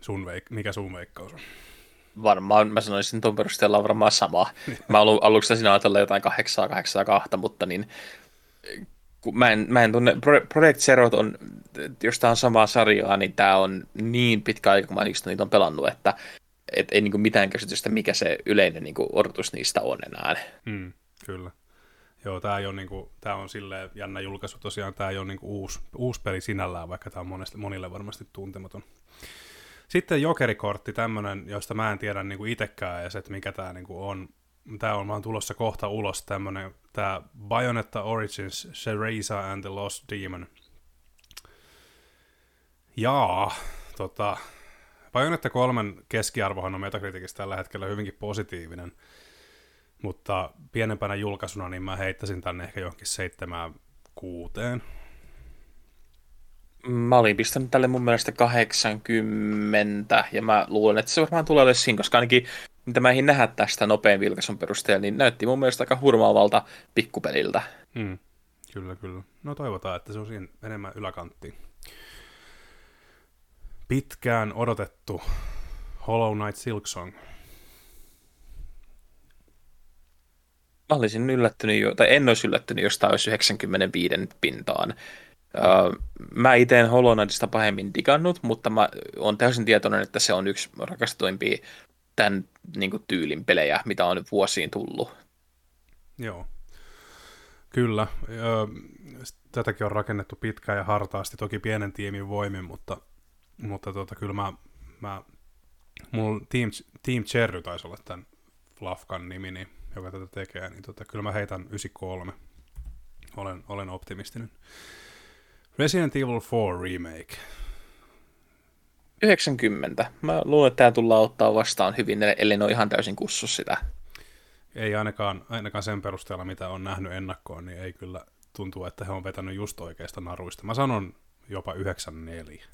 Sun veik- mikä sun veikkaus on? Varmaan, mä sanoisin tuon perusteella varmaan sama. Mä alu, aluksi sinä ajatella jotain 8 8 2, mutta niin kun mä en, mä en tunne, Project Zero on, jos tämä on samaa sarjaa, niin tämä on niin pitkä aika, kun mä niitä on pelannut, että et ei niinku mitään käsitystä, mikä se yleinen niinku odotus niistä on enää. Mm, kyllä. Joo, tämä on, niinku, tää on silleen jännä julkaisu. Tosiaan tämä ei ole niinku uusi, uusi peli sinällään, vaikka tämä on monesti, monille varmasti tuntematon. Sitten jokerikortti, tämmöinen, josta mä en tiedä niinku itsekään edes, että mikä tämä niinku on tämä on vaan tulossa kohta ulos, tämmönen, tämä Bayonetta Origins, Shereza and the Lost Demon. Jaa, tota, Bayonetta 3 keskiarvohan on Metacriticissa tällä hetkellä hyvinkin positiivinen, mutta pienempänä julkaisuna niin mä heittäisin tänne ehkä johonkin seitsemään kuuteen. Mä olin pistänyt tälle mun mielestä 80, ja mä luulen, että se varmaan tulee olemaan siinä, koska ainakin mitä mä nähdä tästä nopean vilkaisun perusteella, niin näytti mun mielestä aika hurmaavalta pikkupeliltä. Mm, kyllä, kyllä. No toivotaan, että se on siinä enemmän yläkanttiin. Pitkään odotettu Hollow Knight Silksong. Mä olisin yllättynyt, jo, tai en olisi yllättynyt, jos tämä olisi 95 pintaan. Uh, mä itse en Hollow Knightista pahemmin digannut, mutta mä oon täysin tietoinen, että se on yksi rakastuimpia tämän niin kuin, tyylin pelejä, mitä on vuosiin tullut. Joo, kyllä. Tätäkin on rakennettu pitkään ja hartaasti, toki pienen tiimin voimin, mutta, mutta tota, kyllä mä, mä mulla Team, Team Cherry taisi olla tämän Lafkan nimi, niin, joka tätä tekee, niin tota, kyllä mä heitän 93. Olen, olen optimistinen. Resident Evil 4 Remake. 90. Mä luulen, että tämä tullaan ottaa vastaan hyvin, ellei ne ole ihan täysin kussu sitä. Ei ainakaan, ainakaan sen perusteella, mitä on nähnyt ennakkoon, niin ei kyllä tuntuu, että he on vetänyt just oikeista naruista. Mä sanon jopa 94.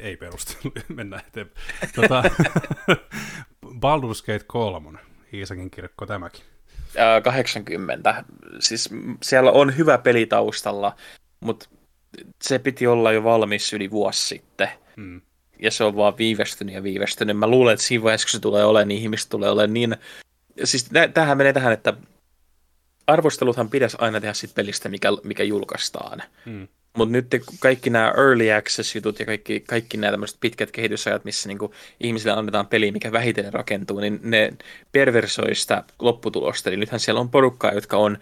ei perustelu, mennään eteenpäin. Tota, Baldur's Gate 3, Iisakin kirkko tämäkin. Ää, 80. Siis siellä on hyvä peli taustalla, mutta se piti olla jo valmis yli vuosi sitten. Hmm. Ja se on vaan viivästynyt ja viivästynyt. Mä luulen, että siinä vaiheessa, kun se tulee olemaan, niin ihmiset tulee olemaan niin... Siis tähän menee tähän, että arvosteluthan pitäisi aina tehdä sit pelistä, mikä, mikä julkaistaan. Hmm. Mutta nyt kaikki nämä early access-jutut ja kaikki, kaikki nämä tämmöiset pitkät kehitysajat, missä niinku ihmisille annetaan peli, mikä vähitellen rakentuu, niin ne perversoi sitä lopputulosta. Eli nythän siellä on porukkaa, jotka on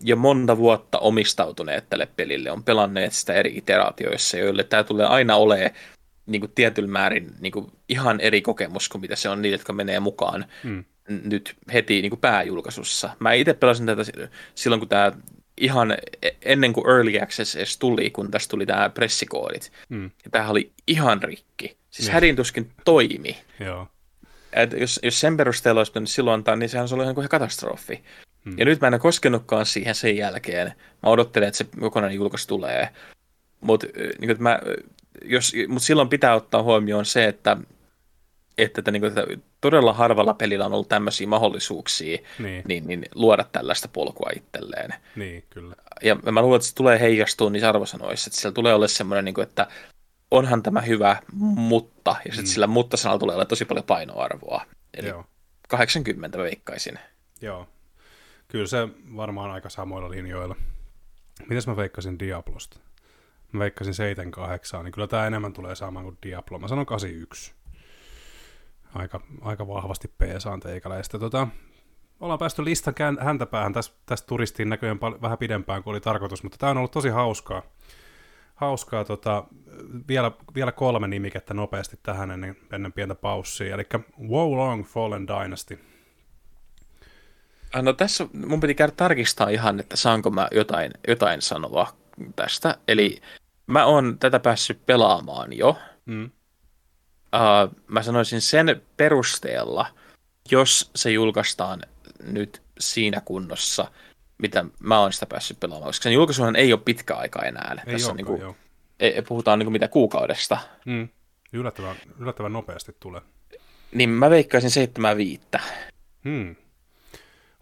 jo monta vuotta omistautuneet tälle pelille, on pelanneet sitä eri iteraatioissa, joille tämä tulee aina olemaan niin kuin tietyllä määrin niin kuin ihan eri kokemus kuin mitä se on niille, jotka menee mukaan mm. nyt heti niin kuin pääjulkaisussa. Mä itse pelasin tätä silloin, kun tämä ihan e-, ennen kuin Early Access edes tuli, kun tästä tuli tämä pressikoodit. Mm. Ja tämähän oli ihan rikki. Siis yes. hädin tuskin toimi. Joo. Et jos, jos sen perusteella olisi pitänyt silloin antaa, niin sehän olisi ollut ihan katastrofi. Hmm. Ja nyt mä en koskenutkaan siihen sen jälkeen. Mä odottelen, että se kokonainen julkaisu tulee. Mutta niin mä, jos, mut silloin pitää ottaa huomioon se, että, että, että, niin että todella harvalla pelillä on ollut tämmöisiä mahdollisuuksia niin. Niin, niin, luoda tällaista polkua itselleen. Niin, kyllä. Ja mä luulen, että se tulee heijastua niissä arvosanoissa, että siellä tulee olla semmoinen, niin kuin, että onhan tämä hyvä, mutta, ja sitten mm. sillä mutta-sanalla tulee olla tosi paljon painoarvoa. Eli Joo. 80 veikkaisin. Joo, kyllä se varmaan aika samoilla linjoilla. Mitäs mä veikkasin Diablosta? Mä veikkasin 7-8, niin kyllä tämä enemmän tulee saamaan kuin Diablo. Mä sanon 81. Aika, aika vahvasti peesaan teikäläistä. Tota, ollaan päästy listan häntäpäähän. Tästä täs turistiin näköjään pal- vähän pidempään kuin oli tarkoitus, mutta tämä on ollut tosi hauskaa. Hauskaa, tota, vielä, vielä kolme nimikettä nopeasti tähän ennen, ennen pientä paussia. Eli Wow Long Fallen Dynasty. Ah, no tässä mun piti käydä tarkistaa ihan, että saanko mä jotain, jotain sanoa tästä. Eli mä oon tätä päässyt pelaamaan jo. Mm. Uh, mä sanoisin sen perusteella, jos se julkaistaan nyt siinä kunnossa, mitä mä oon sitä päässyt pelaamaan. Koska sen julkaisuhan ei ole pitkä aika enää. Ei Tässä olekaan, niin kuin, ei, puhutaan niin kuin mitä kuukaudesta. Mm. Yllättävän, yllättävän nopeasti tulee. Niin mä veikkaisin 75. Hmm.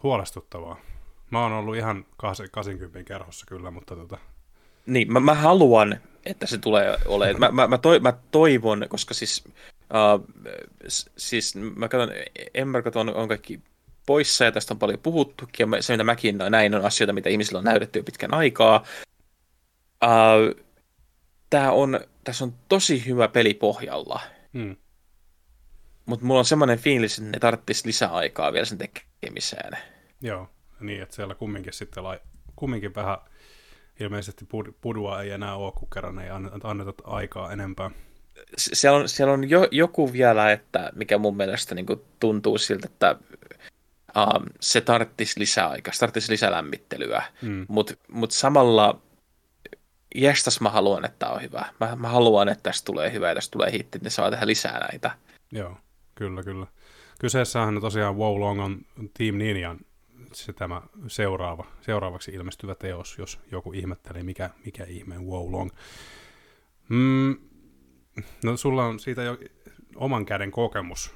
Huolestuttavaa. Mä oon ollut ihan 80 kerhossa kyllä, mutta tota... Niin, mä, mä haluan, että se tulee olemaan. Mä, mä, mä, toi, mä toivon, koska siis, uh, siis mä katson, Embergot on, on kaikki poissa ja tästä on paljon puhuttukin ja se mitä mäkin näin on asioita, mitä ihmisillä on näytetty jo pitkän aikaa. Uh, tää on, tässä on tosi hyvä peli pohjalla. Hmm. Mutta mulla on semmoinen fiilis, että ne tarvitsisi lisää aikaa vielä sen tekemiseen. Joo, niin että siellä kumminkin sitten lai, kumminkin vähän ilmeisesti pudua ei enää ole, kun kerran ei anneta aikaa enempää. Siellä on, siellä on jo, joku vielä, että mikä mun mielestä niin tuntuu siltä, että um, se tarvitsisi lisää aikaa, se tarvitsisi lisää lämmittelyä, mm. mutta mut samalla jestas mä haluan, että on hyvä. Mä, mä haluan, että tästä tulee hyvä ja tästä tulee hitti, ne saa tehdä lisää näitä. Joo, kyllä, kyllä. Kyseessähän tosiaan Wow Long on Team Ninjan se tämä seuraava, seuraavaksi ilmestyvä teos, jos joku ihmettelee, mikä, mikä ihme Wow Long. Mm, no sulla on siitä jo oman käden kokemus.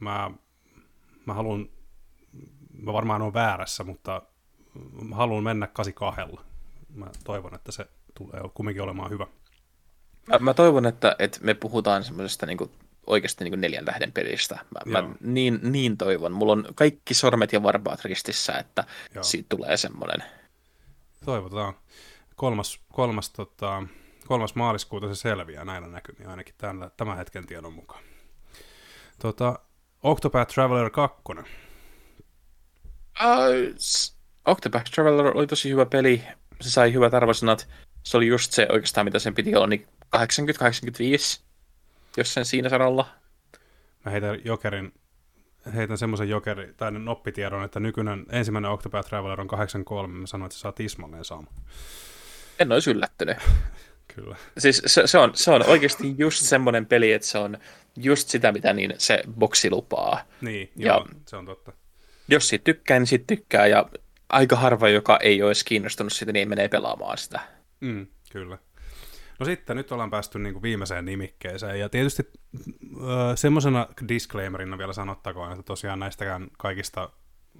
Mä, mä haluan, mä varmaan on väärässä, mutta haluan mennä 82. Mä toivon, että se tulee kumminkin olemaan hyvä. Mä, mä toivon, että, että me puhutaan semmoisesta niin oikeasti niin neljän tähden pelistä. Mä, mä niin, niin toivon. Mulla on kaikki sormet ja varpaat ristissä, että Joo. siitä tulee semmoinen. Toivotaan. Kolmas, kolmas, tota, kolmas maaliskuuta se selviää näillä näkymiä, ainakin tämän, tämän hetken tiedon mukaan. Tota, Octopath Traveler 2. Uh, Octopath Traveler oli tosi hyvä peli. Se sai hyvät arvosanat. Se oli just se oikeastaan, mitä sen piti olla, niin 80-85 jos sen siinä saralla. Mä heitän jokerin, heitän semmoisen jokeri, tai noppitiedon, että nykyinen ensimmäinen Octopath Traveler on 83, mä sanoin, että se saa tismalleen sama. En olisi yllättynyt. Kyllä. Siis se, se, on, se on oikeasti just semmoinen peli, että se on just sitä, mitä niin se boksi lupaa. Niin, ja joo, se on totta. Jos siitä tykkää, niin siitä tykkää, ja aika harva, joka ei olisi kiinnostunut siitä, niin menee pelaamaan sitä. Mm, kyllä. No sitten, nyt ollaan päästy niin kuin viimeiseen nimikkeeseen, ja tietysti äh, semmoisena disclaimerina vielä sanottakoon, että tosiaan näistäkään kaikista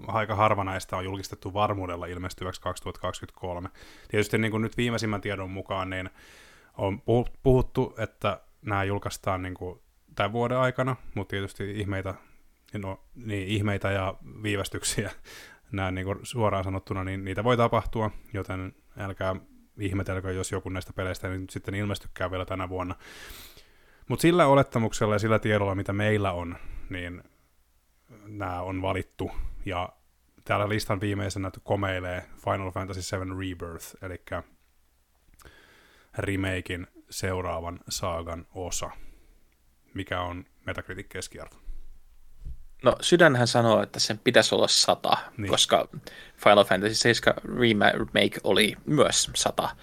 aika harva näistä on julkistettu varmuudella ilmestyväksi 2023. Tietysti niin kuin nyt viimeisimmän tiedon mukaan niin on puhuttu, että nämä julkaistaan niin kuin tämän vuoden aikana, mutta tietysti ihmeitä, no, niin, ihmeitä ja viivästyksiä nämä niin kuin suoraan sanottuna, niin niitä voi tapahtua, joten älkää ihmetelkö, jos joku näistä peleistä nyt sitten ilmestykään vielä tänä vuonna. Mutta sillä olettamuksella ja sillä tiedolla, mitä meillä on, niin nämä on valittu. Ja täällä listan viimeisenä komeilee Final Fantasy VII Rebirth, eli remakein seuraavan saagan osa. Mikä on Metacritic keskiarvo? No sydänhän sanoo, että sen pitäisi olla sata, niin. koska Final Fantasy 7 Remake oli myös sata.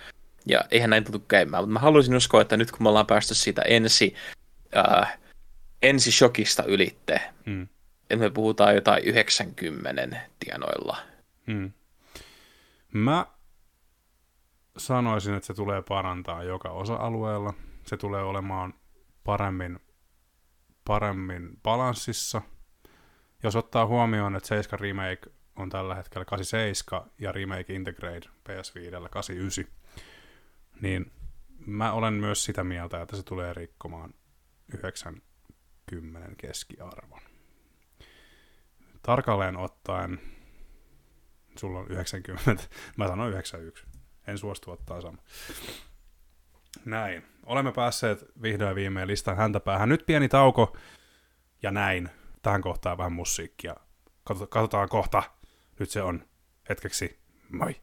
Ja eihän näin tullut käymään, mutta mä haluaisin uskoa, että nyt kun me ollaan päästy siitä ensi, äh, ensi shokista ylitte, hmm. että me puhutaan jotain 90 tienoilla. Hmm. Mä sanoisin, että se tulee parantaa joka osa-alueella. Se tulee olemaan paremmin, paremmin balanssissa. Jos ottaa huomioon, että 7 Remake on tällä hetkellä 87 ja Remake Integrate PS5 89, niin mä olen myös sitä mieltä, että se tulee rikkomaan 90 keskiarvon. Tarkalleen ottaen, sulla on 90, mä sanon 91. En suostu ottaa sama. Näin. Olemme päässeet vihdoin viimein listan häntä päähän. Nyt pieni tauko ja näin. Tähän kohtaan vähän musiikkia. Katsotaan kohta. Nyt se on hetkeksi. Moi.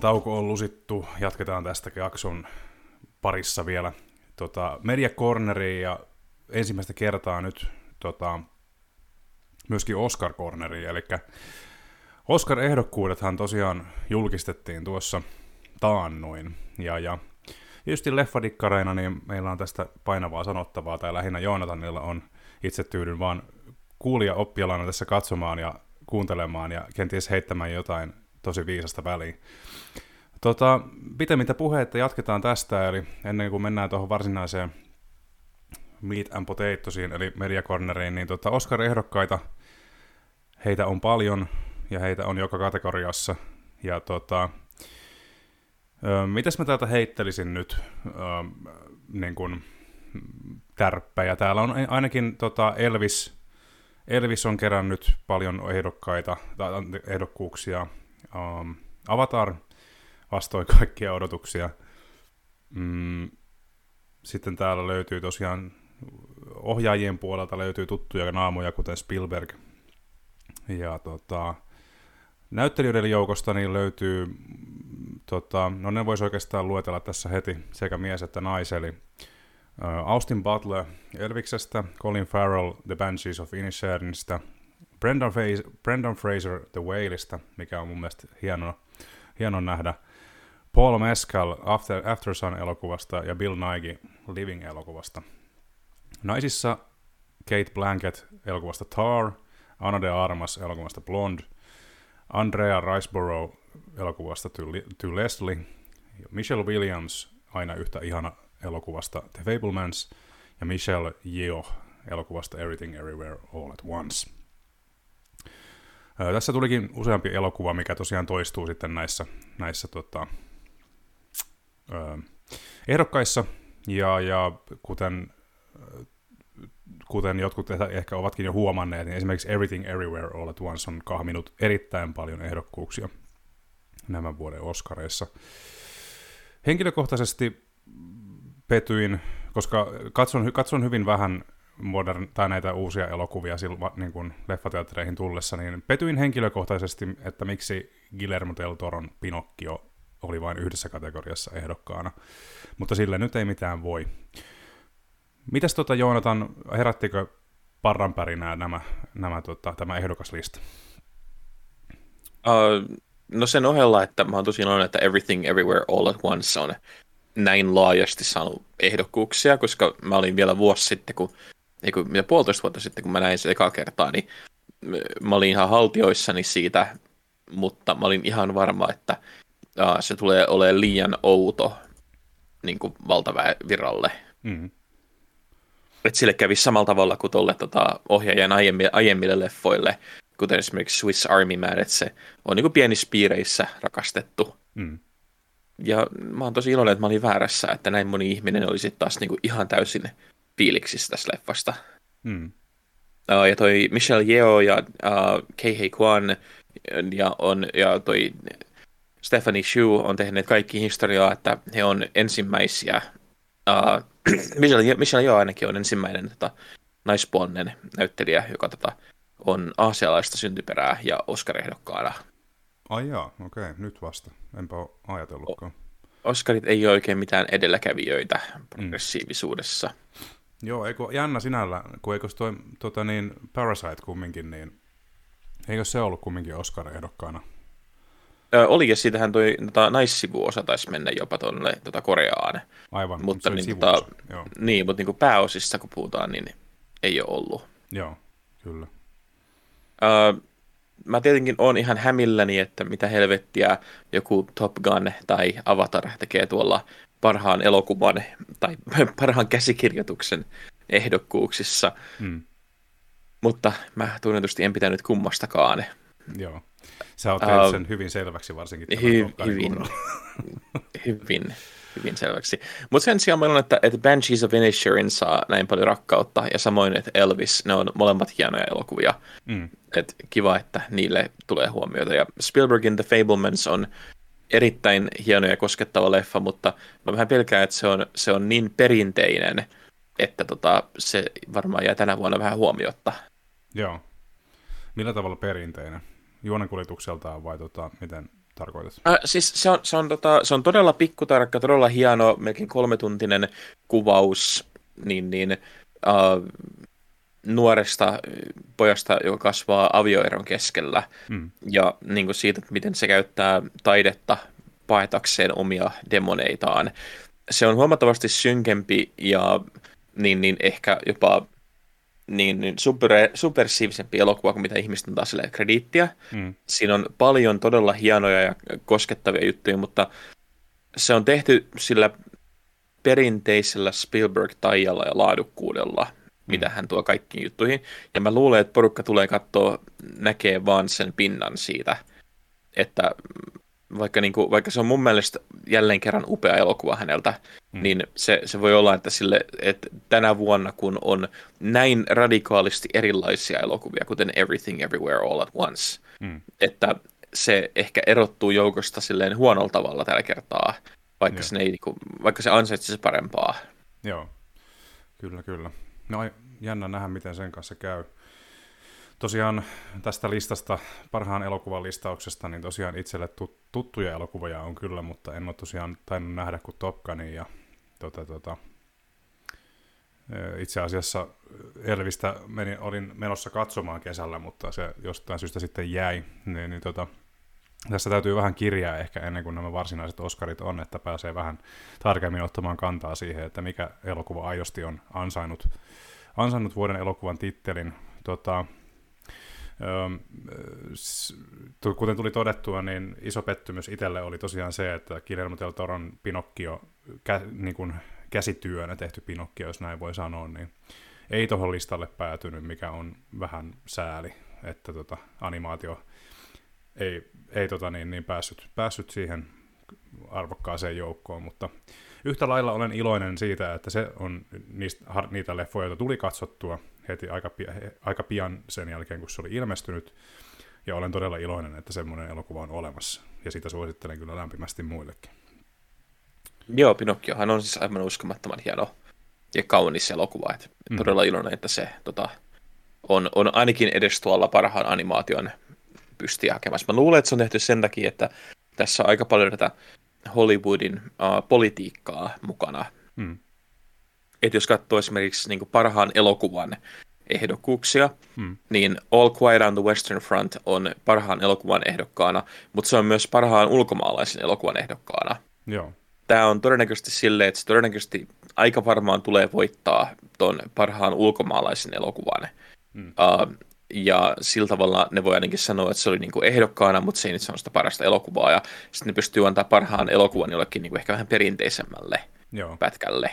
Tauko on lusittu, jatketaan tästä jakson parissa vielä. Tota, Media Corneriin ja ensimmäistä kertaa nyt tota, myöskin Oscar Corneriin, eli Oscar-ehdokkuudethan tosiaan julkistettiin tuossa taannoin, ja, ja tietysti leffadikkareina, niin meillä on tästä painavaa sanottavaa, tai lähinnä Joonatanilla on itse tyydyn vaan kuulija oppilana tässä katsomaan ja kuuntelemaan ja kenties heittämään jotain tosi viisasta väliin. Tota, pitemmittä puheita jatketaan tästä, eli ennen kuin mennään tuohon varsinaiseen meat and potatosiin, eli media corneriin, niin tota Oscar-ehdokkaita, heitä on paljon, ja heitä on joka kategoriassa. Ja tota, ö, mitäs mä täältä heittelisin nyt ö, niin kuin tärppejä? Täällä on ainakin tota Elvis, Elvis on kerännyt paljon ehdokkaita, tai ehdokkuuksia. Um, Avatar vastoi kaikkia odotuksia. Mm, sitten täällä löytyy tosiaan ohjaajien puolelta löytyy tuttuja naamoja, kuten Spielberg. Ja tota, näyttelijöiden joukosta niin löytyy, tota, no ne voisi oikeastaan luetella tässä heti, sekä mies että naiseli. Austin Butler Elviksestä, Colin Farrell The Banshees of Inisherinistä, Brendan, Brendan Fraser The Whaleista, mikä on mun mielestä hieno, hieno nähdä. Paul Mescal After, After Sun-elokuvasta ja Bill Nighy Living-elokuvasta. Naisissa Kate Blanket elokuvasta Tar, Anna de Armas elokuvasta Blonde, Andrea Riceborough elokuvasta To, to Leslie, Michelle Williams aina yhtä ihana elokuvasta The Fablemans ja Michelle Yeoh elokuvasta Everything Everywhere All at Once. Tässä tulikin useampi elokuva, mikä tosiaan toistuu sitten näissä, näissä tota, ehdokkaissa, ja, ja kuten, kuten jotkut ehkä ovatkin jo huomanneet, niin esimerkiksi Everything Everywhere All at Once on kahminut erittäin paljon ehdokkuuksia nämä vuoden Oscareissa. Henkilökohtaisesti petyin, koska katson, katson hyvin vähän modern, tai näitä uusia elokuvia silva, niin kuin leffateattereihin tullessa, niin petyin henkilökohtaisesti, että miksi Guillermo del Toron Pinocchio oli vain yhdessä kategoriassa ehdokkaana. Mutta sille nyt ei mitään voi. Mitäs tota Joonatan, herättikö parranpärinää nämä, nämä tota, tämä ehdokaslista? Uh, no sen ohella, että mä oon tosi iloinen, että Everything Everywhere All at Once on näin laajasti saanut ehdokkuuksia, koska mä olin vielä vuosi sitten, kun, ei kun, mitä puolitoista vuotta sitten, kun mä näin se eka kertaa, niin mä olin ihan haltioissani siitä, mutta mä olin ihan varma, että uh, se tulee olemaan liian outo niin kuin valtaväviralle. Mm. Et sille kävi samalla tavalla kuin tuolle tota, ohjaajan aiemmille, aiemmille leffoille, kuten esimerkiksi Swiss Army Man, että se on niin kuin pienissä piireissä rakastettu. Mm. Ja mä oon tosi iloinen, että mä olin väärässä, että näin moni ihminen oli sitten taas niin kuin ihan täysin fiiliksissä tästä leffasta. Mm. Uh, ja toi Michelle Yeoh ja uh, Kei Hei Kwan ja, on, ja toi Stephanie Shu on tehneet kaikki historiaa, että he on ensimmäisiä. Uh, Michelle, Michelle Yeoh ainakin on ensimmäinen tota, naispuolinen näyttelijä, joka tota, on aasialaista syntyperää ja Oscar-ehdokkaana. Ai jaa, okei, okay, nyt vasta. Enpä ole ajatellutkaan. Oscarit ei ole oikein mitään edelläkävijöitä progressiivisuudessa. Mm. Joo, eikö jännä sinällä, kun eikö toi tota niin, Parasite kumminkin, niin eikö se ollut kumminkin Oscar-ehdokkaana? Ö, oli, ja siitähän toi tota, naissivuosa taisi mennä jopa tuonne tota, Koreaan. Aivan, mutta niin, tota, niin, mutta niin kuin pääosissa kun puhutaan, niin ei ole ollut. Joo, kyllä. Ö, mä tietenkin on ihan hämilläni, että mitä helvettiä joku Top Gun tai Avatar tekee tuolla parhaan elokuvan tai parhaan käsikirjoituksen ehdokkuuksissa. Hmm. Mutta mä tunnetusti en pitänyt kummastakaan. Joo. Sä oot uh, sen hyvin selväksi varsinkin. Hy- hyvin, hyvin, hyvin selväksi. Mutta sen sijaan meillä on, että, että Banshees of Inisherin saa näin paljon rakkautta, ja samoin, että Elvis, ne on molemmat hienoja elokuvia. Mm. Et kiva, että niille tulee huomiota. Ja Spielbergin The Fablemans on erittäin hieno ja koskettava leffa, mutta mä vähän pelkään, että se on, se on niin perinteinen, että tota, se varmaan jää tänä vuonna vähän huomiotta. Joo. Millä tavalla perinteinen? Juonenkuljetukseltaan vai tota, miten tarkoitat? Äh, siis se on, se, on, tota, se on todella pikkutarkka, todella hieno, melkein kolmetuntinen kuvaus niin, niin, äh, nuoresta pojasta, joka kasvaa avioeron keskellä, mm. ja niin kuin siitä, miten se käyttää taidetta paetakseen omia demoneitaan. Se on huomattavasti synkempi ja niin, niin ehkä jopa niin, niin super, supersiivisempi elokuva kuin mitä ihmiset antaa sille krediittiä. Mm. Siinä on paljon todella hienoja ja koskettavia juttuja, mutta se on tehty sillä perinteisellä Spielberg-taijalla ja laadukkuudella. Mitä hän tuo kaikkiin juttuihin. Ja mä luulen, että porukka tulee katsoa, näkee vaan sen pinnan siitä, että vaikka, niin kuin, vaikka se on mun mielestä jälleen kerran upea elokuva häneltä, mm. niin se, se voi olla, että, sille, että tänä vuonna, kun on näin radikaalisti erilaisia elokuvia, kuten Everything Everywhere All at Once, mm. että se ehkä erottuu joukosta silleen huonolla tavalla tällä kertaa, vaikka, se, ei, niin kuin, vaikka se ansaitsisi parempaa. Joo, kyllä, kyllä. No jännä nähdä, miten sen kanssa käy. Tosiaan tästä listasta, parhaan elokuvan listauksesta, niin tosiaan itselle tuttuja elokuvia on kyllä, mutta en ole tosiaan tainnut nähdä kuin Top Gunin ja tota, tota, itse asiassa Elvistä menin, olin menossa katsomaan kesällä, mutta se jostain syystä sitten jäi, niin, niin tota, tässä täytyy vähän kirjaa ehkä ennen kuin nämä varsinaiset Oscarit on, että pääsee vähän tarkemmin ottamaan kantaa siihen, että mikä elokuva aidosti on ansainnut, ansainnut vuoden elokuvan tittelin. Tota, kuten tuli todettua, niin iso pettymys itselle oli tosiaan se, että Guillermo del Toron Pinocchio, kä, niin kuin käsityönä tehty Pinocchio, jos näin voi sanoa, niin ei tuohon listalle päätynyt, mikä on vähän sääli, että tota, animaatio ei, ei tota niin, niin päässyt, päässyt siihen arvokkaaseen joukkoon, mutta yhtä lailla olen iloinen siitä, että se on niistä, niitä leffoja, joita tuli katsottua, heti aika, aika pian sen jälkeen, kun se oli ilmestynyt. Ja olen todella iloinen, että semmoinen elokuva on olemassa. Ja sitä suosittelen kyllä lämpimästi muillekin. Joo, Pinokkiohan on siis aivan uskomattoman hieno ja kaunis elokuva. Et mm. Todella iloinen, että se tota, on, on ainakin edes tuolla parhaan animaation pystiä hakemassa. Mä luulen, että se on tehty sen takia, että tässä on aika paljon tätä Hollywoodin uh, politiikkaa mukana. Mm. Et jos katsoo esimerkiksi niin parhaan elokuvan ehdokkuuksia, hmm. niin All Quiet on the Western Front on parhaan elokuvan ehdokkaana, mutta se on myös parhaan ulkomaalaisen elokuvan ehdokkaana. Joo. Tämä on todennäköisesti silleen, että se todennäköisesti aika varmaan tulee voittaa tuon parhaan ulkomaalaisen elokuvan. Hmm. Uh, ja sillä tavalla ne voi ainakin sanoa, että se oli niinku ehdokkaana, mutta se ei nyt sano sitä parasta elokuvaa. Ja sitten ne pystyy antaa parhaan elokuvan jollekin niinku ehkä vähän perinteisemmälle Joo. pätkälle.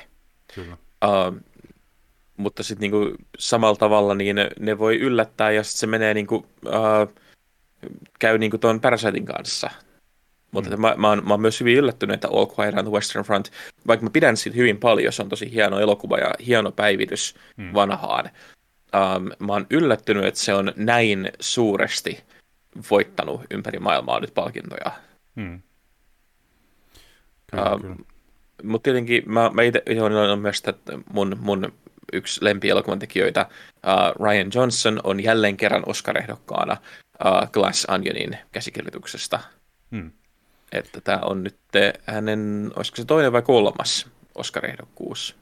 Kyllä. Uh, mutta sitten niinku samalla tavalla niin ne, ne voi yllättää ja sitten se menee niinku, uh, käy niinku tuon Parasitein kanssa. Mutta mm. mä, mä, oon, mä oon myös hyvin yllättynyt, että All Quiet on the Western Front, vaikka mä pidän siitä hyvin paljon, se on tosi hieno elokuva ja hieno päivitys mm. vanhaan. Um, mä oon yllättynyt, että se on näin suuresti voittanut ympäri maailmaa nyt palkintoja. Mm. Kyllä, um, kyllä. Mutta tietenkin mä, mä itse on myös, että mun, mun yksi lempielokuvan tekijöitä, uh, Ryan Johnson, on jälleen kerran Oscar-ehdokkaana uh, Glass Onionin käsikirjoituksesta. Hmm. Että tämä on nyt hänen, olisiko se toinen vai kolmas Oscar-ehdokkuus.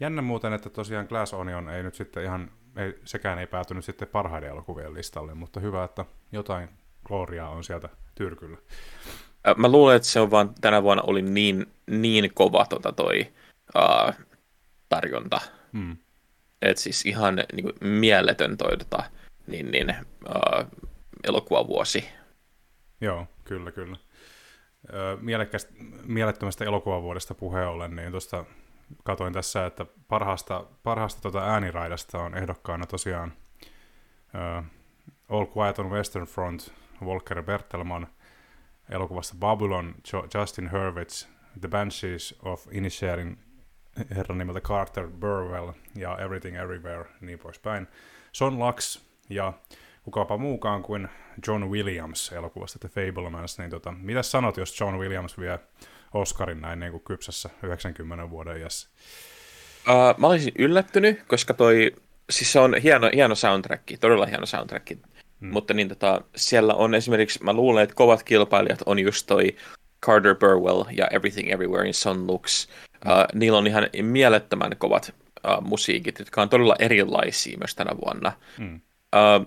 Jännä muuten, että tosiaan Glass Onion ei nyt sitten ihan, ei, sekään ei päätynyt sitten parhaiden elokuvien listalle, mutta hyvä, että jotain gloriaa on sieltä tyrkyllä. Mä luulen, että se on vaan tänä vuonna oli niin, niin kova tota toi uh, tarjonta. Hmm. Et siis ihan niin kuin, mieletön toi tota, niin, niin, uh, elokuvavuosi. Joo, kyllä, kyllä. Mielekkästä, mielettömästä elokuvavuodesta puheen ollen, niin tuosta katoin tässä, että parhaasta, parhaasta tota ääniraidasta on ehdokkaana tosiaan uh, All Quiet on Western Front, Volker Bertelman, elokuvasta Babylon, Justin Hurwitz, The Banshees of Inisherin herran nimeltä Carter Burwell ja Everything Everywhere, niin poispäin. Son Lux ja kukapa muukaan kuin John Williams elokuvasta The Fablemans, niin tota, mitä sanot, jos John Williams vie Oscarin näin niin kuin kypsässä 90 vuoden iässä? Uh, mä olisin yllättynyt, koska toi, siis se on hieno, hieno soundtrack, todella hieno soundtrack, hmm. mutta niin tota, siellä on esimerkiksi, mä luulen, että kovat kilpailijat on just toi Carter Burwell ja Everything Everywhere in Son Lux. Uh, niillä on ihan mielettömän kovat uh, musiikit, jotka on todella erilaisia myös tänä vuonna. Mm. Uh,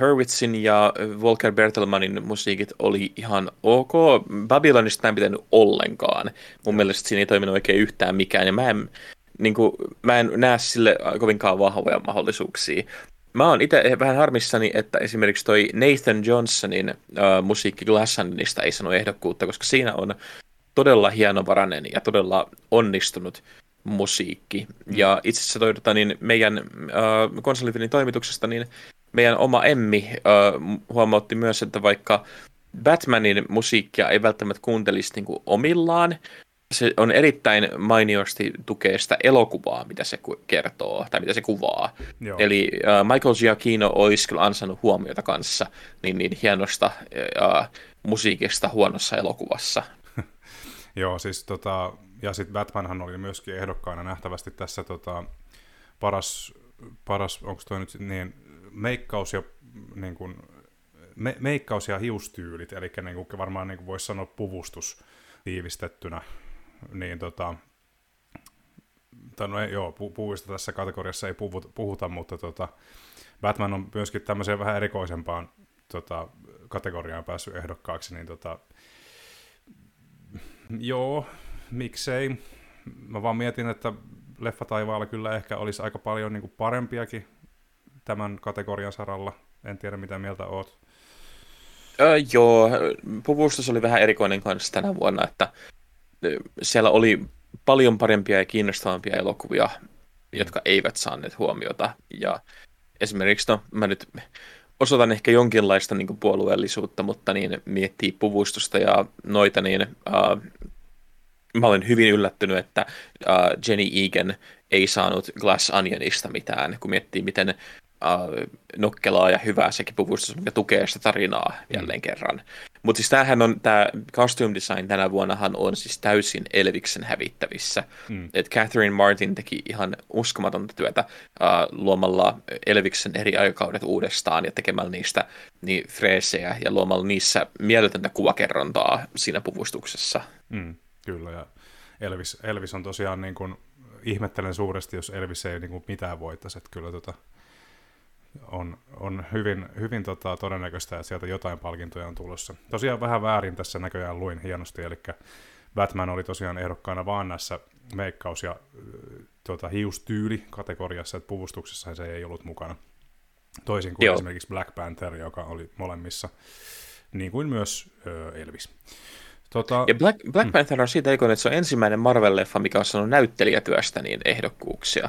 Hurwitzin ja Volker Bertelmanin musiikit oli ihan ok. Babylonista en pitänyt ollenkaan. Mun mielestä siinä ei toiminut oikein yhtään mikään, ja mä en, niin kuin, mä en näe sille kovinkaan vahvoja mahdollisuuksia. Mä oon itse vähän harmissani, että esimerkiksi toi Nathan Johnsonin uh, musiikki Glasshandista ei sano ehdokkuutta, koska siinä on todella hienovarainen ja todella onnistunut musiikki. Mm. Ja itse asiassa toi, tota, niin meidän uh, konsolifilin toimituksesta, niin meidän oma Emmi uh, huomautti myös, että vaikka Batmanin musiikkia ei välttämättä kuuntelisi niin kuin omillaan, se on erittäin mainiosti tukee sitä elokuvaa, mitä se kertoo, tai mitä se kuvaa. Joo. Eli uh, Michael Giacchino olisi kyllä ansainnut huomiota kanssa niin, niin hienosta uh, musiikista huonossa elokuvassa. Joo, siis tota, ja sitten Batmanhan oli myöskin ehdokkaana nähtävästi tässä tota, paras, paras onko toi nyt niin, meikkaus ja niin kuin, me, meikkaus ja hiustyylit, eli niin kuin varmaan niin kuin voisi sanoa puvustus tiivistettynä, niin tota, tai no ei, joo, pu, puvista tässä kategoriassa ei puhuta, puhuta mutta tota, Batman on myöskin tämmöiseen vähän erikoisempaan tota, kategoriaan päässyt ehdokkaaksi, niin tota, Joo, miksei. Mä vaan mietin, että leffa taivaalla kyllä ehkä olisi aika paljon niin kuin parempiakin tämän kategorian saralla. En tiedä, mitä mieltä oot. Öö, joo, puvustus oli vähän erikoinen kanssa tänä vuonna, että siellä oli paljon parempia ja kiinnostavampia elokuvia, jotka eivät saaneet huomiota. Ja esimerkiksi, no mä nyt osoitan ehkä jonkinlaista niin puolueellisuutta, mutta niin miettii puvustusta ja noita, niin uh, mä olen hyvin yllättynyt, että uh, Jenny Egan ei saanut Glass Onionista mitään, kun miettii, miten uh, nokkelaa ja hyvää sekin puvustus, mikä tukee sitä tarinaa jälleen mm. kerran. Mutta siis tämähän on, tämä costume design tänä vuonnahan on siis täysin Elviksen hävittävissä. Mm. Et Catherine Martin teki ihan uskomatonta työtä uh, luomalla Elviksen eri aikakaudet uudestaan ja tekemällä niistä niin freesejä ja luomalla niissä mieletöntä kuvakerrontaa siinä puvustuksessa. Mm, kyllä, ja Elvis, Elvis on tosiaan niin kuin, ihmettelen suuresti, jos Elvis ei niin kuin mitään voittaisi, että kyllä tota, on, on hyvin, hyvin tota, todennäköistä, että sieltä jotain palkintoja on tulossa. Tosiaan vähän väärin tässä näköjään luin hienosti, eli Batman oli tosiaan ehdokkaana vaan näissä meikkaus- ja tota, hiustyyli kategoriassa, että puvustuksessa se ei ollut mukana. Toisin kuin Joo. esimerkiksi Black Panther, joka oli molemmissa, niin kuin myös ö, Elvis. Tota... Ja Black, Black hmm. Panther on siitä että se on ensimmäinen Marvel-leffa, mikä on saanut näyttelijätyöstä niin ehdokkuuksia.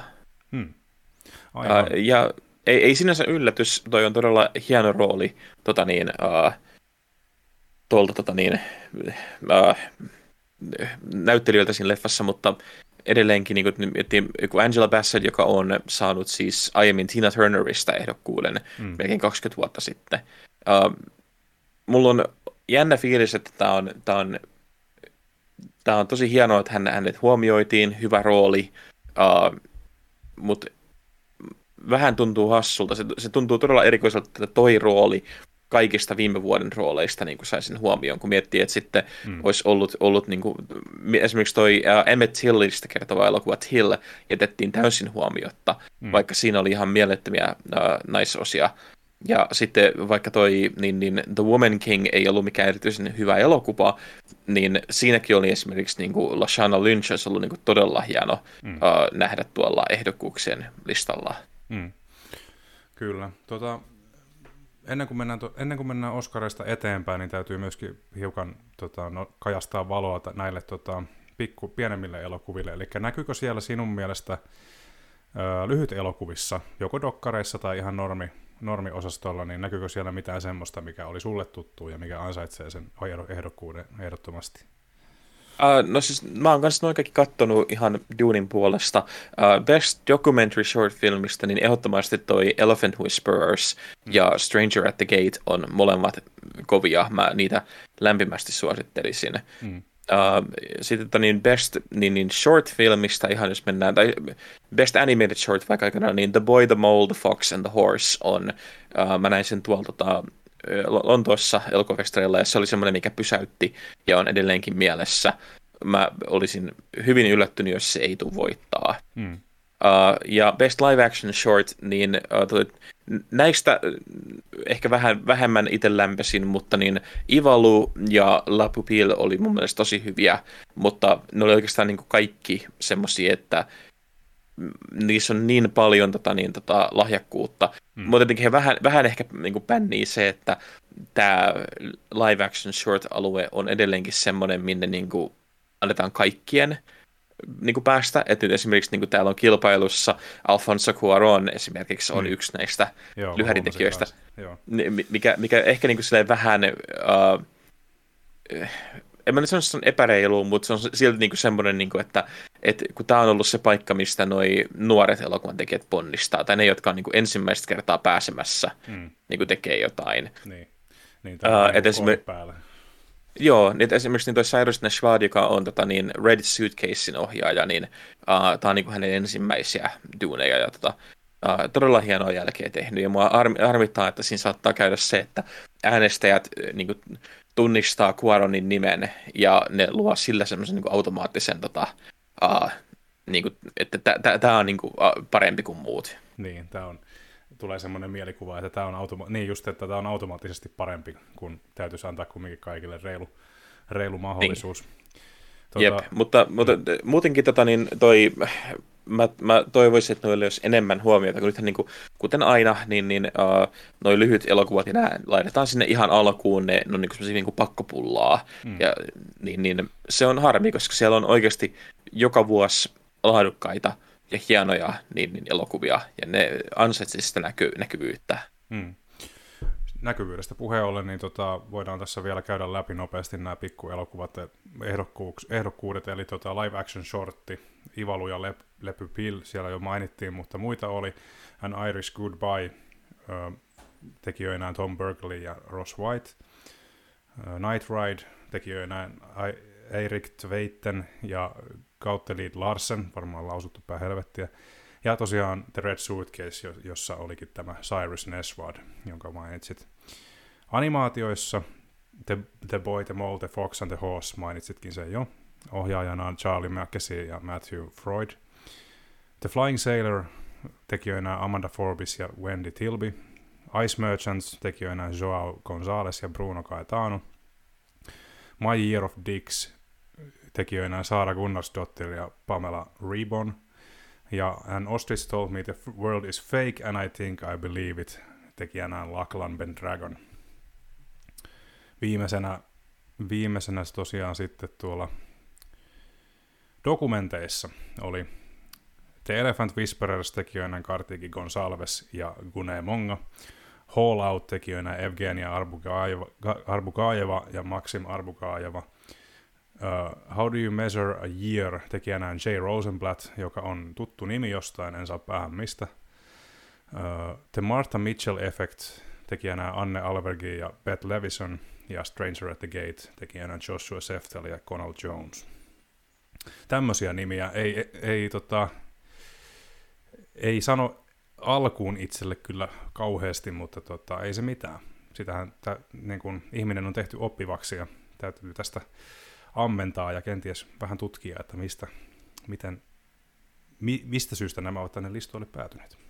Hmm. Aivan. Ja ei, ei sinänsä yllätys, toi on todella hieno rooli tota niin, uh, tuolta tota niin, uh, näyttelijöiltä siinä leffassa, mutta edelleenkin niin kuin, Angela Bassett, joka on saanut siis aiemmin Tina Turnerista ehdokkuuden mm. melkein 20 vuotta sitten. Uh, mulla on jännä fiilis, että tämä on, tää on, tää on tosi hienoa, että hänet huomioitiin, hyvä rooli, uh, mutta vähän tuntuu hassulta. Se, se tuntuu todella erikoiselta, että toi rooli kaikista viime vuoden rooleista niin kuin saisin huomioon, kun miettii, että sitten mm. olisi ollut, ollut niin kuin, esimerkiksi toi uh, Emmett Tillistä kertova elokuva Till jätettiin täysin huomiotta, mm. vaikka siinä oli ihan mielettömiä uh, naisosia. Ja sitten vaikka toi niin, niin The Woman King ei ollut mikään erityisen hyvä elokuva, niin siinäkin oli esimerkiksi niin kuin Lashana Lynch olisi ollut niin kuin todella hieno mm. uh, nähdä tuolla ehdokkuuksien listalla. Mm. Kyllä. Tota, ennen, kuin mennään, to, ennen kuin mennään Oscarista eteenpäin, niin täytyy myöskin hiukan tota, no, kajastaa valoa näille tota, pikku, pienemmille elokuville. Eli näkyykö siellä sinun mielestä ö, lyhyt elokuvissa, joko dokkareissa tai ihan normi, normiosastolla, niin näkyykö siellä mitään semmoista, mikä oli sulle tuttu ja mikä ansaitsee sen ehdokkuuden ehdottomasti? Uh, no siis mä oon kanssa noin kaikki kattonut ihan Dunin puolesta. Uh, Best Documentary Short Filmista, niin ehdottomasti toi Elephant Whisperers ja Stranger at the Gate on molemmat kovia. Mä niitä lämpimästi suosittelisin. Mm. Uh, sitten tota niin best niin, niin short filmista ihan jos mennään, tai best animated short vaikka aikanaan, niin The Boy, The Mole, The Fox and the Horse on, uh, mä näin sen tuolta tota, Lontoossa elokuvafestareilla, ja se oli semmoinen, mikä pysäytti ja on edelleenkin mielessä. Mä olisin hyvin yllättynyt, jos se ei tule voittaa. Mm. Uh, ja Best Live Action Short, niin uh, näistä ehkä vähän vähemmän itse lämpesin, mutta niin Ivalu ja La Pupille oli mun mielestä tosi hyviä, mutta ne oli oikeastaan niin kuin kaikki semmoisia, että niissä on niin paljon tota, niin, tota, lahjakkuutta, mm. mutta jotenkin he vähän, vähän ehkä niin pännii se, että tämä live action short-alue on edelleenkin semmoinen, minne niin kuin, annetaan kaikkien niin kuin päästä. Että nyt esimerkiksi niin kuin täällä on kilpailussa Alfonso Cuaron esimerkiksi on mm. yksi näistä lyhäritekijöistä, mikä, mikä ehkä niin kuin vähän... Uh, en mä nyt sano, että se on epäreilu, mutta se on silti niinku semmoinen, niinku, että et, kun tämä on ollut se paikka, mistä noi nuoret elokuvan tekijät ponnistaa, tai ne, jotka on niinku ensimmäistä kertaa pääsemässä, mm. niinku tekee jotain. Niin, niin uh, et esimerk... päällä. Joo, niin esimerkiksi niin toi Cyrus Nashvad, joka on tota, niin Red Suitcasein ohjaaja, niin uh, tämä on niin hänen ensimmäisiä duuneja, ja tota, uh, todella hienoa jälkeä tehnyt, ja mua armittaa, että siinä saattaa käydä se, että äänestäjät niin kuin, tunnistaa Quaronin nimen ja ne luo sillä semmoisen niin automaattisen, tota, uh, niin kuin, että tämä on niin kuin, uh, parempi kuin muut. Niin, tämä on, tulee semmoinen mielikuva, että tämä on, automa- niin just, että tämä on automaattisesti parempi, kun täytyisi antaa kumminkin kaikille reilu, reilu mahdollisuus. Niin. Tuota... Jep, mutta, mutta muutenkin tota, niin toi mä, mä toivoisin, että noille olisi enemmän huomiota, kun nythän niin kuin, kuten aina, niin, niin uh, noin lyhyt elokuvat, ja nämä laitetaan sinne ihan alkuun, ne, ne on niin kuin niin kuin pakkopullaa, mm. ja niin, niin, se on harmi, koska siellä on oikeasti joka vuosi laadukkaita ja hienoja niin, niin elokuvia, ja ne ansaitsisivat sitä näky, näkyvyyttä. Mm näkyvyydestä puheen ollen, niin tota, voidaan tässä vielä käydä läpi nopeasti nämä pikkuelokuvat ehdokkuudet, eli tota, live action shortti, Ivalu ja Lep, Lepy Pill, siellä jo mainittiin, mutta muita oli An Irish Goodbye, ö, tekijöinään Tom Berkeley ja Ross White, Night Ride tekijöinä Eirik Tveitten ja Gauteliid Larsen, varmaan lausuttu pää helvettiä. Ja tosiaan The Red Suitcase, jossa olikin tämä Cyrus Neswad, jonka mainitsit. Animaatioissa The, the Boy, The Mole, The Fox and The Horse, mainitsitkin sen jo. Ohjaajana on Charlie Mackesy ja Matthew Freud. The Flying Sailor tekijöinä Amanda Forbes ja Wendy Tilby. Ice Merchants tekijöinä Joao Gonzalez ja Bruno Caetano. My Year of Dicks tekijöinä Saara Gunnarsdottir ja Pamela Reborn. Ja An Ostrich Told Me The World Is Fake and I Think I Believe It tekijänä Lachlan Ben Dragon. Viimeisenä, viimeisenä tosiaan sitten tuolla dokumenteissa oli The Elephant Whisperers tekijöinä Kartiki Gonsalves ja Gune Monga. Hall Out tekijöinä Evgenia Arbukajeva ja Maxim Arbukajeva. Uh, How Do You Measure a Year tekijänä Jay Rosenblatt, joka on tuttu nimi jostain, en saa päähän mistä. Uh, The Martha Mitchell Effect tekijänä Anne Albergi ja Beth Levison ja Stranger at the Gate tekijänä Joshua Seftel ja Conal Jones. Tämmöisiä nimiä ei, ei, tota, ei sano alkuun itselle kyllä kauheasti, mutta tota, ei se mitään. Sitähän tä, niin kun ihminen on tehty oppivaksi ja täytyy tästä ammentaa ja kenties vähän tutkia, että mistä, miten, mi, mistä syystä nämä ovat tänne listoille päätyneet.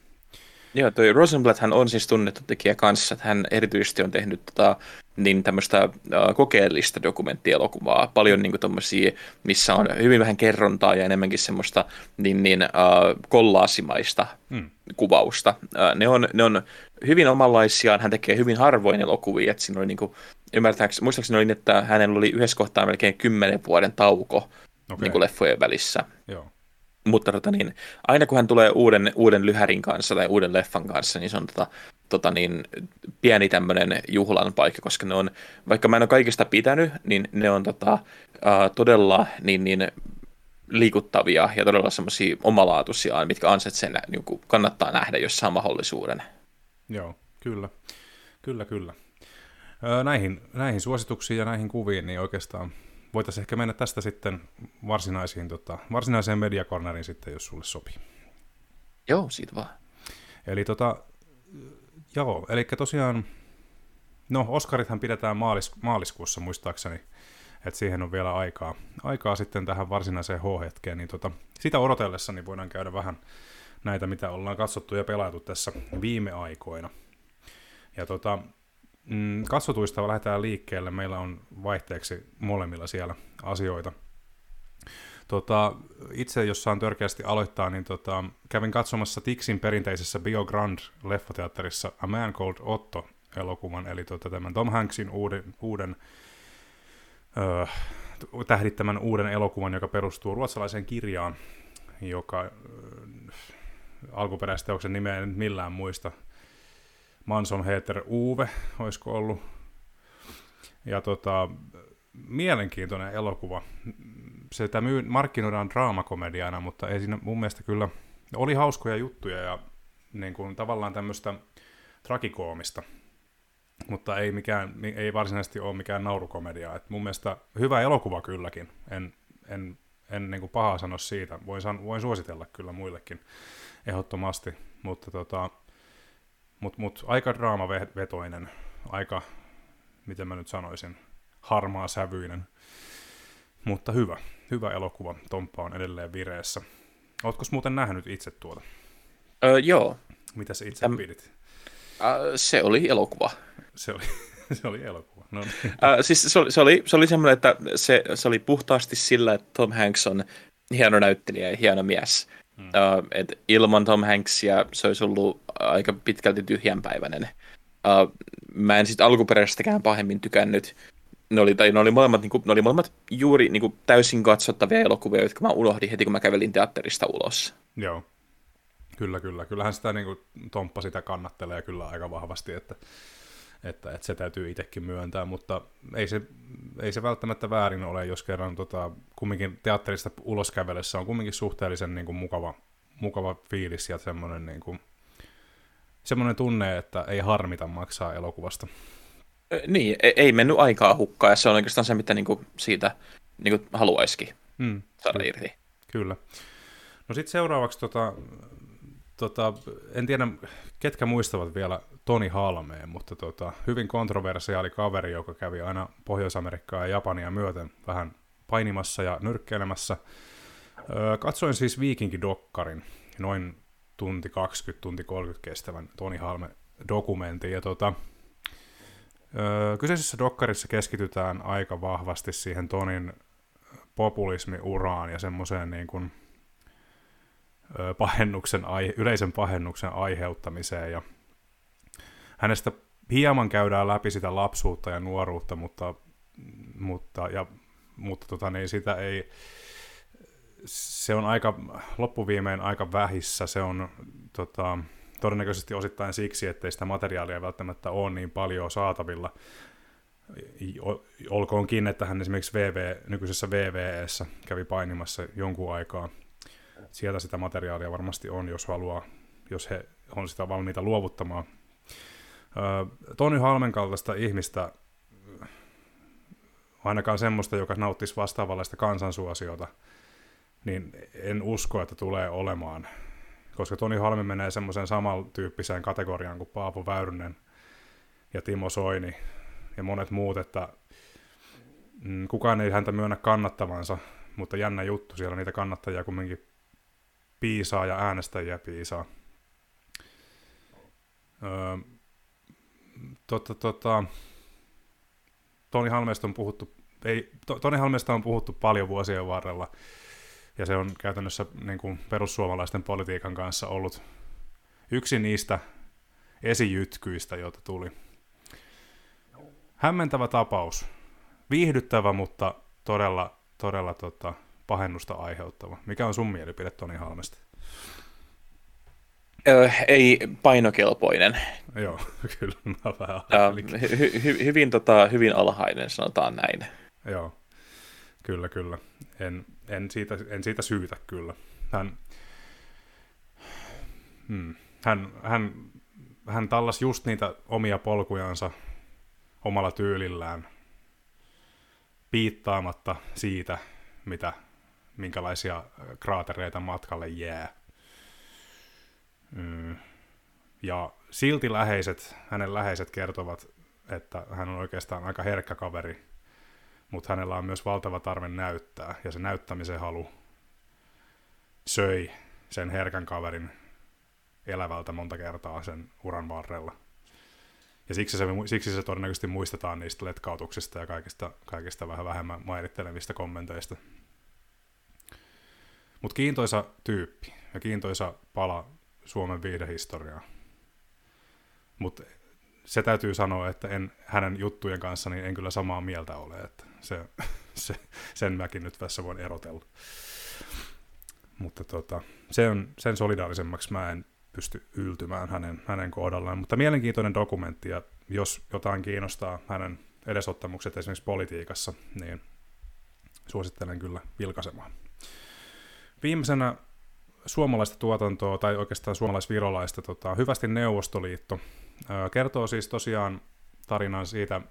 Joo, toi Rosenblatt hän on siis tunnettu tekijä kanssa, että hän erityisesti on tehnyt tota, niin tämmöistä kokeellista dokumenttielokuvaa, paljon niin tommosia, missä on hyvin vähän kerrontaa ja enemmänkin semmoista niin, niin uh, kollaasimaista hmm. kuvausta. Uh, ne, on, ne on hyvin omanlaisiaan, hän tekee hyvin harvoin elokuvia, että siinä oli niin kuin, ymmärtääkseni, muistaakseni oli, että hänellä oli yhdessä kohtaa melkein kymmenen vuoden tauko okay. niin kuin leffojen välissä. Joo mutta tota niin, aina kun hän tulee uuden, uuden lyhärin kanssa tai uuden leffan kanssa, niin se on tota, tota niin, pieni tämmöinen juhlan paikka, koska ne on, vaikka mä en ole kaikista pitänyt, niin ne on tota, uh, todella niin, niin, liikuttavia ja todella semmoisia omalaatuisia, mitkä ansaitsee niin kuin kannattaa nähdä, jos saa mahdollisuuden. Joo, kyllä. Kyllä, kyllä. Näihin, näihin suosituksiin ja näihin kuviin, niin oikeastaan voitaisiin ehkä mennä tästä sitten varsinaisiin, tota, varsinaiseen mediakorneriin sitten, jos sulle sopii. Joo, siitä vaan. Eli tota, joo, eli tosiaan, no Oskarithan pidetään maalis, maaliskuussa muistaakseni, että siihen on vielä aikaa, aikaa sitten tähän varsinaiseen H-hetkeen, niin tota, sitä odotellessa niin voidaan käydä vähän näitä, mitä ollaan katsottu ja pelailtu tässä viime aikoina. Ja tota, Mm, katsotuista lähdetään liikkeelle. Meillä on vaihteeksi molemmilla siellä asioita. Tota, itse, jos saan törkeästi aloittaa, niin tota, kävin katsomassa Tixin perinteisessä Bio Grand leffateatterissa A Man Called Otto elokuvan, eli tota, tämän Tom Hanksin uuden, uuden öö, tähdittämän uuden elokuvan, joka perustuu ruotsalaiseen kirjaan, joka öö, alkuperäisteoksen nimeä en millään muista, Manson Heter Uwe, olisiko ollut. Ja tota, mielenkiintoinen elokuva. Se myy, markkinoidaan draamakomediana, mutta ei siinä mun mielestä kyllä, oli hauskoja juttuja ja niin kuin, tavallaan tämmöistä trakikoomista, mutta ei, mikään, ei varsinaisesti ole mikään naurukomedia. Et mun mielestä hyvä elokuva kylläkin, en, en, en niin kuin pahaa sano siitä, voin, san, voin suositella kyllä muillekin ehdottomasti, mutta tota, mutta mut, aika draamavetoinen, aika, miten mä nyt sanoisin, harmaa sävyinen. Mutta hyvä, hyvä elokuva. Tomppa on edelleen vireessä. Ootko muuten nähnyt itse tuota? Öö, joo. Mitä sä itse Äm, pidit? Äh, se oli elokuva. Se oli, se oli elokuva. No niin. äh, siis se oli, se oli, se oli semmoinen, että se, se oli puhtaasti sillä, että Tom Hanks on hieno näyttelijä ja hieno mies. Hmm. Uh, et ilman Tom Hanksia se olisi ollut aika pitkälti tyhjänpäiväinen. Uh, mä en sitten alkuperäisestäkään pahemmin tykännyt. Ne oli, tai ne oli molemmat, niin kuin, ne oli molemmat juuri niin kuin, täysin katsottavia elokuvia, jotka mä unohdin heti, kun mä kävelin teatterista ulos. Joo. Kyllä, kyllä. Kyllähän sitä niin kuin, Tomppa sitä kannattelee kyllä aika vahvasti, että, että, että se täytyy itsekin myöntää, mutta ei se, ei se välttämättä väärin ole, jos kerran tota, kumminkin teatterista ulos kävelessä on kumminkin suhteellisen niin kuin, mukava, mukava fiilis ja semmoinen niin kuin, semmoinen tunne, että ei harmita maksaa elokuvasta. Niin, e-, ei mennyt aikaa hukkaan, ja se on oikeastaan se, mitä niinku siitä niinku haluaisikin mm, saada kyllä. irti. Kyllä. No sitten seuraavaksi, tota, tota, en tiedä ketkä muistavat vielä Toni Halmeen, mutta tota, hyvin kontroversiaali kaveri, joka kävi aina Pohjois-Amerikkaa ja Japania myöten vähän painimassa ja nyrkkeilemässä. Öö, katsoin siis Viikinki-dokkarin, noin tunti 20, tunti 30 kestävän Toni Halme dokumentin, ja tota, kyseisessä dokkarissa keskitytään aika vahvasti siihen Tonin populismiuraan ja semmoiseen niin kuin, pahennuksen, yleisen pahennuksen aiheuttamiseen, ja hänestä hieman käydään läpi sitä lapsuutta ja nuoruutta, mutta, mutta, ja, mutta tota, niin sitä ei, se on aika, loppuviimein aika vähissä, se on tota, todennäköisesti osittain siksi, ettei sitä materiaalia välttämättä ole niin paljon saatavilla. Olkoonkin, että hän esimerkiksi VV, nykyisessä VVEssä kävi painimassa jonkun aikaa. Sieltä sitä materiaalia varmasti on, jos haluaa, jos he on sitä valmiita luovuttamaan. Toni Halmen kaltaista ihmistä, ainakaan semmoista, joka nauttisi vastaavanlaista kansansuosiota, niin en usko, että tulee olemaan. Koska Toni Halmi menee semmoiseen samantyyppiseen kategoriaan kuin Paavo Väyrynen ja Timo Soini ja monet muut, että mm, kukaan ei häntä myönnä kannattavansa, mutta jännä juttu, siellä niitä kannattajia kumminkin piisaa ja äänestäjiä piisaa. Öö, tota, tota, Toni Halmeesta on puhuttu, ei, Toni Halmeesta on puhuttu paljon vuosien varrella, ja se on käytännössä niin kuin perussuomalaisten politiikan kanssa ollut yksi niistä esijytkyistä, joita tuli. Hämmentävä tapaus. Viihdyttävä, mutta todella, todella tota, pahennusta aiheuttava. Mikä on sun mielipide Toni Halmesta? Öö, ei painokelpoinen. Joo, kyllä mä vähän hy- hy- hyvin, tota, hyvin alhainen, sanotaan näin. Joo, kyllä, kyllä. En, en, siitä, en siitä syytä kyllä. Hän, hmm, hän, hän, hän tallas just niitä omia polkujansa omalla tyylillään, piittaamatta siitä, mitä, minkälaisia kraatereita matkalle jää. Mm. Ja silti läheiset, hänen läheiset kertovat, että hän on oikeastaan aika herkkä kaveri, mutta hänellä on myös valtava tarve näyttää, ja se näyttämisen halu söi sen herkän kaverin elävältä monta kertaa sen uran varrella. Ja siksi se, siksi se todennäköisesti muistetaan niistä letkautuksista ja kaikista, kaikista vähän vähemmän mairittelevista kommenteista. Mutta kiintoisa tyyppi ja kiintoisa pala Suomen viidehistoriaa. Mutta se täytyy sanoa, että en hänen juttujen kanssa niin en kyllä samaa mieltä ole, että se, se, sen mäkin nyt tässä voin erotella. Mutta tota, se on, sen solidaarisemmaksi mä en pysty yltymään hänen, hänen kohdallaan. Mutta mielenkiintoinen dokumentti, ja jos jotain kiinnostaa hänen edesottamukset esimerkiksi politiikassa, niin suosittelen kyllä vilkaisemaan. Viimeisenä suomalaista tuotantoa, tai oikeastaan suomalaisvirolaista, tota, Hyvästi Neuvostoliitto. kertoo siis tosiaan tarinan siitä,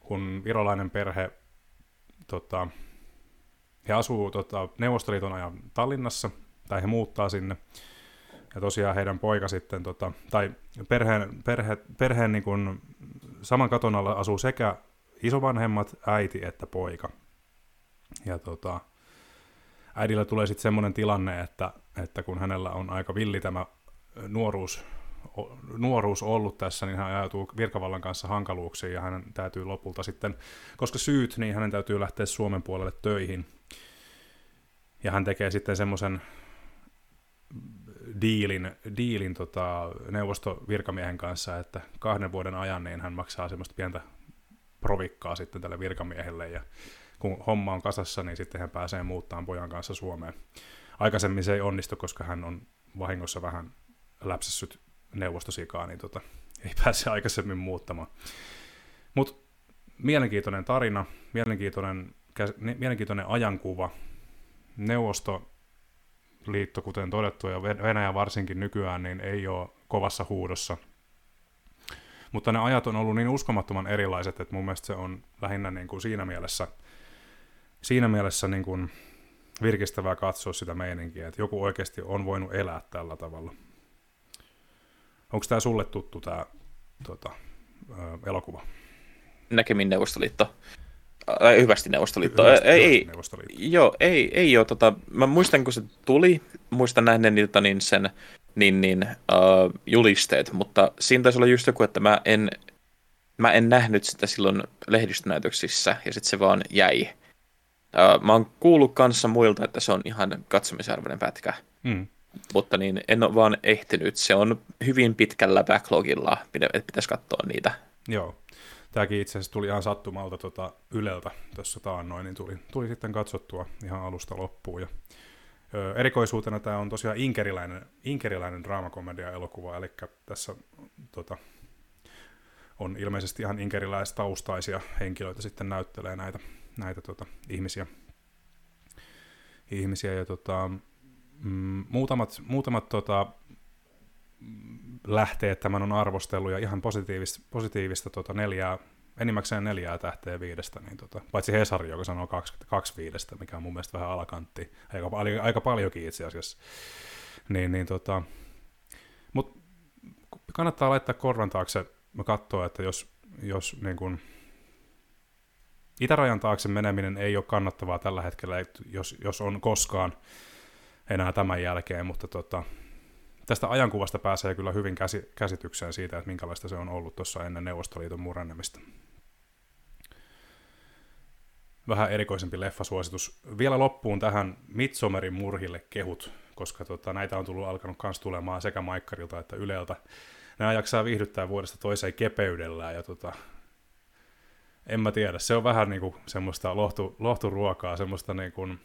kun virolainen perhe, tota, he asuu tota, Neuvostoliiton ajan Tallinnassa, tai he muuttaa sinne, ja tosiaan heidän poika sitten, tota, tai perheen, perhe, perheen niin kuin, saman katon alla asuu sekä isovanhemmat, äiti että poika. Ja tota, äidillä tulee sitten semmoinen tilanne, että, että kun hänellä on aika villi tämä nuoruus, nuoruus ollut tässä, niin hän ajautuu virkavallan kanssa hankaluuksiin ja hänen täytyy lopulta sitten, koska syyt, niin hänen täytyy lähteä Suomen puolelle töihin. Ja hän tekee sitten semmoisen diilin, diilin tota, neuvostovirkamiehen kanssa, että kahden vuoden ajan niin hän maksaa semmoista pientä provikkaa sitten tälle virkamiehelle ja kun homma on kasassa, niin sitten hän pääsee muuttamaan pojan kanssa Suomeen. Aikaisemmin se ei onnistu, koska hän on vahingossa vähän läpsässyt neuvostosikaa, niin tota, ei pääse aikaisemmin muuttamaan. Mutta mielenkiintoinen tarina, mielenkiintoinen, mielenkiintoinen ajankuva. Neuvostoliitto, kuten todettu, ja Venäjä varsinkin nykyään, niin ei ole kovassa huudossa. Mutta ne ajat on ollut niin uskomattoman erilaiset, että mun mielestä se on lähinnä niin kuin siinä mielessä, siinä mielessä niin kuin virkistävää katsoa sitä meininkiä, että joku oikeasti on voinut elää tällä tavalla. Onko tämä sulle tuttu tämä tota, elokuva? Näkemin Neuvostoliitto. Äh, hyvästi Neuvostoliitto. Hyvästi, ei, hyvästi Neuvostoliitto. Joo, ei, ei ole. Tota, mä muistan, kun se tuli, muistan nähneeni niin sen niin, niin, uh, julisteet, mutta siinä taisi olla just joku, että mä en, mä en nähnyt sitä silloin lehdistönäytöksissä, ja sitten se vaan jäi. Uh, mä oon kuullut kanssa muilta, että se on ihan katsomisarvoinen pätkä. Mm. Mutta niin, en ole vaan ehtinyt. Se on hyvin pitkällä backlogilla, että pitäisi katsoa niitä. Joo. Tämäkin itse asiassa tuli ihan sattumalta tuota Yleltä tuossa taannoin, niin tuli, tuli sitten katsottua ihan alusta loppuun. Ja, ö, erikoisuutena tämä on tosiaan inkeriläinen, inkeriläinen draamakomedia-elokuva, eli tässä tota, on ilmeisesti ihan inkeriläistaustaisia henkilöitä sitten näyttelee näitä, näitä tota, ihmisiä. ihmisiä ja tota, mm, muutamat, muutamat tota, lähteet tämän on arvostellut ja ihan positiivista, positiivista tota neljää, enimmäkseen neljää tähteä viidestä, niin tota, paitsi Hesari, joka sanoo kaksi, kaksi viidestä, mikä on mun mielestä vähän alakantti, aika, aika paljonkin itse asiassa. Niin, niin tota, mut kannattaa laittaa korvan taakse mä katsoa, että jos, jos niin kun, itärajan taakse meneminen ei ole kannattavaa tällä hetkellä, jos, jos on koskaan enää tämän jälkeen, mutta tota, tästä ajankuvasta pääsee kyllä hyvin käsi, käsitykseen siitä, että minkälaista se on ollut tuossa ennen Neuvostoliiton murennemista. Vähän erikoisempi leffasuositus. Vielä loppuun tähän Midsomerin murhille kehut, koska tota, näitä on tullut alkanut myös tulemaan sekä Maikkarilta että Yleltä. Nämä jaksaa viihdyttää vuodesta toiseen kepeydellään ja tota, en mä tiedä, se on vähän niin kuin semmoista lohtu, lohturuokaa, semmoista niin kuin,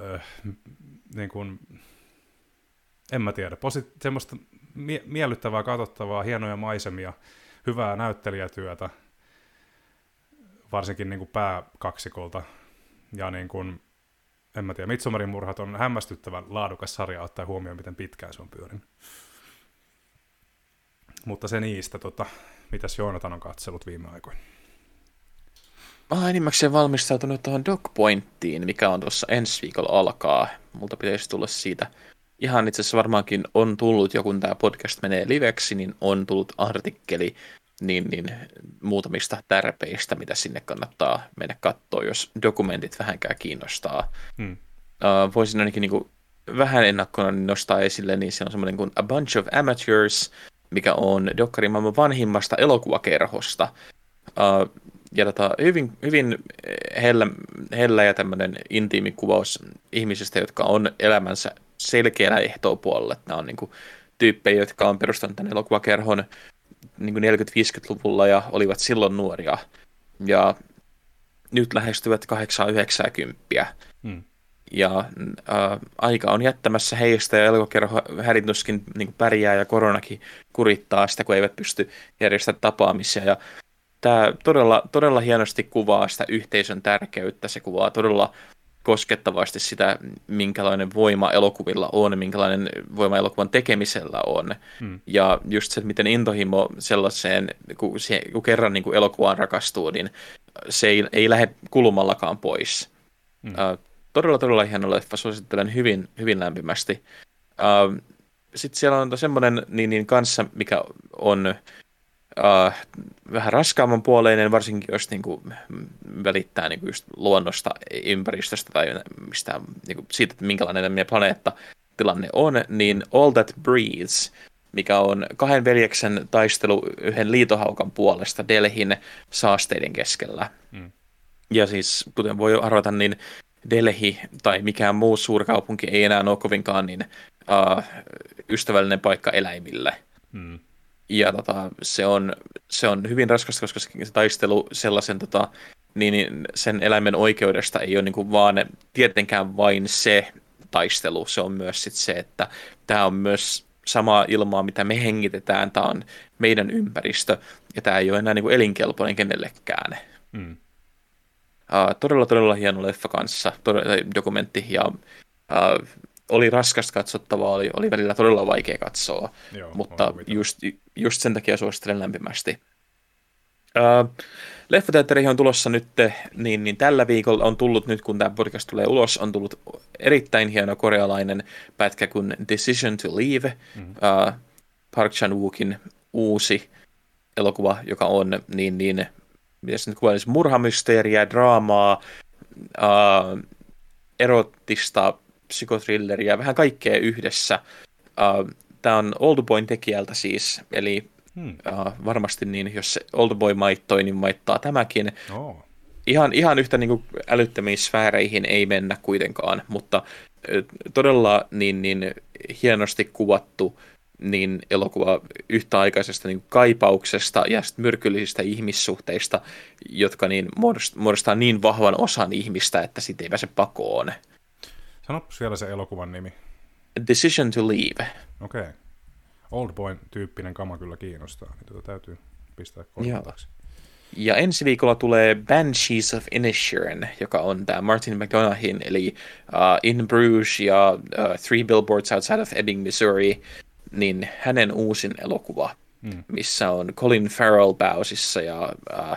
öö, niin kuin en mä tiedä, Posit- semmoista mie- miellyttävää, katsottavaa, hienoja maisemia, hyvää näyttelijätyötä, varsinkin niin kuin pääkaksikolta. Ja niin kuin, en mä tiedä, Mitsumarin murhat on hämmästyttävän laadukas sarja ottaa huomioon, miten pitkään se on pyörinyt. Mutta se niistä, tota, mitäs Joonatan on katsellut viime aikoina? Mä oon enimmäkseen valmistautunut tuohon Dogpointtiin, mikä on tuossa ensi viikolla alkaa. Multa pitäisi tulla siitä ihan itse asiassa varmaankin on tullut, jo kun tämä podcast menee liveksi, niin on tullut artikkeli niin, niin muutamista tärpeistä, mitä sinne kannattaa mennä katsoa, jos dokumentit vähänkään kiinnostaa. Hmm. Uh, voisin ainakin niin kuin, vähän ennakkona nostaa esille, niin se on semmoinen kuin A Bunch of Amateurs, mikä on Dokkarin maailman vanhimmasta elokuvakerhosta. Uh, ja tota, hyvin, hyvin hellä, hellä ja tämmöinen intiimi kuvaus ihmisistä, jotka on elämänsä selkeällä puolella. Nämä on niin kuin, tyyppejä, jotka on perustanut tämän elokuvakerhon niin 40-50-luvulla ja olivat silloin nuoria. Ja nyt lähestyvät 8-90. Hmm. Ja äh, aika on jättämässä heistä ja elokuvakerho härituskin niin pärjää ja koronakin kurittaa sitä, kun eivät pysty järjestämään tapaamisia. Ja tämä todella, todella hienosti kuvaa sitä yhteisön tärkeyttä. Se kuvaa todella koskettavasti sitä, minkälainen voima elokuvilla on, minkälainen voima elokuvan tekemisellä on. Hmm. Ja just se, miten intohimo sellaiseen, kun, se, kun kerran niin kuin elokuvaan rakastuu, niin se ei, ei lähde kulumallakaan pois. Uh, todella, todella hieno leffa, suosittelen hyvin, hyvin lämpimästi. Uh, Sitten siellä on semmoinen niin, niin kanssa, mikä on uh, vähän raskaamman puoleinen, varsinkin jos niin kuin, välittää niin kuin just luonnosta, ympäristöstä tai mistä, niin kuin siitä, että minkälainen meidän planeetta tilanne on, niin All That Breathes, mikä on kahden veljeksen taistelu yhden liitohaukan puolesta Delhin saasteiden keskellä. Mm. Ja siis, kuten voi arvata, niin Delhi tai mikään muu suurkaupunki ei enää ole kovinkaan niin, uh, ystävällinen paikka eläimille. Mm. Ja tota, se, on, se on hyvin raskasta, koska se taistelu sellaisen tota, niin, niin sen eläimen oikeudesta ei ole niin kuin vaan tietenkään vain se taistelu, se on myös sit se, että tämä on myös samaa ilmaa, mitä me hengitetään, tämä on meidän ympäristö, ja tämä ei ole enää niin kuin elinkelpoinen kenellekään. Mm. Uh, todella, todella hieno leffa kanssa, todella, dokumentti, ja uh, oli raskasta katsottavaa, oli, oli välillä todella vaikea katsoa, Joo, mutta just, just sen takia suosittelen lämpimästi. Uh, Leffateatteriin on tulossa nyt, niin, niin tällä viikolla on tullut nyt, kun tämä podcast tulee ulos, on tullut erittäin hieno korealainen pätkä kuin Decision to Leave, mm-hmm. uh, Park Chan-wookin uusi elokuva, joka on niin, niin se nyt kuvailisi, murhamysteeriä, draamaa, uh, erottista psykotrilleriä, vähän kaikkea yhdessä. Uh, Tämä on Oldboyn tekijältä siis, eli hmm. uh, varmasti niin, jos se Oldboy maittoi, niin maittaa tämäkin. Oh. Ihan, ihan yhtä niin kuin älyttömiin sfääreihin ei mennä kuitenkaan, mutta todella niin, niin hienosti kuvattu niin elokuva yhtäaikaisesta niin kaipauksesta ja myrkyllisistä ihmissuhteista, jotka niin muodostaa niin vahvan osan ihmistä, että siitä ei pääse pakoon. Sanopas vielä se elokuvan nimi. Decision to Leave. Okei. Okay. Old Boy-tyyppinen kama kyllä kiinnostaa, niin tuota täytyy pistää korvattaksi. Ja ensi viikolla tulee Banshees of Inisherin, joka on tämä Martin McDonaghin, eli uh, In Bruges ja uh, Three Billboards Outside of Ebbing, Missouri, niin hänen uusin elokuva, mm. missä on Colin Farrell pääosissa ja uh,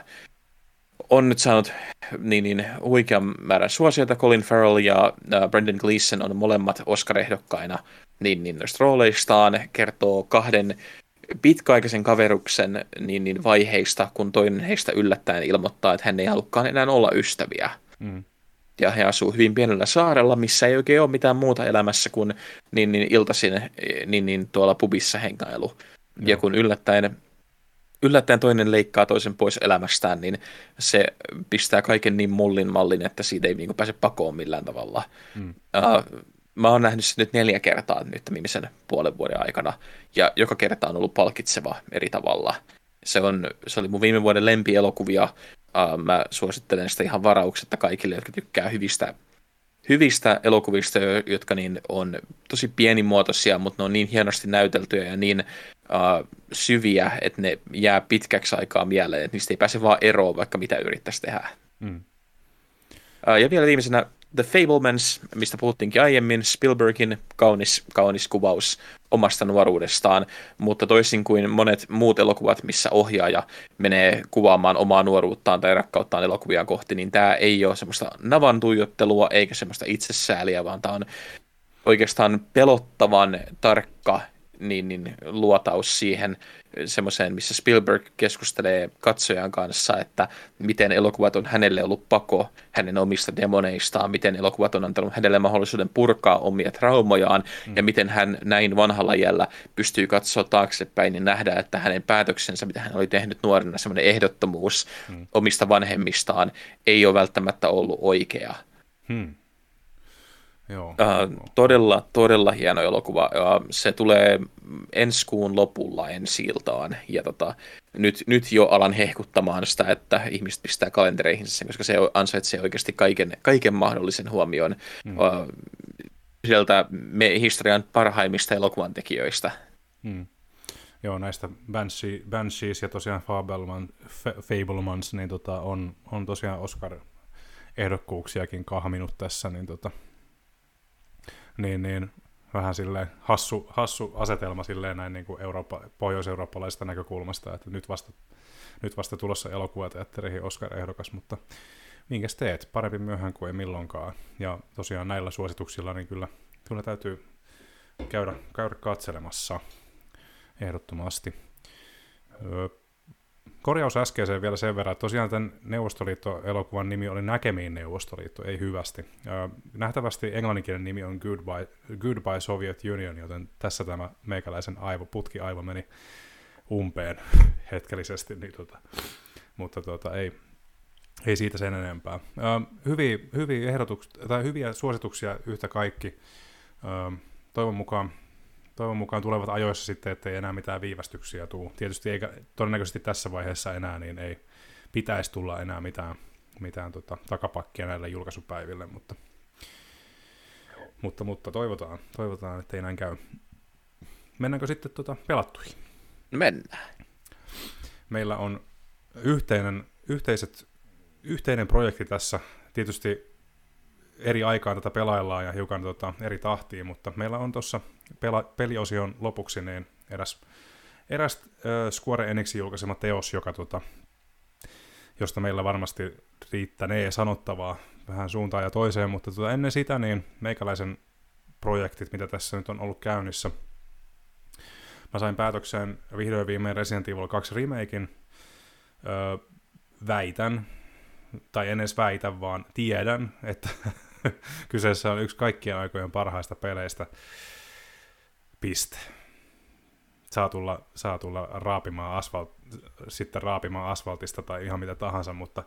on nyt saanut niin, niin huikean määrän suosiota. Colin Farrell ja uh, Brendan Gleeson on molemmat Oscar-ehdokkaina niin, niin noista rooleistaan. Kertoo kahden pitkäaikaisen kaveruksen niin, niin vaiheista, kun toinen heistä yllättäen ilmoittaa, että hän ei halukkaan enää olla ystäviä. Mm. Ja he asuu hyvin pienellä saarella, missä ei oikein ole mitään muuta elämässä kuin niin, niin iltaisin niin, niin tuolla pubissa hengailu. Joo. Ja kun yllättäen yllättäen toinen leikkaa toisen pois elämästään, niin se pistää kaiken niin mullin mallin, että siitä ei niin kuin pääse pakoon millään tavalla. Mm. Uh, mä oon nähnyt sen nyt neljä kertaa nyt viimeisen puolen vuoden aikana, ja joka kerta on ollut palkitseva eri tavalla. Se, on, se oli mun viime vuoden lempielokuvia. Uh, mä suosittelen sitä ihan varauksetta kaikille, jotka tykkää hyvistä hyvistä elokuvista, jotka niin on tosi pienimuotoisia, mutta ne on niin hienosti näyteltyjä ja niin uh, syviä, että ne jää pitkäksi aikaa mieleen, että niistä ei pääse vaan eroon, vaikka mitä yrittäisi tehdä. Mm. Uh, ja vielä viimeisenä The Fablemans, mistä puhuttiinkin aiemmin, Spielbergin kaunis, kaunis kuvaus omasta nuoruudestaan, mutta toisin kuin monet muut elokuvat, missä ohjaaja menee kuvaamaan omaa nuoruuttaan tai rakkauttaan elokuvia kohti, niin tämä ei ole semmoista navan tuijottelua eikä semmoista itsesääliä, vaan tämä on oikeastaan pelottavan tarkka niin, niin luotaus siihen semmoiseen, missä Spielberg keskustelee katsojan kanssa, että miten elokuvat on hänelle ollut pako hänen omista demoneistaan, miten elokuvat on antanut hänelle mahdollisuuden purkaa omia traumojaan, mm. ja miten hän näin vanhalla jällä pystyy katsoa taaksepäin ja nähdä, että hänen päätöksensä, mitä hän oli tehnyt nuorena, semmoinen ehdottomuus mm. omista vanhemmistaan, ei ole välttämättä ollut oikea. Hmm. Joo. Uh, todella, todella hieno elokuva. Uh, se tulee ensi kuun lopulla ensi iltaan. Ja tota, nyt, nyt jo alan hehkuttamaan sitä, että ihmiset pistää kalentereihin sen, koska se ansaitsee oikeasti kaiken, kaiken mahdollisen huomioon mm. uh, sieltä me historian parhaimmista elokuvan tekijöistä. Mm. Joo, näistä Banshee, Banshees ja tosiaan Fableman, Fablemans niin tota, on, on tosiaan Oscar-ehdokkuuksiakin kahminut tässä, niin tota, niin, niin vähän silleen hassu, hassu asetelma silleen näin niin kuin Eurooppa, pohjois-eurooppalaisesta näkökulmasta, että nyt vasta, nyt vasta tulossa elokuvateattereihin Oscar-ehdokas, mutta minkäs teet, parempi myöhään kuin ei milloinkaan. Ja tosiaan näillä suosituksilla niin kyllä, kyllä täytyy käydä, käydä katselemassa ehdottomasti. Öö, korjaus äskeiseen vielä sen verran, että tosiaan tämän Neuvostoliitto-elokuvan nimi oli Näkemiin Neuvostoliitto, ei hyvästi. Nähtävästi englanninkielinen nimi on Goodbye, Goodbye Soviet Union, joten tässä tämä meikäläisen aivo, putki aivo meni umpeen hetkellisesti, niin tota, mutta tota, ei, ei siitä sen enempää. Hyviä, hyviä, ehdotuksia, tai hyviä suosituksia yhtä kaikki. Toivon mukaan toivon mukaan tulevat ajoissa sitten, ettei enää mitään viivästyksiä tule. Tietysti eikä todennäköisesti tässä vaiheessa enää, niin ei pitäisi tulla enää mitään, mitään tota, takapakkia näille julkaisupäiville, mutta, mutta, mutta toivotaan, toivotaan, ettei näin käy. Mennäänkö sitten tota pelattuihin? Mennään. Meillä on yhteinen, yhteiset, yhteinen projekti tässä. Tietysti eri aikaan tätä pelaillaan ja hiukan tota, eri tahtiin, mutta meillä on tuossa pela- peliosion lopuksi niin eräs, eräs äh, Square Enixin julkaisema teos, joka, tota, josta meillä varmasti riittänee sanottavaa vähän suuntaan ja toiseen, mutta tota, ennen sitä niin meikäläisen projektit, mitä tässä nyt on ollut käynnissä, mä sain päätökseen vihdoin viimein Resident Evil 2 remakein, öö, väitän, tai en edes väitä, vaan tiedän, että kyseessä on yksi kaikkien aikojen parhaista peleistä. Piste. Saa tulla, saa tulla raapimaan, asfalt, sitten raapimaan asfaltista tai ihan mitä tahansa, mutta,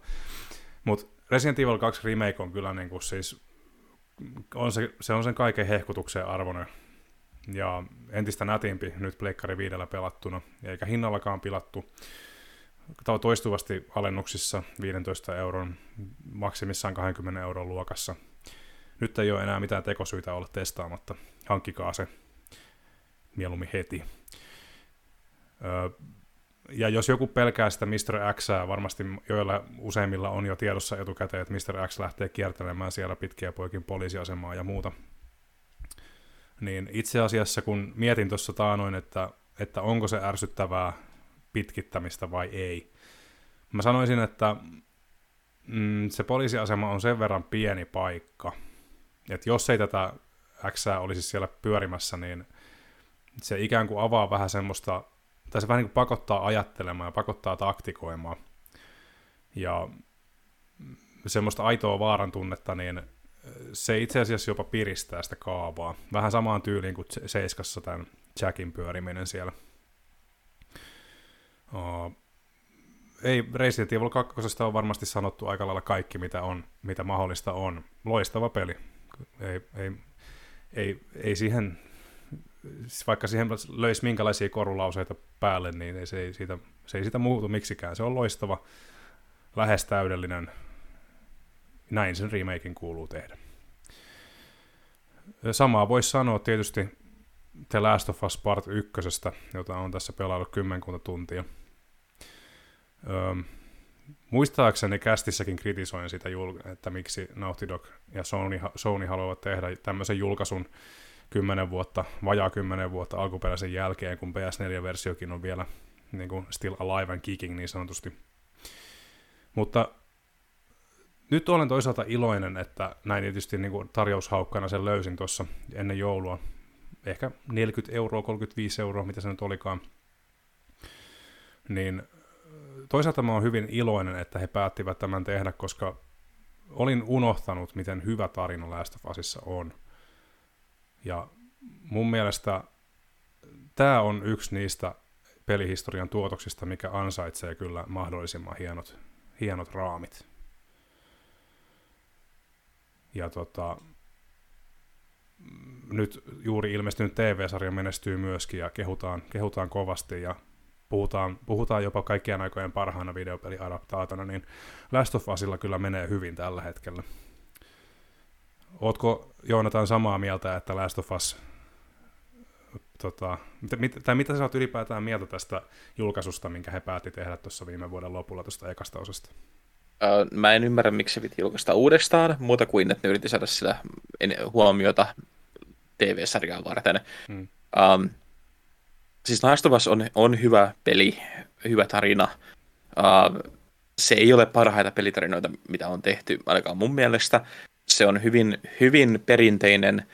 mutta Resident Evil 2 Remake on kyllä niin kuin siis, on se, se on sen kaiken hehkutuksen arvoinen ja entistä nätimpi nyt Pleikkari viidellä pelattuna, eikä hinnallakaan pilattu toistuvasti alennuksissa 15 euron, maksimissaan 20 euron luokassa. Nyt ei ole enää mitään tekosyitä olla testaamatta. Hankkikaa se mieluummin heti. Öö, ja jos joku pelkää sitä Mr. X, varmasti joilla useimmilla on jo tiedossa etukäteen, että Mr. X lähtee kiertelemään siellä pitkiä poikin poliisiasemaa ja muuta. Niin itse asiassa kun mietin tuossa taanoin, että, että onko se ärsyttävää pitkittämistä vai ei. Mä sanoisin, että mm, se poliisiasema on sen verran pieni paikka, että jos ei tätä X olisi siellä pyörimässä, niin se ikään kuin avaa vähän semmoista, tai se vähän niin kuin pakottaa ajattelemaan ja pakottaa taktikoimaan. Ja semmoista aitoa vaaran tunnetta, niin se itse asiassa jopa piristää sitä kaavaa. Vähän samaan tyyliin kuin Seiskassa tämän Jackin pyöriminen siellä. Uh, ei Resident Evil 2 on varmasti sanottu aika lailla kaikki, mitä, on, mitä mahdollista on. Loistava peli. Ei, ei, ei, ei siihen, vaikka siihen löisi minkälaisia korulauseita päälle, niin ei, se, ei siitä, se ei siitä muutu miksikään. Se on loistava, lähes täydellinen. Näin sen remakein kuuluu tehdä. Samaa voisi sanoa tietysti The Last of Us Part 1, jota on tässä pelaillut kymmenkunta tuntia – muistaakseni kästissäkin kritisoin sitä, että miksi Naughty Dog ja Sony, Sony haluavat tehdä tämmöisen julkaisun kymmenen vuotta, vajaa kymmenen vuotta alkuperäisen jälkeen, kun PS4-versiokin on vielä niin kuin still alive and kicking niin sanotusti. Mutta nyt olen toisaalta iloinen, että näin tietysti niin kuin tarjoushaukkana sen löysin tuossa ennen joulua. Ehkä 40 euroa, 35 euroa, mitä se nyt olikaan. Niin toisaalta mä oon hyvin iloinen, että he päättivät tämän tehdä, koska olin unohtanut, miten hyvä tarina Last of Usissa on. Ja mun mielestä tämä on yksi niistä pelihistorian tuotoksista, mikä ansaitsee kyllä mahdollisimman hienot, hienot raamit. Ja tota, nyt juuri ilmestynyt TV-sarja menestyy myöskin ja kehutaan, kehutaan kovasti ja puhutaan, puhutaan jopa kaikkien aikojen parhaana videopeliadaptaatona, niin Last of Usilla kyllä menee hyvin tällä hetkellä. Ootko Joonatan samaa mieltä, että Last of Us, tota, mit, tai mitä sä oot ylipäätään mieltä tästä julkaisusta, minkä he päätti tehdä tuossa viime vuoden lopulla tuosta ekasta osasta? Mä en ymmärrä, miksi se piti julkaista uudestaan, muuta kuin, että ne yritti saada sillä huomiota TV-sarjaa varten. Hmm. Um, siis Last of Us on, on hyvä peli, hyvä tarina. Uh, se ei ole parhaita pelitarinoita, mitä on tehty, ainakaan mun mielestä. Se on hyvin, hyvin perinteinen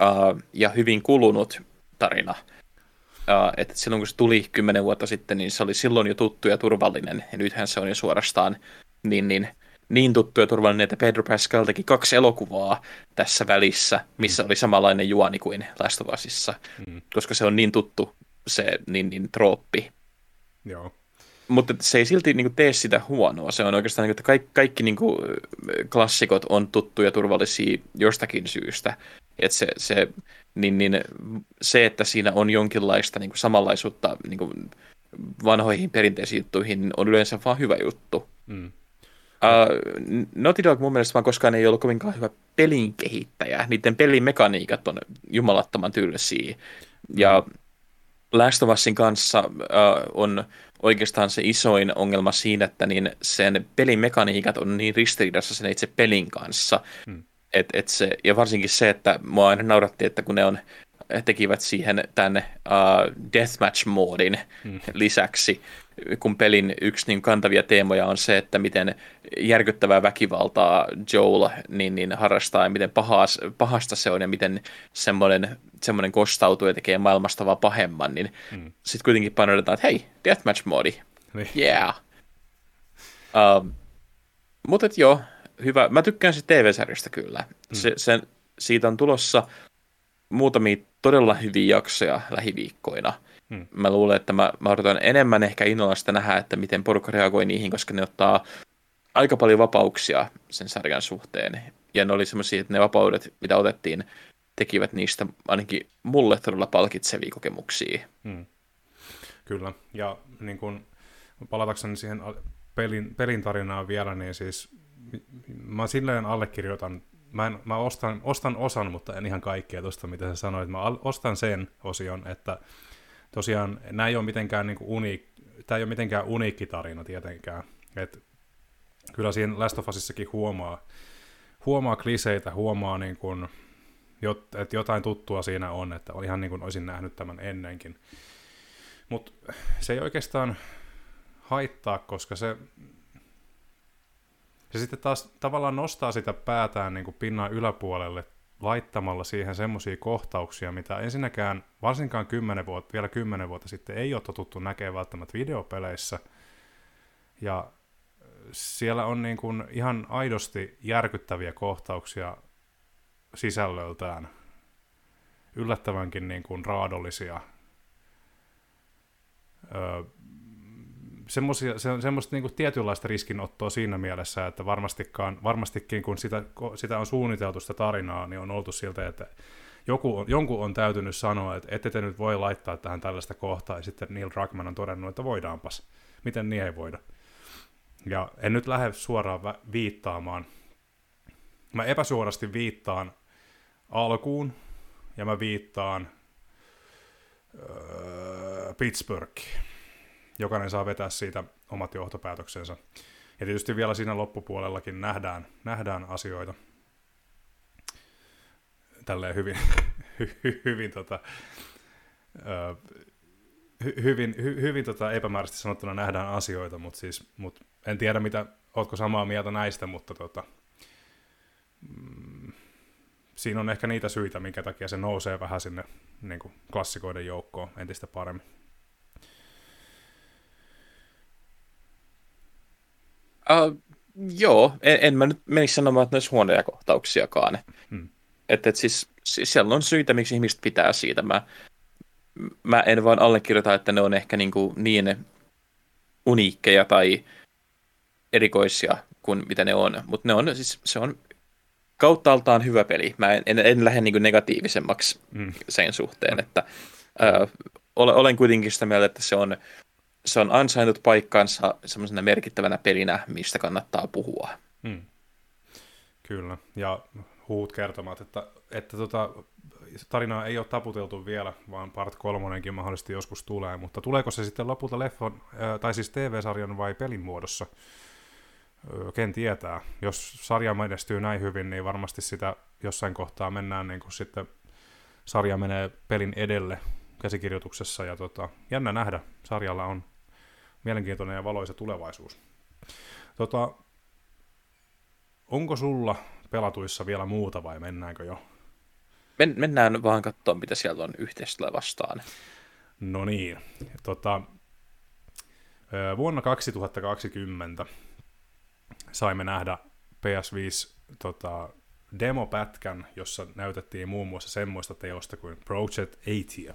uh, ja hyvin kulunut tarina. Uh, että silloin kun se tuli kymmenen vuotta sitten, niin se oli silloin jo tuttu ja turvallinen. Ja nythän se on jo suorastaan niin, niin, niin tuttu ja turvallinen, että Pedro Pascal teki kaksi elokuvaa tässä välissä, missä mm. oli samanlainen juoni kuin Last of Usissa, mm. koska se on niin tuttu se niin, niin trooppi. Joo. Mutta se ei silti niin kuin, tee sitä huonoa. Se on oikeastaan, niin kuin, että kaikki, kaikki niin kuin, klassikot on tuttuja turvallisia jostakin syystä. Et se, se, niin, niin, se, että siinä on jonkinlaista niin kuin, samanlaisuutta niin kuin, vanhoihin perinteisiin juttuihin, niin on yleensä vaan hyvä juttu. Mm. Uh, Naughty Dog mun mielestä vaan koskaan ei ollut kovinkaan hyvä pelin kehittäjä. Niiden pelimekaniikat on jumalattoman tylsiä. Ja mm Last of Usin kanssa äh, on oikeastaan se isoin ongelma siinä, että niin sen pelin mekaniikat on niin ristiriidassa sen itse pelin kanssa. Hmm. Et, et se, ja varsinkin se, että mua aina nauratti, että kun ne on tekivät siihen tämän uh, deathmatch-moodin hmm. lisäksi, kun pelin yksi niin kantavia teemoja on se, että miten järkyttävää väkivaltaa Joel niin, niin harrastaa ja miten pahas, pahasta se on ja miten semmoinen, semmoinen kostautuu ja tekee maailmasta vaan pahemman, niin hmm. sitten kuitenkin painotetaan, että hei, deathmatch-moodi, niin. yeah. Uh, mutta joo, hyvä. Mä tykkään se TV-sarjasta kyllä. Hmm. Se, sen, siitä on tulossa muutamia todella hyviä jaksoja lähiviikkoina. Hmm. Mä luulen, että mä, mä odotan enemmän ehkä innolla sitä nähdä, että miten porukka reagoi niihin, koska ne ottaa aika paljon vapauksia sen sarjan suhteen. Ja ne oli semmoisia, että ne vapaudet, mitä otettiin, tekivät niistä ainakin mulle todella palkitsevia kokemuksia. Hmm. Kyllä, ja niin kun, palatakseni siihen pelin, pelin tarinaan vielä, niin siis mä silleen allekirjoitan mä, en, mä ostan, ostan osan, mutta en ihan kaikkea tuosta, mitä sä sanoit. Mä ostan sen osion, että tosiaan nämä ei ole mitenkään niin uniik, tämä ei ole mitenkään uniikki tarina tietenkään. Et kyllä siinä Last of Usissakin huomaa, huomaa kliseitä, huomaa, niin kuin, että jotain tuttua siinä on, että ihan niin kuin olisin nähnyt tämän ennenkin. Mutta se ei oikeastaan haittaa, koska se se sitten taas tavallaan nostaa sitä päätään niin kuin pinnan yläpuolelle laittamalla siihen semmoisia kohtauksia, mitä ensinnäkään varsinkaan 10 vuotta, vielä kymmenen vuotta sitten ei ole totuttu näkemään välttämättä videopeleissä. Ja siellä on niin kuin ihan aidosti järkyttäviä kohtauksia sisällöltään. Yllättävänkin niin kuin raadollisia. Öö, semmosia, se, semmoista niin kuin tietynlaista riskinottoa siinä mielessä, että varmastikaan, varmastikin kun sitä, sitä on suunniteltu sitä tarinaa, niin on oltu siltä, että joku on, jonkun on täytynyt sanoa, että ette te nyt voi laittaa tähän tällaista kohtaa, ja sitten Neil Druckmann on todennut, että voidaanpas. Miten niin ei voida? Ja en nyt lähde suoraan viittaamaan. Mä epäsuorasti viittaan alkuun, ja mä viittaan öö, Pittsburghiin jokainen saa vetää siitä omat johtopäätöksensä. Ja tietysti vielä siinä loppupuolellakin nähdään, nähdään asioita tälleen hyvin, hy, hyvin, tota, hyvin, hy, hyvin tota epämääräisesti sanottuna nähdään asioita, mutta siis, mut en tiedä, mitä, ootko samaa mieltä näistä, mutta tota, mm, siinä on ehkä niitä syitä, minkä takia se nousee vähän sinne niin klassikoiden joukkoon entistä paremmin. Uh, joo, en, en mä nyt menisi sanomaan, että ne olisi huonoja kohtauksiakaan. Hmm. Että et siis, siis siellä on syitä, miksi ihmiset pitää siitä. Mä, mä en vaan allekirjoita, että ne on ehkä niin, kuin niin uniikkeja tai erikoisia kuin mitä ne on. Mutta ne on, siis se on kauttaaltaan hyvä peli. Mä en, en, en lähde niin negatiivisemmaksi mm. sen suhteen, että ö, olen kuitenkin sitä mieltä, että se on se on ansainnut paikkansa semmoisena merkittävänä pelinä, mistä kannattaa puhua. Hmm. Kyllä, ja huut kertomat, että, että tota, tarinaa ei ole taputeltu vielä, vaan part kolmonenkin mahdollisesti joskus tulee, mutta tuleeko se sitten lopulta leffon, tai siis TV-sarjan vai pelin muodossa? Ken tietää. Jos sarja menestyy näin hyvin, niin varmasti sitä jossain kohtaa mennään niin kuin sitten sarja menee pelin edelle käsikirjoituksessa, ja tota, jännä nähdä. Sarjalla on mielenkiintoinen ja valoisa tulevaisuus. Tota, onko sulla pelatuissa vielä muuta vai mennäänkö jo? Men, mennään vaan katsomaan, mitä siellä on yhteistyö vastaan. No niin. Tota, vuonna 2020 saimme nähdä PS5 tota, demopätkän, jossa näytettiin muun muassa semmoista teosta kuin Project 8.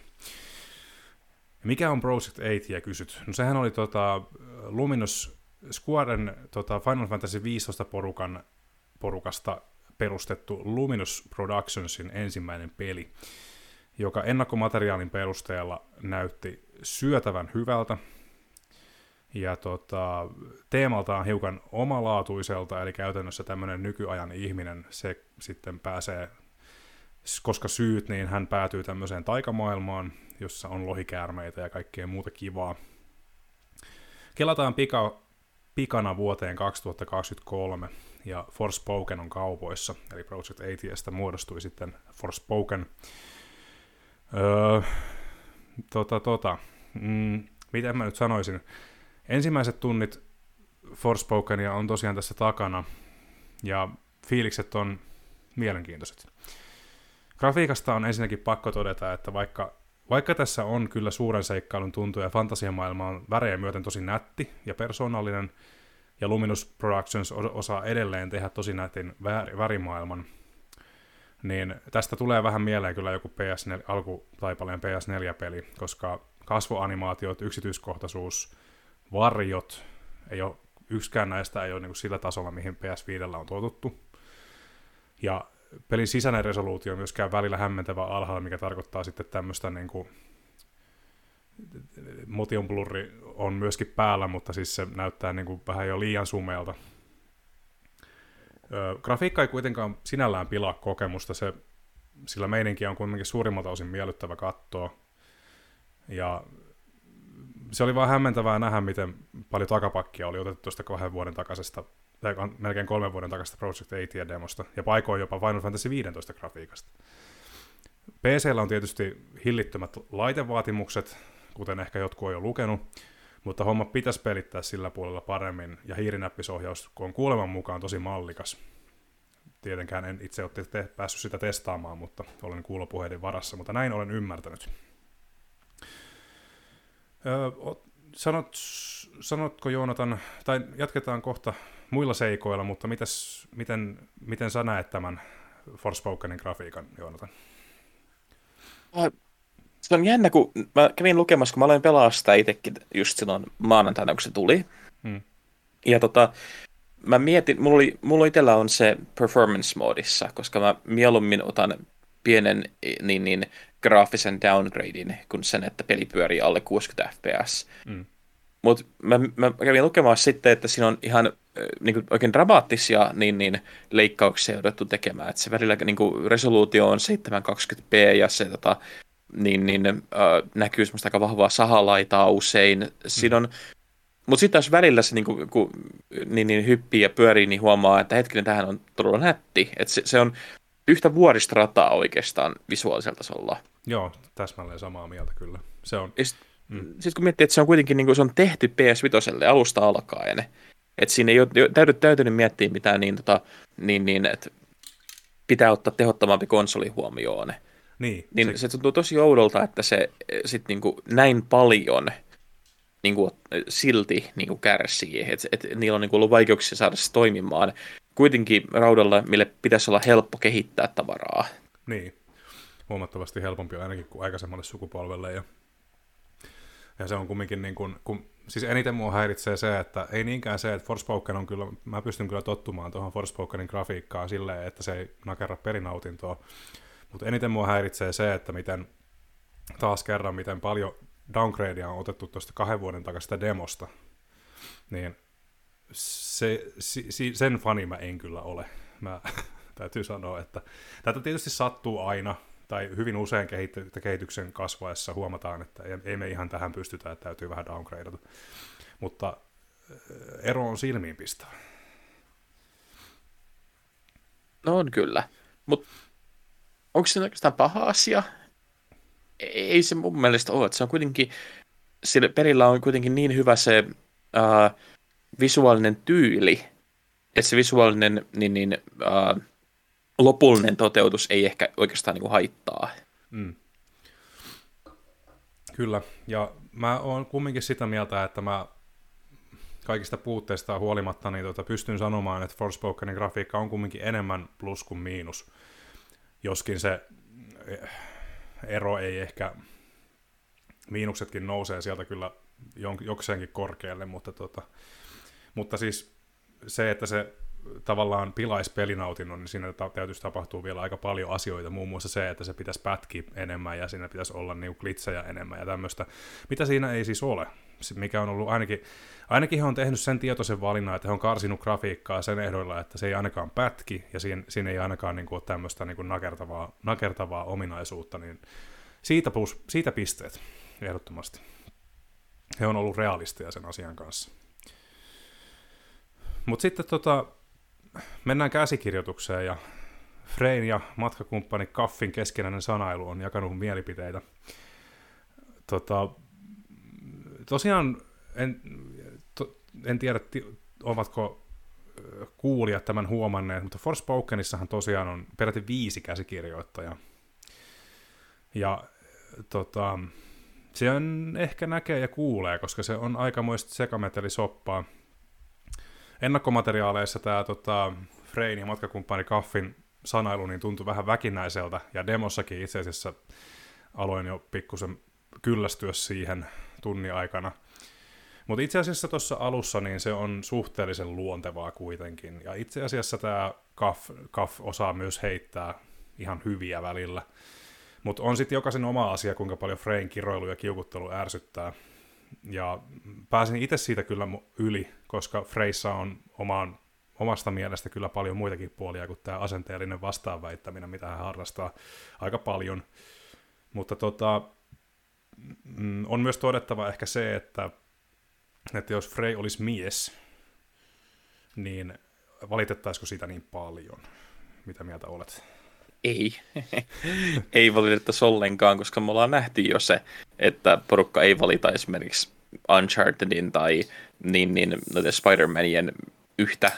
Mikä on Project 8, kysyt? No sehän oli tota, Luminous Squaren tota Final Fantasy 15 porukan, porukasta perustettu Luminous Productionsin ensimmäinen peli, joka ennakkomateriaalin perusteella näytti syötävän hyvältä, ja tota, teemaltaan hiukan omalaatuiselta, eli käytännössä tämmöinen nykyajan ihminen, se sitten pääsee, koska syyt, niin hän päätyy tämmöiseen taikamaailmaan, jossa on lohikäärmeitä ja kaikkea muuta kivaa. Kelataan pika, pikana vuoteen 2023, ja Forspoken on kaupoissa, eli Project ATSstä muodostui sitten Forspoken. Öö, tota, tota, mm, miten mä nyt sanoisin, ensimmäiset tunnit Forspokenia on tosiaan tässä takana, ja fiilikset on mielenkiintoiset. Grafiikasta on ensinnäkin pakko todeta, että vaikka, vaikka tässä on kyllä suuren seikkailun tuntu ja fantasiamaailma on värejä myöten tosi nätti ja persoonallinen, ja Luminous Productions osaa edelleen tehdä tosi nätin värimaailman, niin tästä tulee vähän mieleen kyllä joku PS4, alkutaipaleen PS4-peli, koska kasvoanimaatiot, yksityiskohtaisuus, varjot, ei ole, yksikään näistä ei ole niin kuin sillä tasolla, mihin PS5 on totuttu. Ja pelin sisäinen resoluutio on myöskään välillä hämmentävä alhaalla, mikä tarkoittaa sitten tämmöistä niin kuin, motion blurri on myöskin päällä, mutta siis se näyttää niin kuin vähän jo liian sumealta. Öö, grafiikka ei kuitenkaan sinällään pilaa kokemusta, se, sillä meininki on kuitenkin suurimmalta osin miellyttävä kattoa. Ja se oli vaan hämmentävää nähdä, miten paljon takapakkia oli otettu tuosta kahden vuoden takaisesta, tai melkein kolmen vuoden takaisesta Project 8-demosta, ja paikoin jopa Final Fantasy 15 grafiikasta. PCllä on tietysti hillittömät laitevaatimukset, kuten ehkä jotkut on jo lukenut, mutta homma pitäisi pelittää sillä puolella paremmin, ja hiirinäppisohjaus, kun on kuuleman mukaan tosi mallikas. Tietenkään en itse ole päässyt sitä testaamaan, mutta olen kuulopuheiden varassa, mutta näin olen ymmärtänyt. Öö, sanot, sanotko Joonatan, tai jatketaan kohta muilla seikoilla, mutta mitäs, miten, miten sä näet tämän Forspokenin grafiikan, Joonatan? Se on jännä, kun mä kävin lukemassa, kun mä aloin pelaa sitä itsekin just silloin maanantaina, kun se tuli. Hmm. Ja tota, mä mietin, mulla, oli, mulla itsellä on se performance-moodissa, koska mä mieluummin otan pienen niin, niin, graafisen downgradein kuin sen, että peli pyörii alle 60 fps. Mm. Mutta mä, mä kävin lukemaan sitten, että siinä on ihan niin kuin, oikein dramaattisia niin, niin, leikkauksia jouduttu tekemään. Että se välillä niin kuin, resoluutio on 720p ja se tota, niin, niin, äh, näkyy semmoista aika vahvaa sahalaitaa usein. Siinä on, mutta sitten taas välillä se niin kuin, kun, niin, niin, hyppii ja pyörii, niin huomaa, että hetkinen, tähän on todella nätti. Että se, se on yhtä vuoristrataa oikeastaan visuaalisella tasolla. Joo, täsmälleen samaa mieltä kyllä. Se on. Sitten mm. sit kun miettii, että se on kuitenkin niin kuin, se on tehty PS5 alusta alkaen, että siinä ei ole täytynyt, täytynyt miettiä mitään niin, tota, niin, niin että pitää ottaa tehottomampi konsoli huomioon. Niin, niin se... se tuntuu tosi oudolta, että se sit niin kuin näin paljon niin kuin, silti niin kuin kärsii, että et, niillä on niin kuin ollut vaikeuksia saada se toimimaan kuitenkin raudalla, mille pitäisi olla helppo kehittää tavaraa. Niin, huomattavasti helpompi ainakin kuin aikaisemmalle sukupolvelle. Ja, ja se on kumminkin niin kuin, kun, siis eniten mua häiritsee se, että ei niinkään se, että Forspoken on kyllä, mä pystyn kyllä tottumaan tuohon Forspokenin grafiikkaan silleen, että se ei nakerra perinautintoa, mutta eniten mua häiritsee se, että miten taas kerran, miten paljon downgradea on otettu tuosta kahden vuoden takaisesta demosta, niin se, si, sen fani mä en kyllä ole. Mä täytyy sanoa, että tätä tietysti sattuu aina, tai hyvin usein kehityksen kasvaessa huomataan, että ei me ihan tähän pystytä, että täytyy vähän downgradeata. Mutta ero on silmiinpistävä. No on kyllä. Mutta onko se oikeastaan paha asia? Ei se mun mielestä ole. Se on kuitenkin, sillä perillä on kuitenkin niin hyvä se uh, visuaalinen tyyli, että se visuaalinen niin, niin, uh, lopullinen toteutus ei ehkä oikeastaan niin kuin haittaa. Mm. Kyllä, ja mä oon kumminkin sitä mieltä, että mä kaikista puutteista huolimatta niin tota, pystyn sanomaan, että Forspokenin grafiikka on kumminkin enemmän plus kuin miinus. Joskin se eh, ero ei ehkä, miinuksetkin nousee sieltä kyllä jokseenkin korkealle, mutta, tota, mutta siis se, että se tavallaan pilaisi pelinautinnon, niin siinä täytyisi tapahtua vielä aika paljon asioita, muun muassa se, että se pitäisi pätkiä enemmän ja siinä pitäisi olla niinku glitsejä enemmän ja tämmöistä, mitä siinä ei siis ole, mikä on ollut ainakin, ainakin he on tehnyt sen tietoisen valinnan, että he on karsinut grafiikkaa sen ehdoilla, että se ei ainakaan pätki ja siinä, siinä ei ainakaan niinku ole tämmöistä niinku nakertavaa, nakertavaa ominaisuutta, niin siitä, plus, siitä pisteet ehdottomasti. He on ollut realisteja sen asian kanssa. Mutta sitten tota, mennään käsikirjoitukseen ja Frein ja matkakumppani Kaffin keskinäinen sanailu on jakanut mielipiteitä. Tota, tosiaan en, to, en tiedä, ovatko kuulijat tämän huomanneet, mutta Forspokenissahan tosiaan on peräti viisi käsikirjoittajaa. Ja tota, se on ehkä näkee ja kuulee, koska se on aikamoista sekametelisoppaa. Ennakkomateriaaleissa tämä tota, Frein ja matkakumppani Kaffin sanailu niin tuntui vähän väkinäiseltä, ja demossakin itse asiassa aloin jo pikkusen kyllästyä siihen tunnin aikana. Mutta itse asiassa tuossa alussa niin se on suhteellisen luontevaa kuitenkin, ja itse asiassa tämä Kaff, Kaff osaa myös heittää ihan hyviä välillä. Mutta on sitten jokaisen oma asia, kuinka paljon Frein kiroilu ja kiukuttelu ärsyttää. Ja pääsin itse siitä kyllä yli, koska Freissa on omaan, omasta mielestä kyllä paljon muitakin puolia kuin tämä asenteellinen vastaanväittäminen, mitä hän harrastaa aika paljon. Mutta tota, mm, on myös todettava ehkä se, että, että jos Frey olisi mies, niin valitettaisiko siitä niin paljon? Mitä mieltä olet? Ei. ei valitettaisi ollenkaan, koska me ollaan nähty jo se, että porukka ei valita esimerkiksi Unchartedin tai niin, niin noiden Spider-Manien yhtä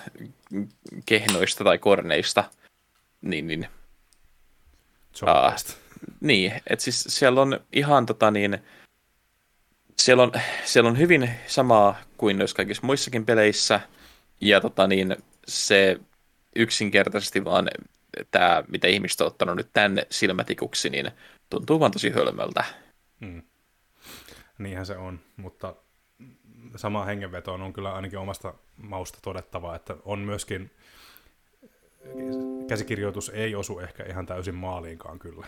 kehnoista tai korneista. Niin, niin. Uh, niin, että siis siellä on ihan tota niin, siellä on, siellä on hyvin samaa kuin noissa kaikissa muissakin peleissä, ja tota niin, se yksinkertaisesti vaan tämä, mitä ihmiset on ottanut nyt tänne silmätikuksi, niin tuntuu vaan tosi hölmöltä. Mm. Niinhän se on, mutta sama hengenvetoon on kyllä ainakin omasta mausta todettava, että on myöskin käsikirjoitus ei osu ehkä ihan täysin maaliinkaan kyllä.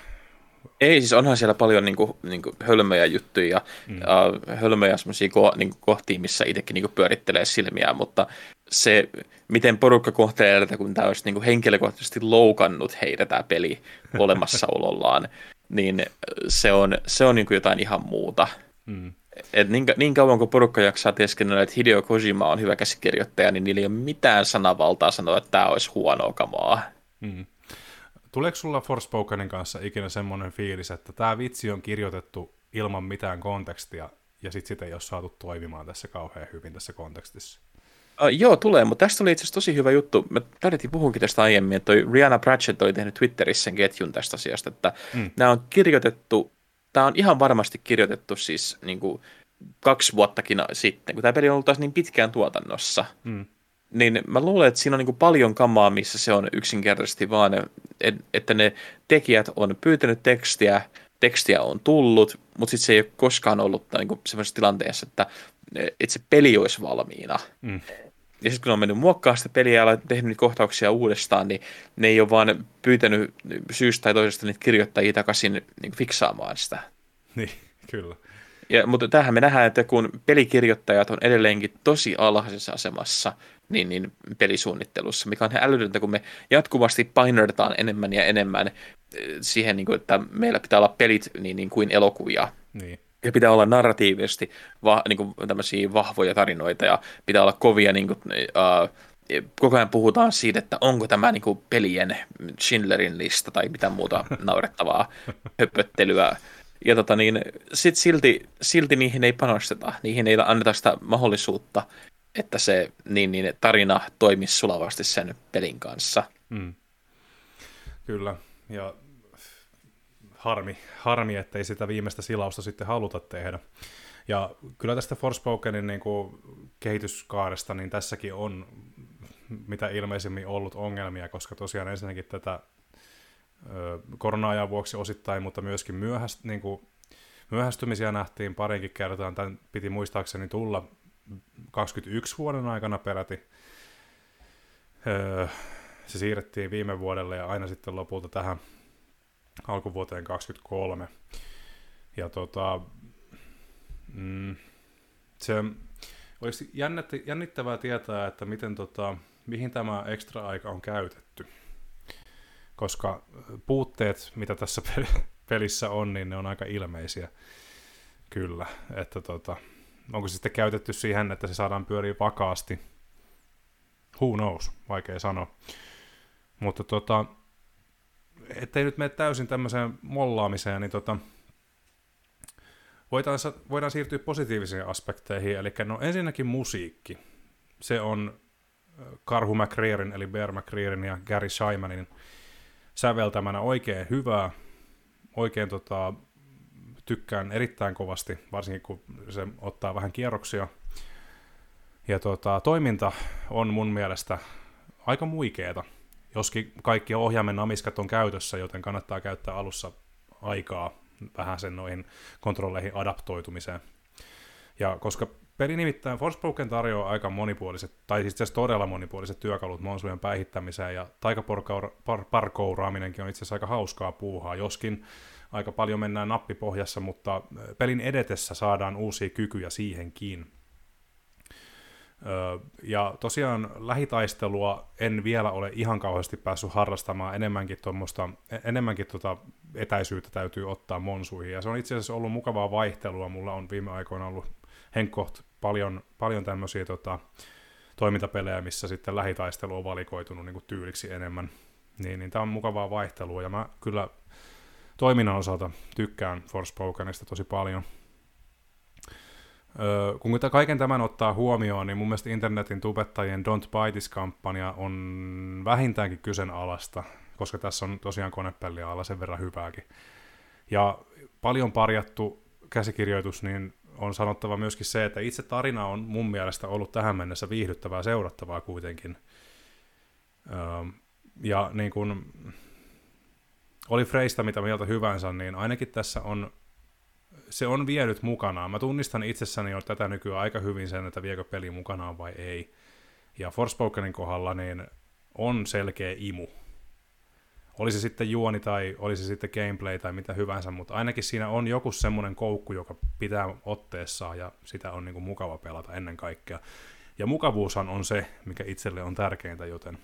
Ei, siis onhan siellä paljon niin kuin, niin kuin hölmöjä juttuja ja mm. uh, hölmöjä semmoisia ko, niin kohtia, missä itsekin niin pyörittelee silmiä, mutta se, miten porukka kohtelee tätä, kun tämä olisi niin kuin henkilökohtaisesti loukannut heitä tämä peli olemassaolollaan, niin se on, se on niin kuin jotain ihan muuta. Mm. Et niin, niin kauan kuin porukka jaksaa teeskennellä, että Hideo Kojima on hyvä käsikirjoittaja, niin niillä ei ole mitään sanavaltaa sanoa, että tämä olisi huonoa kamaa. Mm. Tuleeko sulla Forspokenin kanssa ikinä semmoinen fiilis, että tämä vitsi on kirjoitettu ilman mitään kontekstia, ja sitten sitä ei ole saatu toimimaan tässä kauhean hyvin tässä kontekstissa? Uh, joo, tulee, mutta tästä oli itse asiassa tosi hyvä juttu. Mä taidettiin puhunkin tästä aiemmin, että toi Rihanna Pratchett oli tehnyt Twitterissä sen ketjun tästä asiasta, että mm. nämä on kirjoitettu, tämä on ihan varmasti kirjoitettu siis niin kuin kaksi vuottakin sitten, kun tämä peli on ollut taas niin pitkään tuotannossa. Mm niin mä luulen, että siinä on niin paljon kamaa, missä se on yksinkertaisesti vaan, että ne tekijät on pyytänyt tekstiä, tekstiä on tullut, mutta sitten se ei ole koskaan ollut niin sellaisessa tilanteessa, että, että se peli olisi valmiina. Mm. Ja sitten kun on mennyt muokkaa sitä peliä ja tehnyt kohtauksia uudestaan, niin ne ei ole vaan pyytänyt syystä tai toisesta niitä kirjoittajia takaisin niin fiksaamaan sitä. Niin, kyllä. Ja, mutta tähän me nähdään, että kun pelikirjoittajat on edelleenkin tosi alhaisessa asemassa niin, niin pelisuunnittelussa, mikä on älytöntä, kun me jatkuvasti painotetaan enemmän ja enemmän eh, siihen, niin kuin, että meillä pitää olla pelit niin, niin kuin elokuvia. Niin. Ja pitää olla narratiivisesti va, niin kuin tämmöisiä vahvoja tarinoita ja pitää olla kovia, niin kuin, uh, koko ajan puhutaan siitä, että onko tämä niin kuin pelien Schindlerin lista tai mitä muuta naurettavaa höpöttelyä ja tota niin, sit silti, silti niihin ei panosteta, niihin ei anneta sitä mahdollisuutta, että se niin, niin, tarina toimisi sulavasti sen pelin kanssa. Mm. Kyllä, ja harmi, harmi, ettei sitä viimeistä silausta sitten haluta tehdä. Ja kyllä tästä Forspokenin niin kuin kehityskaaresta, niin tässäkin on mitä ilmeisimmin ollut ongelmia, koska tosiaan ensinnäkin tätä korona-ajan vuoksi osittain, mutta myöskin myöhäst, niin kuin, myöhästymisiä nähtiin parinkin kertaan. Tämän piti muistaakseni tulla 21 vuoden aikana peräti. Se siirrettiin viime vuodelle ja aina sitten lopulta tähän alkuvuoteen 23. Ja tota, mm, se olisi jännittävää tietää, että miten tota, mihin tämä ekstra aika on käytetty koska puutteet, mitä tässä pelissä on, niin ne on aika ilmeisiä. Kyllä, että tota, onko se sitten käytetty siihen, että se saadaan pyöriä vakaasti? Who knows, vaikea sanoa. Mutta tota, ettei nyt mene täysin tämmöiseen mollaamiseen, niin tota, voidaan, voidaan siirtyä positiivisiin aspekteihin. Eli no ensinnäkin musiikki. Se on Karhu McCreerin, eli Bear McCreerin ja Gary Shymanin säveltämänä oikein hyvää. Oikein tota, tykkään erittäin kovasti, varsinkin kun se ottaa vähän kierroksia. Ja tota, toiminta on mun mielestä aika muikeeta, joskin kaikki ohjaimen namiskat on käytössä, joten kannattaa käyttää alussa aikaa vähän sen noihin kontrolleihin adaptoitumiseen. Ja koska peli nimittäin Forspoken tarjoaa aika monipuoliset, tai siis todella monipuoliset työkalut monsujen päihittämiseen, ja taikaparkouraaminenkin on itse asiassa aika hauskaa puuhaa, joskin aika paljon mennään nappipohjassa, mutta pelin edetessä saadaan uusia kykyjä siihenkin. Ja tosiaan lähitaistelua en vielä ole ihan kauheasti päässyt harrastamaan, enemmänkin, enemmänkin tota etäisyyttä täytyy ottaa monsuihin, ja se on itse asiassa ollut mukavaa vaihtelua, mulla on viime aikoina ollut henkkoht paljon, paljon tämmöisiä tota, toimintapelejä, missä sitten lähitaistelu on valikoitunut niin tyyliksi enemmän, niin, niin tämä on mukavaa vaihtelua, ja mä kyllä toiminnan osalta tykkään Forspokenista tosi paljon. Öö, kun kaiken tämän ottaa huomioon, niin mun mielestä internetin tubettajien Don't Buy This-kampanja on vähintäänkin kyseenalaista, koska tässä on tosiaan konepelliä alla sen verran hyvääkin. Ja paljon parjattu käsikirjoitus, niin on sanottava myöskin se, että itse tarina on mun mielestä ollut tähän mennessä viihdyttävää seurattavaa kuitenkin. Öö, ja niin kun, oli Freista mitä mieltä hyvänsä, niin ainakin tässä on, se on vienyt mukanaan. Mä tunnistan itsessäni jo tätä nykyään aika hyvin sen, että viekö peli mukanaan vai ei. Ja Forspokenin kohdalla niin on selkeä imu. Oli se sitten juoni tai oli se sitten gameplay tai mitä hyvänsä, mutta ainakin siinä on joku semmoinen koukku, joka pitää otteessaan ja sitä on niin kuin mukava pelata ennen kaikkea. Ja mukavuushan on se, mikä itselle on tärkeintä, joten,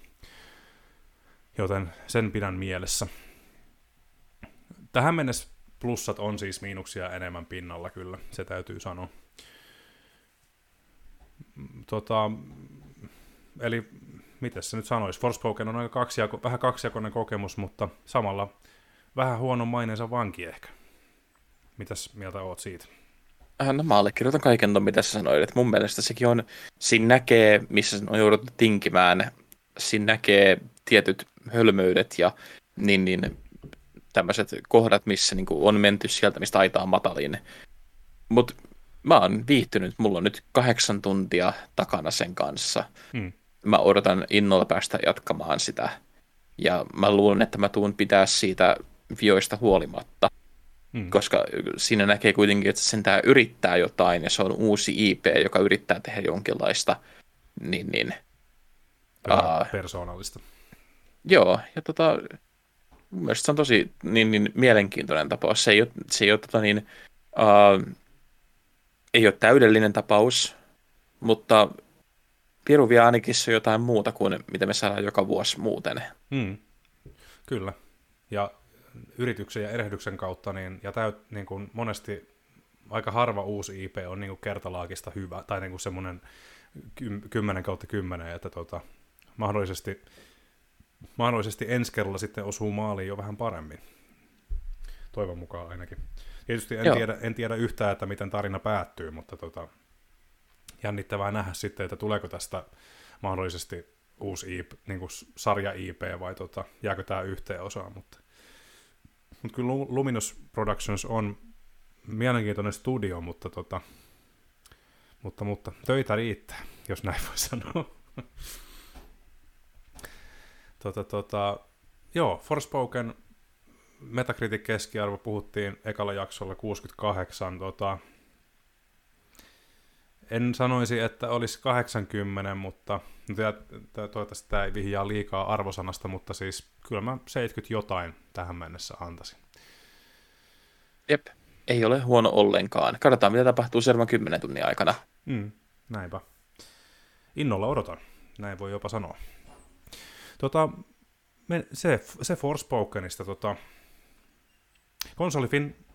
joten sen pidän mielessä. Tähän mennessä plussat on siis miinuksia enemmän pinnalla kyllä, se täytyy sanoa. Tota, eli miten se nyt sanoisi, Forspoken on aika kaksijako, vähän kaksijakoinen kokemus, mutta samalla vähän huono maineensa vanki ehkä. Mitäs mieltä oot siitä? Äh, no mä allekirjoitan kaiken ton, mitä sä sanoit. Et mun mielestä sekin on, siinä näkee, missä on jouduttu tinkimään, siinä näkee tietyt hölmöydet ja niin, niin tämmöiset kohdat, missä niin on menty sieltä, mistä aita on matalin. Mutta mä oon viihtynyt, mulla on nyt kahdeksan tuntia takana sen kanssa. Hmm. Mä odotan innolla päästä jatkamaan sitä. Ja mä luulen, että mä tuun pitää siitä vioista huolimatta. Hmm. Koska siinä näkee kuitenkin, että sen tää yrittää jotain ja se on uusi IP, joka yrittää tehdä jonkinlaista niin, niin, uh, persoonallista. Joo, ja tota, mun mielestä se on tosi niin, niin mielenkiintoinen tapaus. Se ei ole, se ei ole, tota, niin, uh, ei ole täydellinen tapaus, mutta Piru vie ainakin se jotain muuta kuin mitä me saadaan joka vuosi muuten. Hmm. Kyllä. Ja yrityksen ja erehdyksen kautta, niin, ja täyt, niin kuin monesti aika harva uusi IP on niin kuin kertalaakista hyvä, tai niin kuin semmoinen 10 kautta 10, että tota, mahdollisesti mahdollisesti ensi kerralla sitten osuu maaliin jo vähän paremmin. Toivon mukaan ainakin. Tietysti en, tiedä, en tiedä yhtään, että miten tarina päättyy, mutta tota, jännittävää nähdä sitten, että tuleeko tästä mahdollisesti uusi IP, niin kuin sarja IP vai tota, jääkö tämä yhteen osaan. Mutta, mutta kyllä Luminous Productions on mielenkiintoinen studio, mutta, tota, mutta, mutta töitä riittää, jos näin voi sanoa. Tota, tota, joo, Forspoken Metacritic keskiarvo puhuttiin ekalla jaksolla 68. Tota, en sanoisi, että olisi 80, mutta toivottavasti tämä ei vihjaa liikaa arvosanasta, mutta siis kyllä mä 70 jotain tähän mennessä antaisin. Jep, ei ole huono ollenkaan. Katsotaan, mitä tapahtuu seuraavan 10 tunnin aikana. Mm, näinpä. Innolla odotan, näin voi jopa sanoa. Tota, se, se Forspokenista, tota, konsolifin,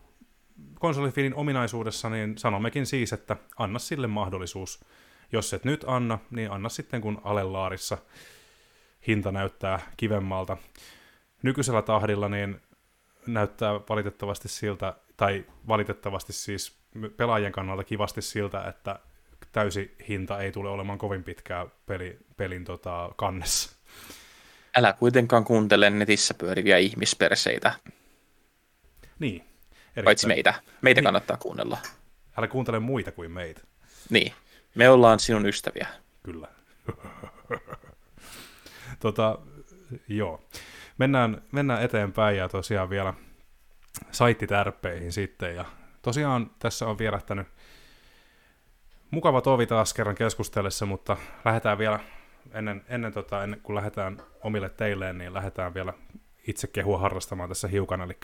konsolifinin ominaisuudessa, niin sanommekin siis, että anna sille mahdollisuus. Jos et nyt anna, niin anna sitten kun alelaarissa hinta näyttää kivemmalta. Nykyisellä tahdilla niin näyttää valitettavasti siltä, tai valitettavasti siis pelaajien kannalta kivasti siltä, että täysi hinta ei tule olemaan kovin pitkää peli, pelin tota, kannessa. Älä kuitenkaan kuuntele netissä pyöriviä ihmisperseitä. Niin. Erittäin. Paitsi meitä. Meitä niin. kannattaa kuunnella. Älä kuuntele muita kuin meitä. Niin. Me ollaan sinun ystäviä. Kyllä. tota, joo. Mennään, mennään eteenpäin ja tosiaan vielä saittitärppeihin sitten. Ja tosiaan tässä on vierähtänyt mukava tovi taas kerran keskustellessa, mutta lähdetään vielä ennen, ennen, tota, ennen kuin lähdetään omille teilleen, niin lähdetään vielä itse kehua harrastamaan tässä hiukan. Eli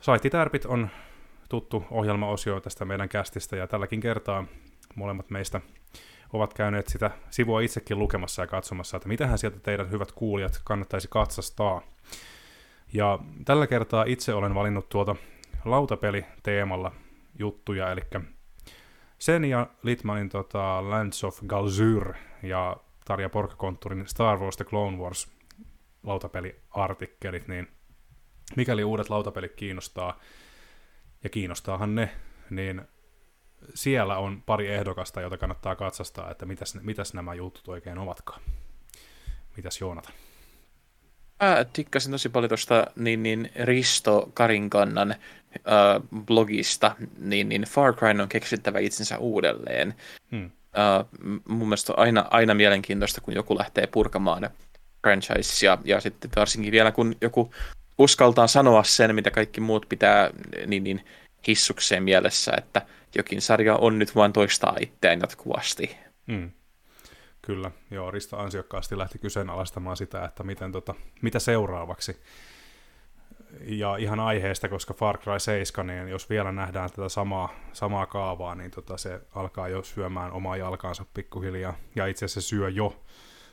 Saittitärpit on tuttu ohjelmaosio tästä meidän kästistä, ja tälläkin kertaa molemmat meistä ovat käyneet sitä sivua itsekin lukemassa ja katsomassa, että mitähän sieltä teidän hyvät kuulijat kannattaisi katsastaa. Ja tällä kertaa itse olen valinnut tuota lautapeli-teemalla juttuja, eli sen ja Litmanin tota, Lands of Galzyr ja Tarja Porkkakontturin Star Wars The Clone Wars lautapeliartikkelit, niin mikäli uudet lautapelit kiinnostaa, ja kiinnostaahan ne, niin siellä on pari ehdokasta, jota kannattaa katsastaa, että mitäs, mitäs nämä jutut oikein ovatkaan. Mitäs Joonata? Mä tikkasin tosi paljon tuosta niin, niin Risto Karinkannan äh, blogista, niin, niin Far Cry on keksittävä itsensä uudelleen. Hmm. Äh, mun mielestä on aina, aina mielenkiintoista, kun joku lähtee purkamaan franchisea, ja sitten varsinkin vielä kun joku uskaltaa sanoa sen, mitä kaikki muut pitää niin, niin hissukseen mielessä, että jokin sarja on nyt vain toistaa itseään jatkuvasti. Hmm. Kyllä, joo, Risto ansiokkaasti lähti kyseenalaistamaan sitä, että miten tota, mitä seuraavaksi. Ja ihan aiheesta, koska Far Cry 7, niin jos vielä nähdään tätä samaa, samaa kaavaa, niin tota, se alkaa jo syömään omaa jalkaansa pikkuhiljaa. Ja itse asiassa se syö jo,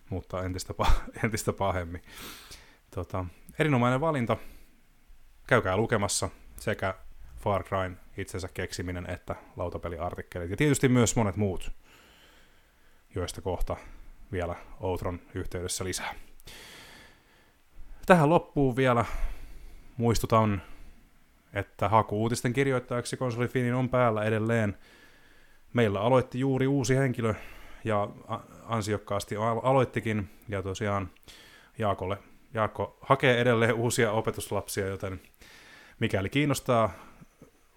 mutta entistä, entistä pahemmin. Tota, erinomainen valinta. Käykää lukemassa sekä Far Cryn itsensä keksiminen että lautapeliartikkelit. Ja tietysti myös monet muut joista kohta vielä Outron yhteydessä lisää. Tähän loppuun vielä muistutan, että haku uutisten kirjoittajaksi konsolifinin on päällä edelleen. Meillä aloitti juuri uusi henkilö ja ansiokkaasti aloittikin, ja tosiaan Jaakolle, Jaakko hakee edelleen uusia opetuslapsia, joten mikäli kiinnostaa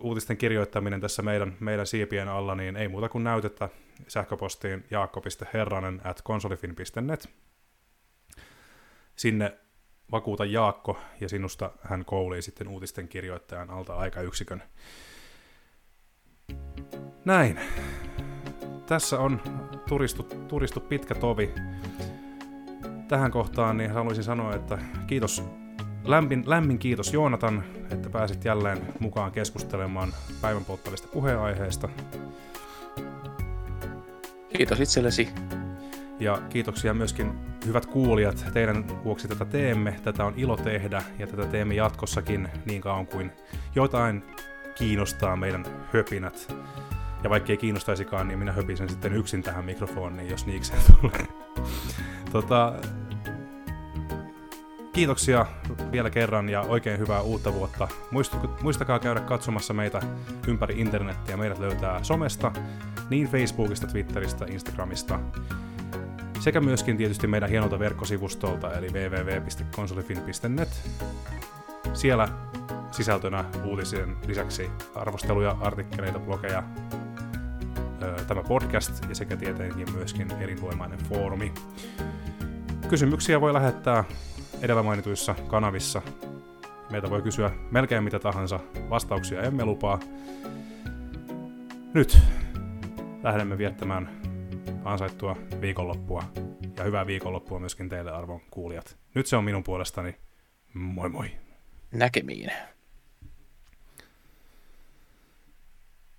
uutisten kirjoittaminen tässä meidän, meidän siipien alla, niin ei muuta kuin näytettä sähköpostiin jaakko.herranen at konsolifin.net. Sinne vakuuta Jaakko ja sinusta hän koulii sitten uutisten kirjoittajan alta aikayksikön. Näin. Tässä on turistu, turistu pitkä tovi. Tähän kohtaan niin haluaisin sanoa, että kiitos lämmin, lämmin kiitos Joonatan, että pääsit jälleen mukaan keskustelemaan päivän polttavista puheenaiheista. Kiitos itsellesi. Ja kiitoksia myöskin hyvät kuulijat, teidän vuoksi tätä teemme. Tätä on ilo tehdä ja tätä teemme jatkossakin niin kauan kuin jotain kiinnostaa meidän höpinät. Ja vaikka ei kiinnostaisikaan, niin minä höpisen sitten yksin tähän mikrofoniin, jos niikseen tulee. tota, kiitoksia vielä kerran ja oikein hyvää uutta vuotta. Muistakaa käydä katsomassa meitä ympäri internettiä. Meidät löytää somesta, niin Facebookista, Twitteristä, Instagramista, sekä myöskin tietysti meidän hienolta verkkosivustolta, eli www.konsolifin.net. Siellä sisältönä uutisien lisäksi arvosteluja, artikkeleita, blogeja, tämä podcast ja sekä tietenkin myöskin elinvoimainen foorumi. Kysymyksiä voi lähettää edellä mainituissa kanavissa. Meitä voi kysyä melkein mitä tahansa, vastauksia emme lupaa. Nyt lähdemme viettämään ansaittua viikonloppua ja hyvää viikonloppua myöskin teille arvon kuulijat. Nyt se on minun puolestani. Moi moi. Näkemiin.